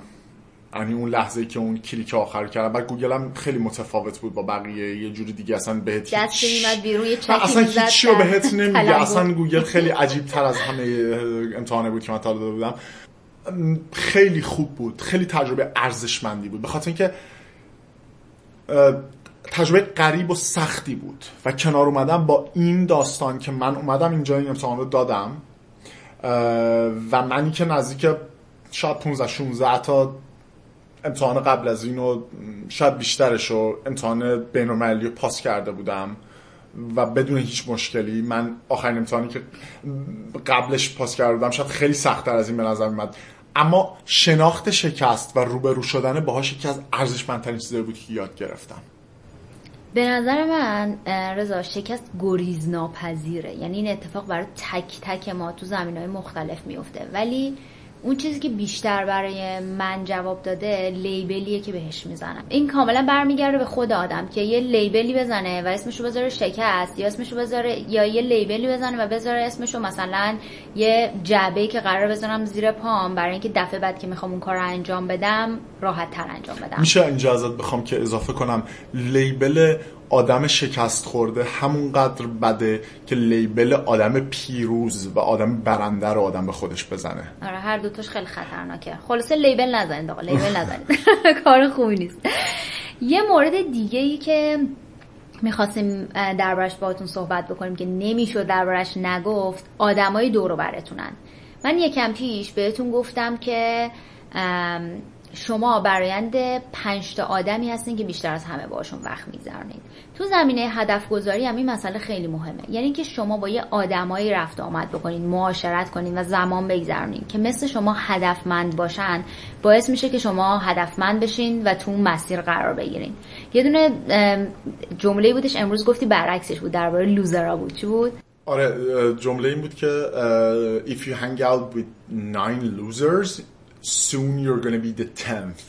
یعنی اون لحظه که اون کلیک آخر کردم. بعد گوگل هم خیلی متفاوت بود با بقیه. یه جوری دیگه اصلا بهت بیرون یه اصلا هیچی رو بهت نمیگه. اصلا گوگل خیلی عجیب تر از همه امتحانه بود که من تا داده بودم. خیلی خوب بود. خیلی تجربه ارزشمندی بود. به خاطر اینکه تجربه قریب و سختی بود. و کنار اومدم با این داستان که من اومدم اینجا این امتحان رو دادم و منی که نزدیک شاید 15 16 تا امتحان قبل از اینو شاید بیشترش رو امتحان بینالمللی پاس کرده بودم. و بدون هیچ مشکلی من آخرین امتحانی که قبلش پاس کرده بودم شاید خیلی سختتر از این به نظر میاد اما شناخت شکست و روبرو شدن باهاش یکی از ارزشمندترین چیزایی بود که یاد گرفتم. به نظر من رضا شکست گریز ناپذیره یعنی این اتفاق برای تک تک ما تو زمین های مختلف میفته ولی اون چیزی که بیشتر برای من جواب داده لیبلیه که بهش می‌زنم. این کاملا برمیگرده به خود آدم که یه لیبلی بزنه و اسمشو بذاره شکست یا اسمشو بذاره یا یه لیبلی بزنه و بذاره اسمشو مثلا یه جعبه که قرار بزنم زیر پام برای اینکه دفعه بعد که می‌خوام اون کار انجام بدم راحت تر انجام بدم. میشه اینجا ازت بخوام که اضافه کنم؟ لیبل آدم شکست خورده همونقدر بده که لیبل آدم پیروز و آدم برنده رو آدم به خودش بزنه. آره هر دوتاش خیلی خطرناکه. خلاصه لیبل نزنید آقا لیبل نزنید. کار خوبی نیست. یه مورد دیگه ای که می‌خواستیم دربارش باهاتون صحبت بکنیم که نمی‌شد دربارش نگفت آدمای دور برتونن. من یکم پیش بهتون گفتم که شما برایند پنج تا آدمی هستین که بیشتر از همه باشون وقت میگذرونید. تو زمینه هدف گذاری هم این مسئله خیلی مهمه. یعنی که شما با یه آدمایی رفت آمد بکنید معاشرت کنید و زمان بگذرونید که مثل شما هدفمند باشن باعث میشه که شما هدفمند بشین و تو مسیر قرار بگیرین. یه دونه جمله بودش امروز گفتی برعکسش بود درباره لوزرا بود. چی بود؟ آره جمله این بود که if you hang out with nine losers soon you're gonna be the tenth.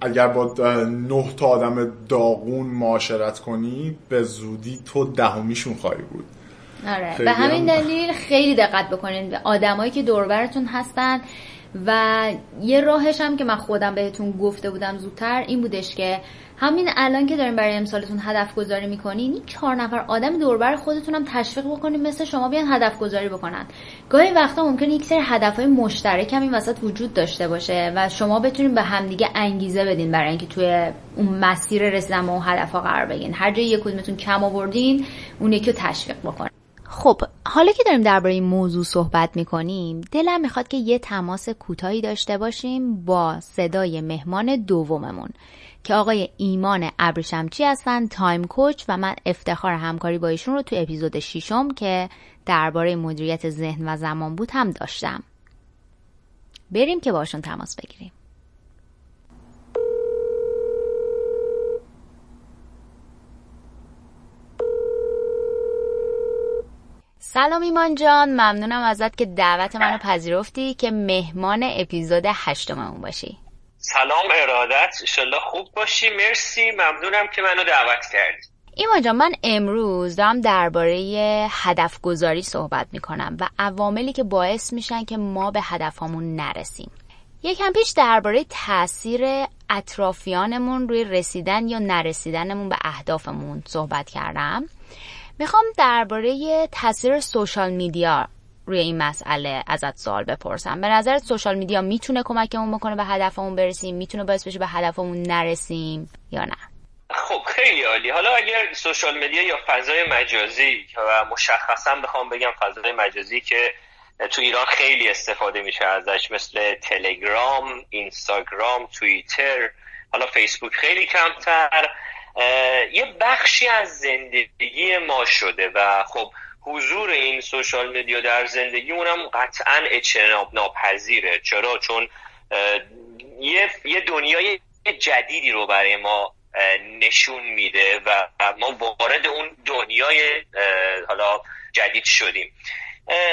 اگر با نه تا آدم داغون معاشرت کنی به زودی تو دهمیشون خواهی بود. آره. به همین دلیل خیلی دقت بکنید به آدمایی که دوربرتون هستن و یه راهش هم که من خودم بهتون گفته بودم زودتر این بودش که همین الان که داریم برای امسالتون هدف گذاری می‌کنین این چهار نفر آدم دوربر خودتون هم تشویق بکنین مثل شما بیان هدف گذاری بکنن. گاهی وقتا ممکن یک سری هدف های مشترک هم این وسط وجود داشته باشه و شما بتونین به همدیگه انگیزه بدین برای اینکه توی اون مسیر رسیدن به اون هدف ها قرار بگیرین هر جایی یک کدومتون کم آوردین اون یکی رو تشویق بکنین. خب حالا که داریم درباره این موضوع صحبت می‌کنیم دلم می‌خواد که یه تماس کوتاهی داشته باشیم با صدای مهمان دوممون. که آقای ایمان ابرشمچی هستن تایم کوچ و من افتخار همکاری با ایشون رو تو اپیزود ششم که درباره مدیریت ذهن و زمان بود هم داشتم. بریم که باشون تماس بگیریم. سلام ایمان جان ممنونم ازت که دعوت منو پذیرفتی که مهمان اپیزود هشتممون باشی. سلام ارادت. انشالله خوب باشی. مرسی. ممنونم که منو دعوت کردی. ایمان جان من امروز دارم درباره هدف گذاری صحبت می‌کنم و عواملی که باعث میشن که ما به هدفمون نرسیم. یکم پیش درباره تاثیر اطرافیانمون روی رسیدن یا نرسیدنمون به اهدافمون صحبت کردم. می‌خوام درباره تاثیر سوشال میدیا روی این مسئله ازت سوال بپرسم. به نظرت سوشال میدیا می‌تونه کمکمون بکنه به هدفمون برسیم؟ می‌تونه باعث بشه به هدفمون نرسیم یا نه؟ خب خیلی عالی. حالا اگر سوشال مدیا یا فضای مجازی و مشخصا بخوام بگم فضای مجازی که تو ایران خیلی استفاده میشه ازش مثل تلگرام، اینستاگرام، توییتر حالا فیسبوک خیلی کمتر یه بخشی از زندگی ما شده و خب حضور این سوشال مدیا در زندگی اونم قطعا اجتناب ناپذیره. چرا؟ چون یه, دنیای جدیدی رو برای ما نشون میده و ما وارد اون دنیای حالا جدید شدیم.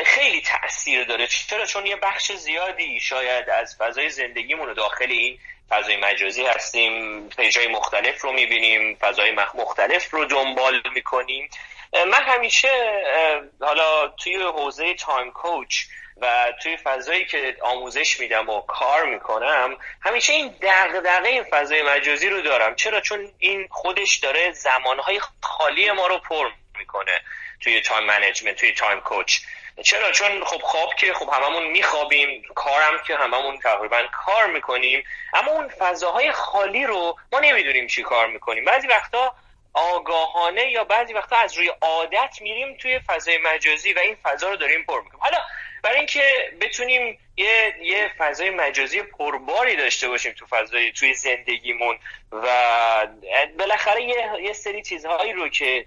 خیلی تاثیر داره. چرا؟ چون یه بخش زیادی شاید از فضای زندگیمون رو داخل این فضای مجازی هستیم. page ای مختلف رو می‌بینیم فضای مختلف رو دنبال می‌کنیم. من همیشه حالا توی حوزه time coach و توی فضایی که آموزش میدم و کار می‌کنم همیشه این دغدغه این فضای مجازی رو دارم. چرا؟ چون این خودش داره زمانهای خالی ما رو پر می‌کنه توی time management توی time coach چرا؟ چون خب خواب که خب هممون میخوابیم کارم که هممون تقریبا کار می‌کنیم اما اون فضاهای خالی رو ما نمی‌دونیم چی کار می‌کنیم. بعضی وقتا آگاهانه یا بعضی وقتا از روی عادت میریم توی فضای مجازی و این فضا رو داریم پر می‌کنیم. حالا برای اینکه بتونیم یه یه فضای مجازی پرباری داشته باشیم تو فضای توی زندگیمون و بالاخره یه, یه سری چیزهایی رو که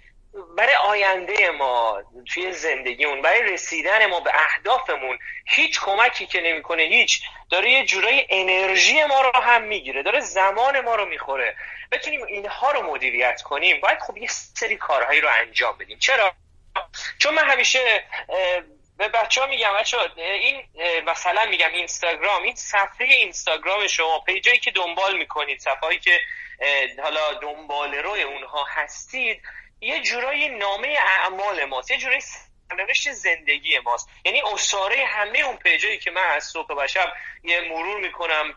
برای آینده ما توی زندگیمون برای رسیدن ما به اهدافمون هیچ کمکی که نمی‌کنه هیچ. داره یه جورایی انرژی ما رو هم می‌گیره داره زمان ما رو می‌خوره. بتونیم اینها رو مدیریت کنیم. باید خب یه سری کارهایی رو انجام بدیم. چرا؟ چون من همیشه به بچه ها میگم بچه این مثلا میگم اینستاگرام این صفحه اینستاگرام شما پیجایی که دنبال می‌کنید صفحهایی که حالا دنبال روی اونها هستید یه جورایی نامه اعمال ماست یه جورایی سرنوشت زندگی ماست. یعنی اصاره همه اون پیجایی که من از صبح و شب یه مرور می‌کنم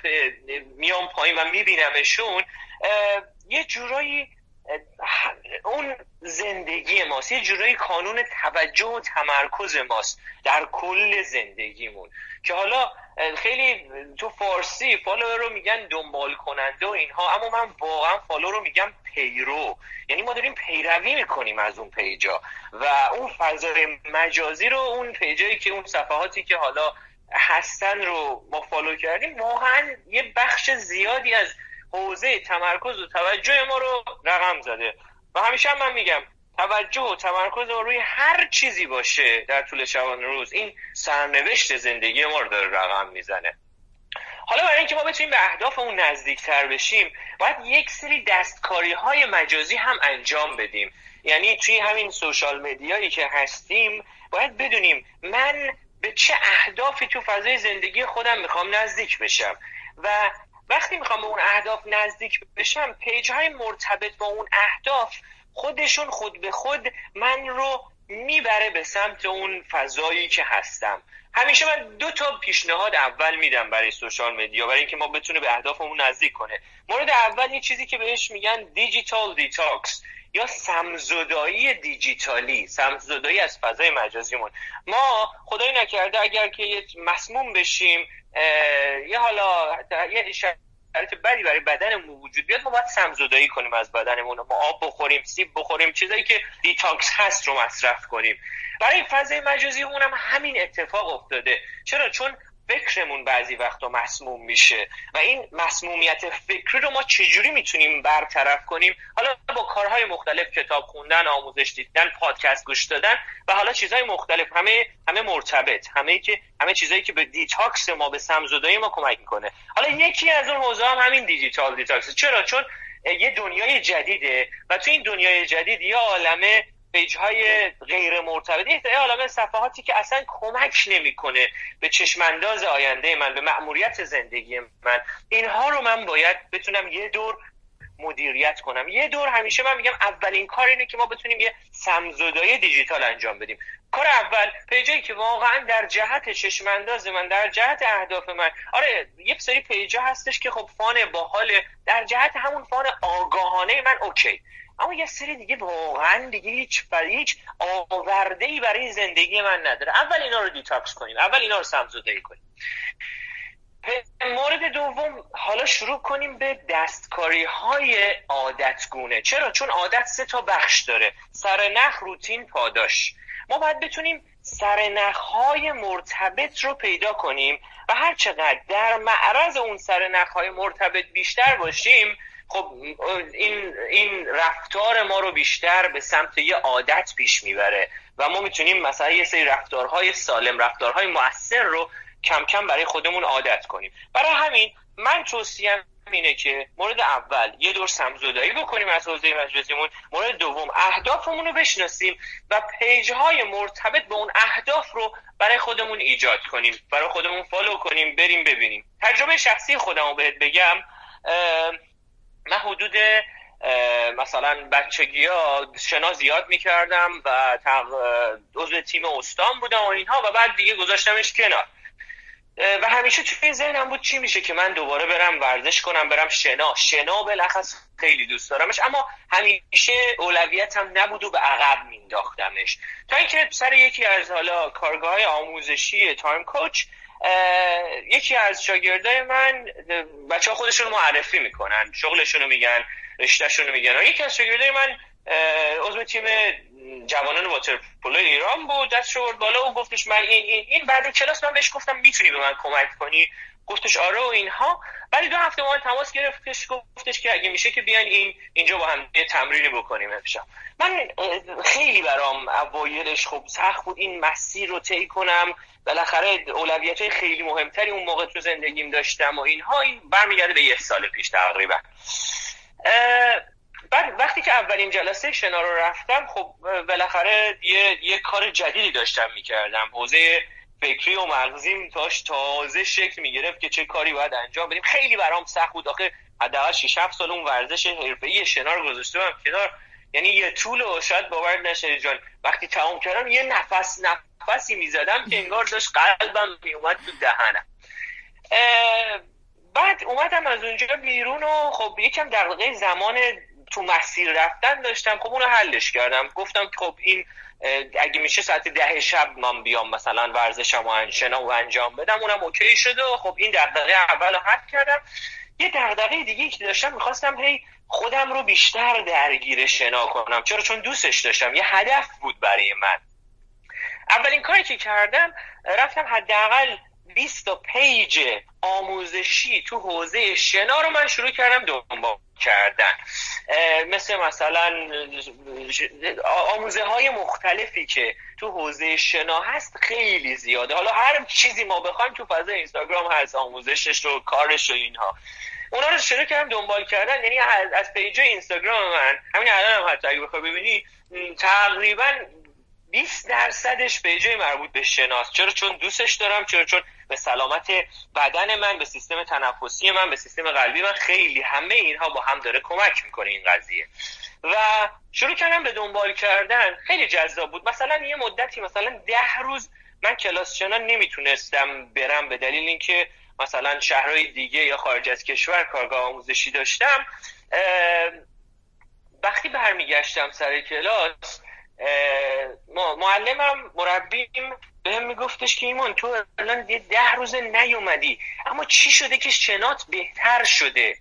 میام پایین و میبینمشون یه جورایی اون زندگی ماست. یه جورایی کانون توجه و تمرکز ماست در کل زندگیمون. که حالا خیلی تو فارسی follower رو میگن دنبال کننده و اینها اما من واقعا follower رو میگم پیرو. یعنی ما داریم پیروی می‌کنیم از اون page ا. و اون فضای مجازی رو اون page ایی که اون صفحاتی که حالا هستن رو ما فالو کردیم واقعا یه بخش زیادی از حوزه تمرکز و توجه ما رو رقم زده. و همیشه هم من میگم توجه و تمرکز ما روی هر چیزی باشه در طول شبانه روز این سرنوشت زندگی ما رو داره رقم می‌زنه. حالا برای اینکه ما بتونیم به اهدافمون نزدیکتر بشیم باید یک سری دستکاری های مجازی هم انجام بدیم. یعنی توی همین سوشال مدیایی که هستیم باید بدونیم من به چه اهدافی تو فضای زندگی خودم می‌خوام نزدیک بشم. و وقتی می‌خوام به اون اهداف نزدیک بشم page های مرتبط با اون اهداف خودشون خود به خود من رو می‌بره به سمت اون فضایی که هستم. همیشه من دو تا پیشنهاد اول میدم برای social media برای اینکه ما بتونه به اهدافمون نزدیک کنه. مورد اول یه چیزی که بهش میگن digital detox یا سمزدایی دیجیتالی. سمزدایی از فضای مجازیمون. ما خدای نکرده اگر که مسموم بشیم یه حالا یه شرایط بدی برای بدنمون وجود بیاد ما باید سمزدایی کنیم از بدنمون. ما آب بخوریم سیب بخوریم چیزایی که detox هست رو مصرف کنیم. برای فضای مجازی اونم همین اتفاق افتاده. چرا؟ چون فکرمون بعضی وقتا مسموم میشه و این مسمومیت فکری رو ما چجوری می‌تونیم برطرف کنیم؟ حالا با کارهای مختلف کتاب خوندن آموزش دیدن پادکست گوش دادن و حالا چیزهای مختلف همه همه مرتبط همه که همه چیزایی که به detox ما به سمزدایی ما کمک می‌کنه. حالا یکی از اون حوزه هم همین digital detox. چرا؟ چون یه دنیای جدیده و تو این دنیای جدید یه عالمه page های غیر مرتبط یه عالم صفحاتی که اصلا کمک نمی‌کنه به چشمانداز آینده من به مأموریت زندگی من. اینها رو من باید بتونم یه دور مدیریت کنم. یه دور همیشه من میگم اولین کار اینه که ما بتونیم یه سمزدایی دیجیتال انجام بدیم. کار اول page ایی که واقعا در جهت چشمانداز من در جهت اهداف من. آره یک سری page ا هستش که خب fun باحال در جهت همون fun آگاهانه من OK. اما یه سری دیگه واقعا دیگه هیچ هیچ آورده ای برای زندگی من نداره. اول اینا رو detox کنیم. اول اینا رو سمزدایی کنیم. مورد دوم حالا شروع کنیم به دستکاری های عادتگونه. چرا؟ چون عادت سه تا بخش داره. سرنخ روتین پاداش. ما باید بتونیم سرنخ های مرتبط رو پیدا کنیم و هر چقدر در معرض اون سرنخ های مرتبط بیشتر باشیم خب این این رفتار ما رو بیشتر به سمت یه عادت پیش می‌بره و ما می‌تونیم مثلا یه سری رفتارهای سالم رفتارهای موثر رو کم کم برای خودمون عادت کنیم. برای همین من توصیم اینه که مورد اول یه دور سمزدایی بکنیم از حوزه مجازیمون مورد دوم اهدافمون رو بشناسیم و page های مرتبط به اون اهداف رو برای خودمون ایجاد کنیم برای خودمون follow کنیم بریم ببینیم. تجربه شخصی خودم بهت بگم من حدود مثلا بچگی ها شنا زیاد می‌کردم و عضو تیم استان بودم و اینها و بعد دیگه گذاشتمش کنار. و همیشه توی ذهنم بود چی میشه که من دوباره برم ورزش کنم برم شنا. شنا بالاخص خیلی دوست دارمش اما همیشه اولویتم نبود و به عقب مینداختمش تا اینکه سر یکی از حالا کارگاه آموزشی تایم کوچ یکی از شاگردای من بچه ها خودشون معرفی می‌کنن شغلشون رو میگن رشتهشون رو میگن یکی از شاگردای من عضو تیم جوانان واترپولو ایران بود دست رو بالا و گفتش من این این این بعد کلاس من بهش گفتم می‌تونی به من کمک کنی؟ گفتش آره و اینها. ولی دو هفته ما تماس گرفتش گفتش که اگه میشه که بیان این اینجا با هم یه تمرینی بکنیم امشب. من خیلی برام اوایلش خب سخت بود این مسیر رو طی کنم. بالاخره اولویت های خیلی مهمتری اون موقع تو زندگیم داشتم و اینها. این برمیگرده به یه سال پیش تقریبا. بعد وقتی که اولین جلسه شنا رو رفتم خب بالاخره یه, یه کار جدیدی داشتم می‌کردم. حوزه فکری و مغزیم داشت تازه شکل می‌گرفت که چه کاری باید انجام بدیم. خیلی برام سخت بود. آخه حداقل 6 7 سال اون ورزش حرفه‌ای شنا رو گذاشته بودم کنار. یعنی یه طول و شاید باور نشه جان. وقتی تمام کردم یه نفس نفسی می‌زدم که انگار داشت قلبم میومد تو دهنم. بعد اومدم از اونجا بیرون و خب یکم دقیقه زمان تو مسیر رفتن داشتم. خب اونو حلش کردم. گفتم خب این اگه میشه ساعت ده شب من بیام مثلا ورزشم و انجام بدم اونم اوکی شده. و خب این دقیقه اول حل کردم. یه دقیقه دیگه که داشتم می‌خواستم هی خودم رو بیشتر درگیر شنا کنم. چرا؟ چون دوستش داشتم. یه هدف بود برای من. اولین کاری که کردم رفتم حداقل 20 تا پیج آموزشی تو حوزه شنا رو من شروع کردم دنبال کردن. مثل مثلا آموزه های مختلفی که تو حوزه شنا هست خیلی زیاده. حالا هر چیزی ما بخوایم تو فضای اینستاگرام هست آموزشش و کارش و اینها. اونا رو شروع کردم دنبال کردن. یعنی از پیج اینستاگرام من همین الان هم حتی اگه بخوای ببینی تقریبا 20 درصدش به جای مربوط به شناس. چرا؟ چون دوستش دارم چرا؟ چون به سلامت بدن من به سیستم تنفسی من به سیستم قلبی من خیلی همه اینها با هم داره کمک می‌کنه این قضیه. و شروع کردم به دنبال کردن. خیلی جذاب بود. مثلا یه مدتی مثلا ده روز من کلاس شنا نمی‌تونستم برم به دلیل اینکه مثلا شهرهای دیگه یا خارج از کشور کارگاه آموزشی داشتم وقتی برمیگشتم سر کلاس معلمم مربیم به هم میگفتش که ایمان تو الان یه ده روزه نیومدی. اما چی شده که شنات بهتر شده؟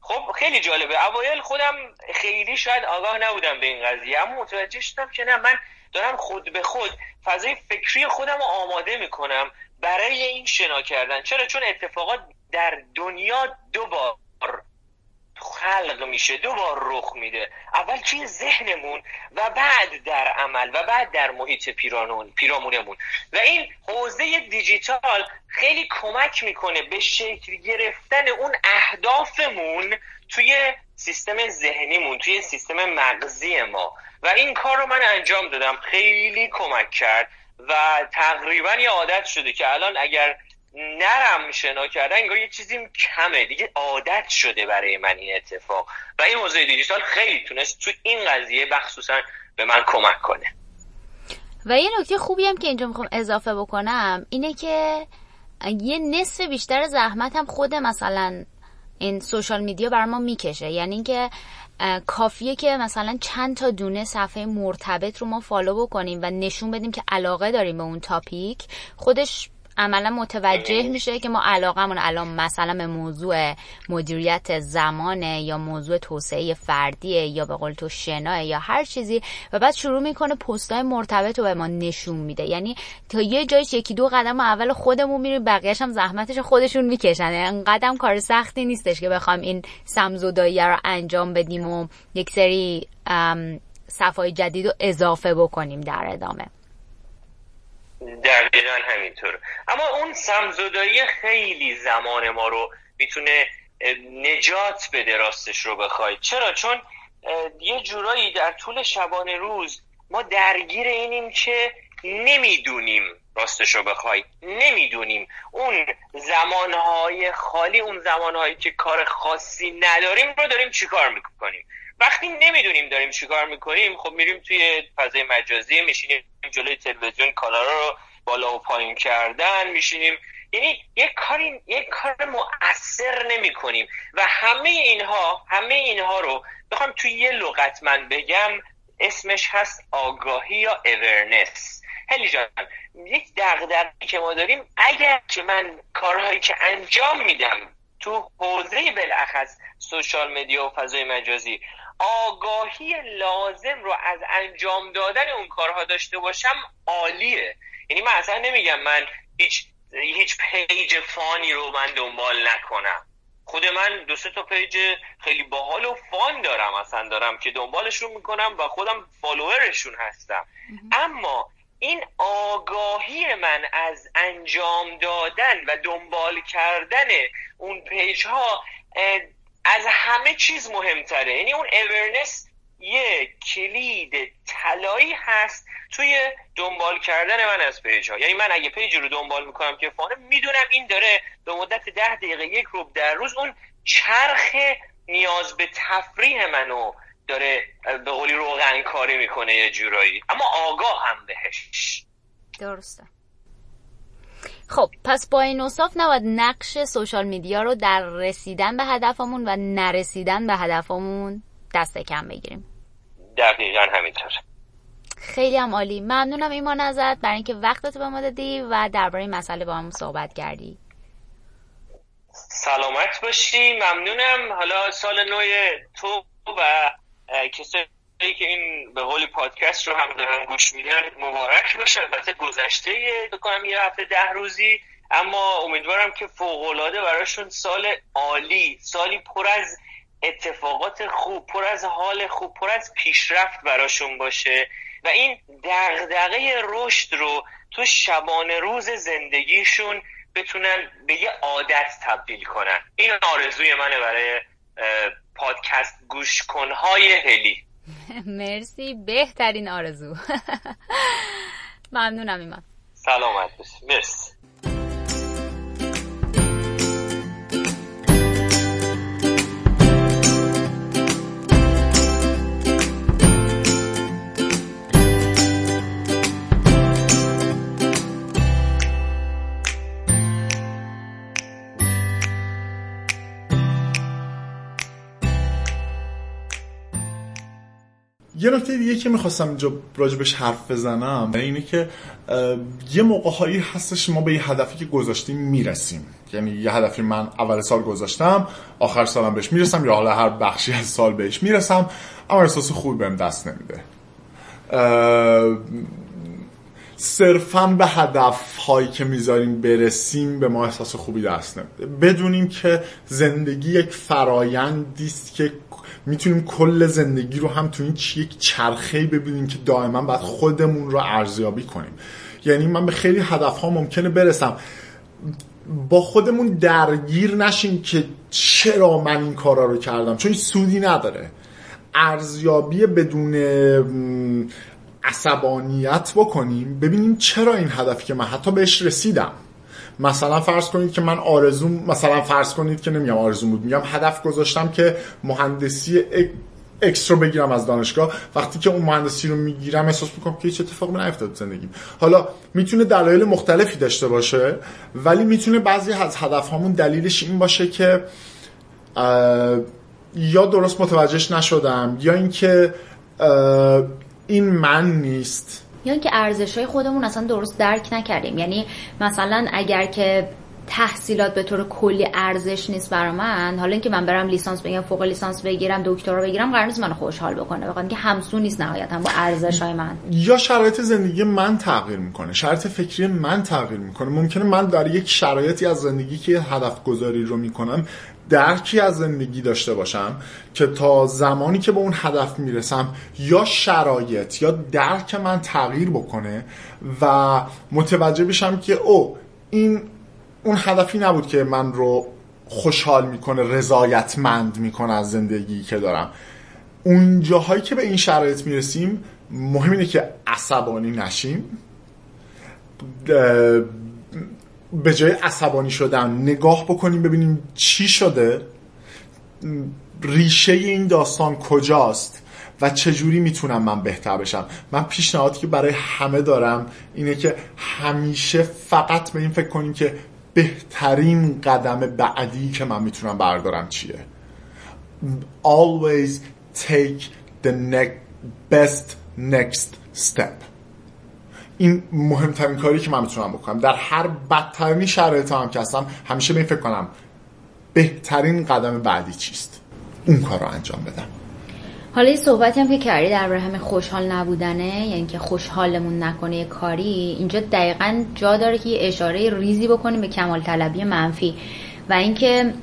خب خیلی جالبه. اوایل خودم خیلی شاید آگاه نبودم به این قضیه. اما متوجه شدم که نه من دارم خود به خود فضای فکری خودم رو آماده می‌کنم برای این شنا کردن. چرا؟ چون اتفاقات در دنیا دو بار خلق میشه دو بار رخ میده. اول توی ذهنمون و بعد در عمل و بعد در محیط پیرانون پیرامونمون. و این حوزه دیجیتال خیلی کمک می‌کنه به شکل گرفتن اون اهدافمون توی سیستم ذهنیمون توی سیستم مغزی ما. و این کار رو من انجام دادم. خیلی کمک کرد و تقریبا یه عادت شده که الان اگر نرم شنا کردن انگار یه چیزی کمه. دیگه عادت شده برای من این اتفاق. و این موضوع دیجیتال خیلی تونست تو این قضیه مخصوصا به من کمک کنه. و یه نکته خوبی هم که اینجا می‌خوام اضافه بکنم اینه که یه نصف بیشتر زحمت هم خود مثلا این سوشال میدیا بر ما می‌کشه. یعنی اینکه کافیه که مثلا چند تا دونه صفحه مرتبط رو ما فالو بکنیم و نشون بدیم که علاقه داریم به اون تاپیک خودش عملا متوجه میشه که ما علاقمون الان مثلا به موضوع مدیریت زمانه یا موضوع توسعه فردیه یا به قول تو شناه یا هر چیزی و بعد شروع می‌کنه پستای مرتبط رو به ما نشون میده. یعنی تا یه جایش یکی دو قدم اول خودمون میریم بقیهش هم زحمتش خودشون می‌کشن. انقدر کار سختی نیستش که بخوام این سمزودایی رو انجام بدیم و یک سری صفای جدید رو اضافه بکنیم در ادامه. دقیقا همینطور. اما اون سمزدایی خیلی زمان ما رو می‌تونه نجات بده راستش رو بخواید چرا؟ چون یه جورایی در طول شبانه روز ما درگیر اینیم که نمی‌دونیم راستش رو بخوای. نمی‌دونیم. اون زمانهای خالی اون زمانهایی که کار خاصی نداریم رو داریم چیکار می‌کنیم؟ وقتی نمی‌دونیم داریم چیکار می‌کنیم خب میریم توی فضای مجازی میشینیم جلوی تلویزیون کانال رو بالا و پایین کردن میشینیم. یعنی یک کاری یک کار مؤثر نمی کنیم و همه اینها همه اینها رو بخوام توی یه لغت من بگم اسمش هست آگاهی یا اورنس هلی جان یک دغدغه‌ای که ما داریم اگر که من کارهایی که انجام میدم تو حوزه بالاخص social media و فضای مجازی آگاهی لازم رو از انجام دادن اون کارها داشته باشم عالیه. یعنی من اصلا نمیگم من هیچ هیچ page fun ی رو من دنبال نکنم. خود من دو سه تا page خیلی باحال و fun دارم اصلا دارم که دنبالشون می‌کنم و خودم follower شون هستم. اما این آگاهی من از انجام دادن و دنبال کردن اون page ها از همه چیز مهمتره. یعنی اون awareness یه کلید طلایی هست توی دنبال کردن من از page ها یعنی من اگه page رو دنبال می‌کنم که fun ه می‌دونم این داره به مدت ده دقیقه یک ربع در روز اون چرخ نیاز به تفریح منو داره به قولی روغن کاری می‌کنه یه جورایی. اما آگاه هم بهش. درسته. خب پس با این اصاف نباید نقش سوشال میدیا رو در رسیدن به هدفمون و نرسیدن به هدفمون دست کم بگیریم. دقیقا همینطور. خیلی هم عالی. ممنونم ایمان ازت برای اینکه وقتت به ما دادی و درباره این مسئله با هم صحبت کردی. سلامت باشی. ممنونم. حالا سال نو تو و کسایی کسایی که این به قولی پادکست رو هم دارن گوش میدن مبارک باشه. البته گذشته بکنم یه هفته ده روزی. اما امیدوارم که فوقالعاده براشون سال عالی سالی پر از اتفاقات خوب پر از حال خوب پر از پیشرفت براشون باشه. و این دغدغه رشد رو تو شبانه روز زندگیشون بتونن به یه عادت تبدیل کنن. این آرزوی منه برای پادکست گوش کنهای هلی. مرسی بهترین آرزو. ممنونم ایمان. سلامت باشی. مرسی. یه نکته دیگه که می‌خواستم اینجا راجبش حرف بزنم اینه که یه موقع هایی هستش ما به یه هدفی که گذاشتیم می‌رسیم. یعنی یه هدفی من اول سال گذاشتم آخر سالم بهش می‌رسم یا حالا هر بخشی از سال بهش می‌رسم اما احساس خوبی بهم دست نمیده. صرفا به هدف هایی که می‌ذاریم برسیم به ما احساس خوبی دست نمیده. بدونیم که زندگی یک فرایندی است که می‌تونیم کل زندگی رو هم تو این یک چرخه ببینیم که دائما باید خودمون رو ارزیابی کنیم. یعنی من به خیلی هدف ها ممکنه برسم. با خودمون درگیر نشیم که چرا من این کارا رو کردم چون سودی نداره. ارزیابی بدون عصبانیت بکنیم ببینیم چرا این هدفی که من حتی بهش رسیدم. مثلا فرض کنید که من آرزوم مثلا فرض کنید که نمیگم آرزوم بود میگم هدف گذاشتم که مهندسی اکس رو بگیرم از دانشگاه. وقتی که اون مهندسی رو می‌گیرم احساس می‌کنم که هیچ اتفاقی نیفتاد زندگیم. حالا می‌تونه دلایل مختلفی داشته باشه ولی می‌تونه بعضی از هدف هامون دلیلش این باشه که یا درست متوجهش نشدم یا اینکه این من نیست. یا اینکه ارزش های خودمون اصلا درست درک نکردیم. یعنی مثلا اگر که تحصیلات به طور کلی ارزش نیست برای من حالا اینکه من برم لیسانس بگیرم فوق لیسانس بگیرم دکترا بگیرم قرار نیست منو خوشحال بکنه. بخاطر اینکه همسو نیست نهایتا با ارزش های من. یا شرایط زندگی من تغییر می‌کنه شرایط فکری من تغییر می‌کنه. ممکنه من در یک شرایطی از زندگی که هدف گذاری رو می‌کنم درکی از زندگی داشته باشم که تا زمانی که به اون هدف می‌رسم یا شرایط یا درک من تغییر بکنه و متوجه بشم که او این اون هدفی نبود که من رو خوشحال می‌کنه رضایتمند می‌کنه از زندگی که دارم. اون جاهایی که به این شرایط می‌رسیم مهم اینه که عصبانی نشیم. به جای عصبانی شدن نگاه بکنیم ببینیم چی شده. ریشه این داستان کجاست و چجوری می‌تونم من بهتر بشم؟ من پیشنهادی که برای همه دارم اینه که همیشه فقط به این فکر کنیم که بهترین قدم بعدی که من می‌تونم بردارم چیه؟ Always take the next best next step. این مهمترین کاری که من می‌تونم بکنم. در هر بدترین شرایط هم که هستم همیشه این فکر کنم بهترین قدم بعدی چیست؟ اون کار رو انجام بدم. حالا یه صحبتی هم که کردی در همه خوشحال نبودنه یعنی که خوشحالمون نکنه یه کاری اینجا دقیقا جا داره که یه اشاره ریزی بکنیم به کمال طلبی منفی. و اینکه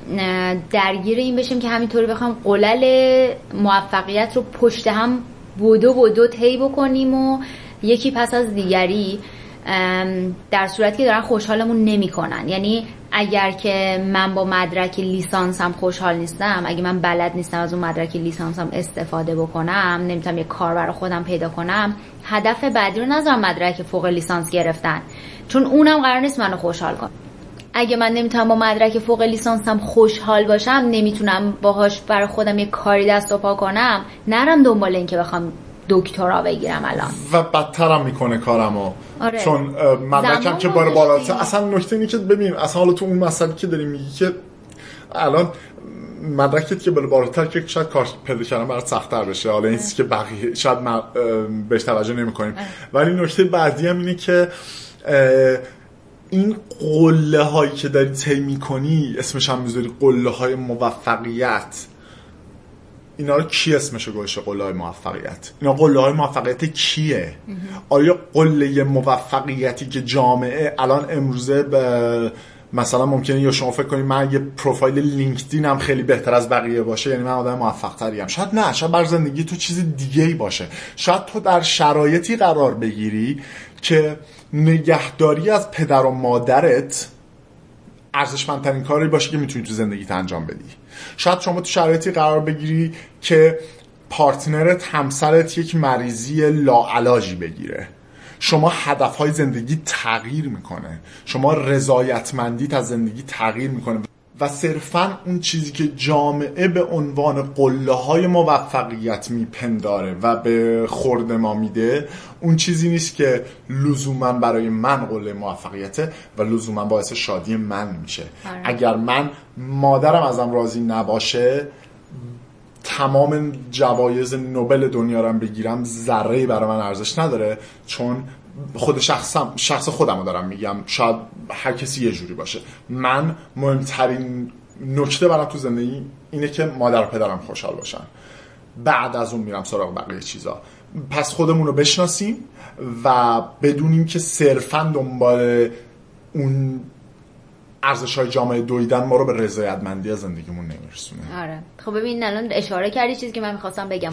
درگیر این بشیم که همینطوری بخوام قلل موفقیت رو پشت هم بودو بودو طی بکنیم و یکی پس از دیگری در صورتی که دارن خوشحالمون نمی‌کنن. یعنی اگر که من با مدرک لیسانسم خوشحال نیستم اگه من بلد نیستم از اون مدرک لیسانسم استفاده بکنم نمی‌تونم یه کار برای خودم پیدا کنم هدف بعدی رو نذارم مدرک فوق لیسانس گرفتن. چون اونم قرار نیست منو خوشحال کنه. اگه من نمی‌تونم با مدرک فوق لیسانسم خوشحال باشم نمی‌تونم باهاش برای خودم یه کاری دست و پا کنم نرم دنبال این که بخوام دکترا بگیرم الان. و بدترم می‌کنه کارمو. آره. چون مدرکم که بار بالاتر. اصلا نکته اینه که ببین اصلا حالا تو اون مسئله که داریم میگی که الان مدرکت که بالا بالاتر که شاید کار پیدا کردن برات سختتر بشه. حالا این که بقیه شاید ما بهش توجه نمی کنیم ولی نکته بعدی هم اینه که این قله هایی که داری طی می‌کنی اسمش هم می‌ذاری قله های موفقیت. اینا رو کی اسمشو گوشه قله های موفقیت. اینا قله های موفقیت کیه؟ آیا قله موفقیتی که جامعه الان امروزه به مثلا ممکنه یا شما فکر کنید من یه پروفایل لینکدین هم خیلی بهتر از بقیه باشه یعنی من آدم موفق تریم شاید نه شاید بر زندگی تو چیز دیگه ای باشه. شاید تو در شرایطی قرار بگیری که نگهداری از پدر و مادرت ارزشمندترین کاری باشه که می‌تونی تو زندگیت انجام بدی. شاید شما تو شرایطی قرار بگیری که پارتنرت همسرت یک مریضی لاعلاجی بگیره. شما هدفهای زندگی تغییر می‌کنه. شما رضایتمندیت از زندگی تغییر می‌کنه و صرفا اون چیزی که جامعه به عنوان قله های موفقیت میپنداره و به خورد ما میده اون چیزی نیست که لزوما برای من قله موفقیته و لزوما باعث شادی من میشه آره. اگر من مادرم ازم راضی نباشه تمام جوایز نوبل دنیا رو بگیرم ذره برای من ارزش نداره چون خود شخصم شخص خودم رو دارم میگم. شاید هر کسی یه جوری باشه. من مهمترین نکته برام تو زندگی اینه که مادر و پدرم خوشحال باشن. بعد از اون میرم سراغ بقیه چیزا. پس خودمون رو بشناسیم و بدونیم که صرفا دنبال اون ارزش های جامعه دویدن ما رو به رضایتمندی از زندگیمون نمیرسونه. آره. خب ببین الان اشاره کردی چیزی که من می‌خواستم بگم.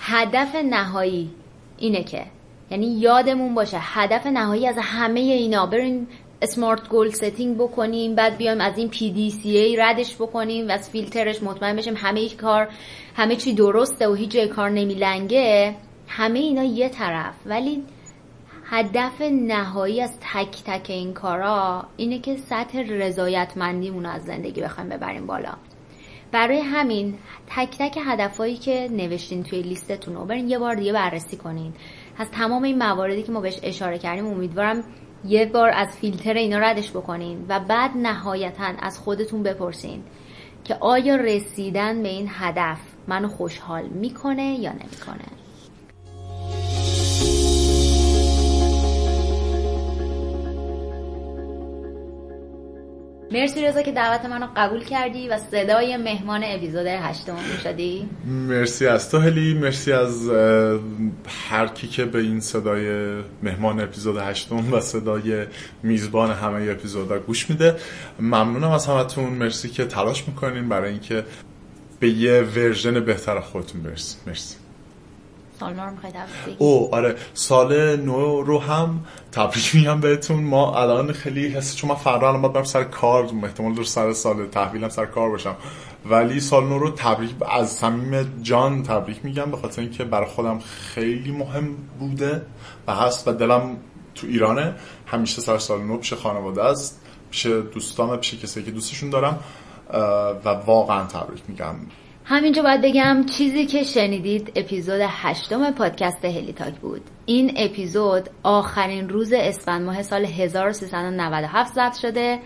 هدف نهایی اینه که یعنی یادمون باشه هدف نهایی از همه اینا برین اسمارت گول ستینگ بکنیم بعد بیایم از این PDCA ردش بکنیم و از فیلترش مطمئن بشیم همه کار همه چی درسته و هیچ جای کار نمیلنگه. همه اینا یه طرف. ولی هدف نهایی از تک تک این کارا اینه که سطح رضایتمندیمون از زندگی بخوایم ببریم بالا. برای همین تک تک هدفهایی که نوشتین توی لیستتون رو برین یه بار دیگه بررسی کنین. از تمام این مواردی که ما بهش اشاره کردیم امیدوارم یه بار از فیلتر اینا ردش بکنین و بعد نهایتا از خودتون بپرسین که آیا رسیدن به این هدف منو خوشحال می‌کنه یا نمی‌کنه. مرسی رضا که دعوت منو قبول کردی و صدای مهمان اپیزود هشتم شدی. مرسی از تو هلی مرسی از هر کی که به این صدای مهمان اپیزود هشتم و صدای میزبان همه اپیزودا گوش میده. ممنونم از همتون. مرسی که تلاش می‌کنین برای اینکه به یه ورژن بهتر خودتون برسید. مرسی. سال نو رو او آره. سال نو رو هم تبریک میگم بهتون. ما الان خیلی حس چون من فردا الان باید سر کار احتمال دور سر سال تحویلم سر کار باشم. ولی سال نو رو تبریک از صمیم جان تبریک میگم به خاطر اینکه برای خودم خیلی مهم بوده و هست و دلم تو ایرانه. همیشه سر سال نو پیش خانواده است پیش دوستام پیش کسایی که دوستشون دارم و واقعا تبریک میگم. همینجا باید بگم چیزی که شنیدید اپیزود هشتم پادکست هلی تاک بود. این اپیزود آخرین روز اسفند ماه سال 1397 ضبط شده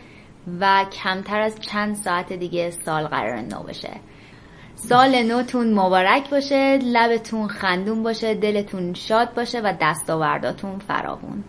و کمتر از چند ساعت دیگه سال قرار نو بشه. سال نوتون مبارک باشه لبتون خندون باشه دلتون شاد باشه و دستاورداتون فراوون.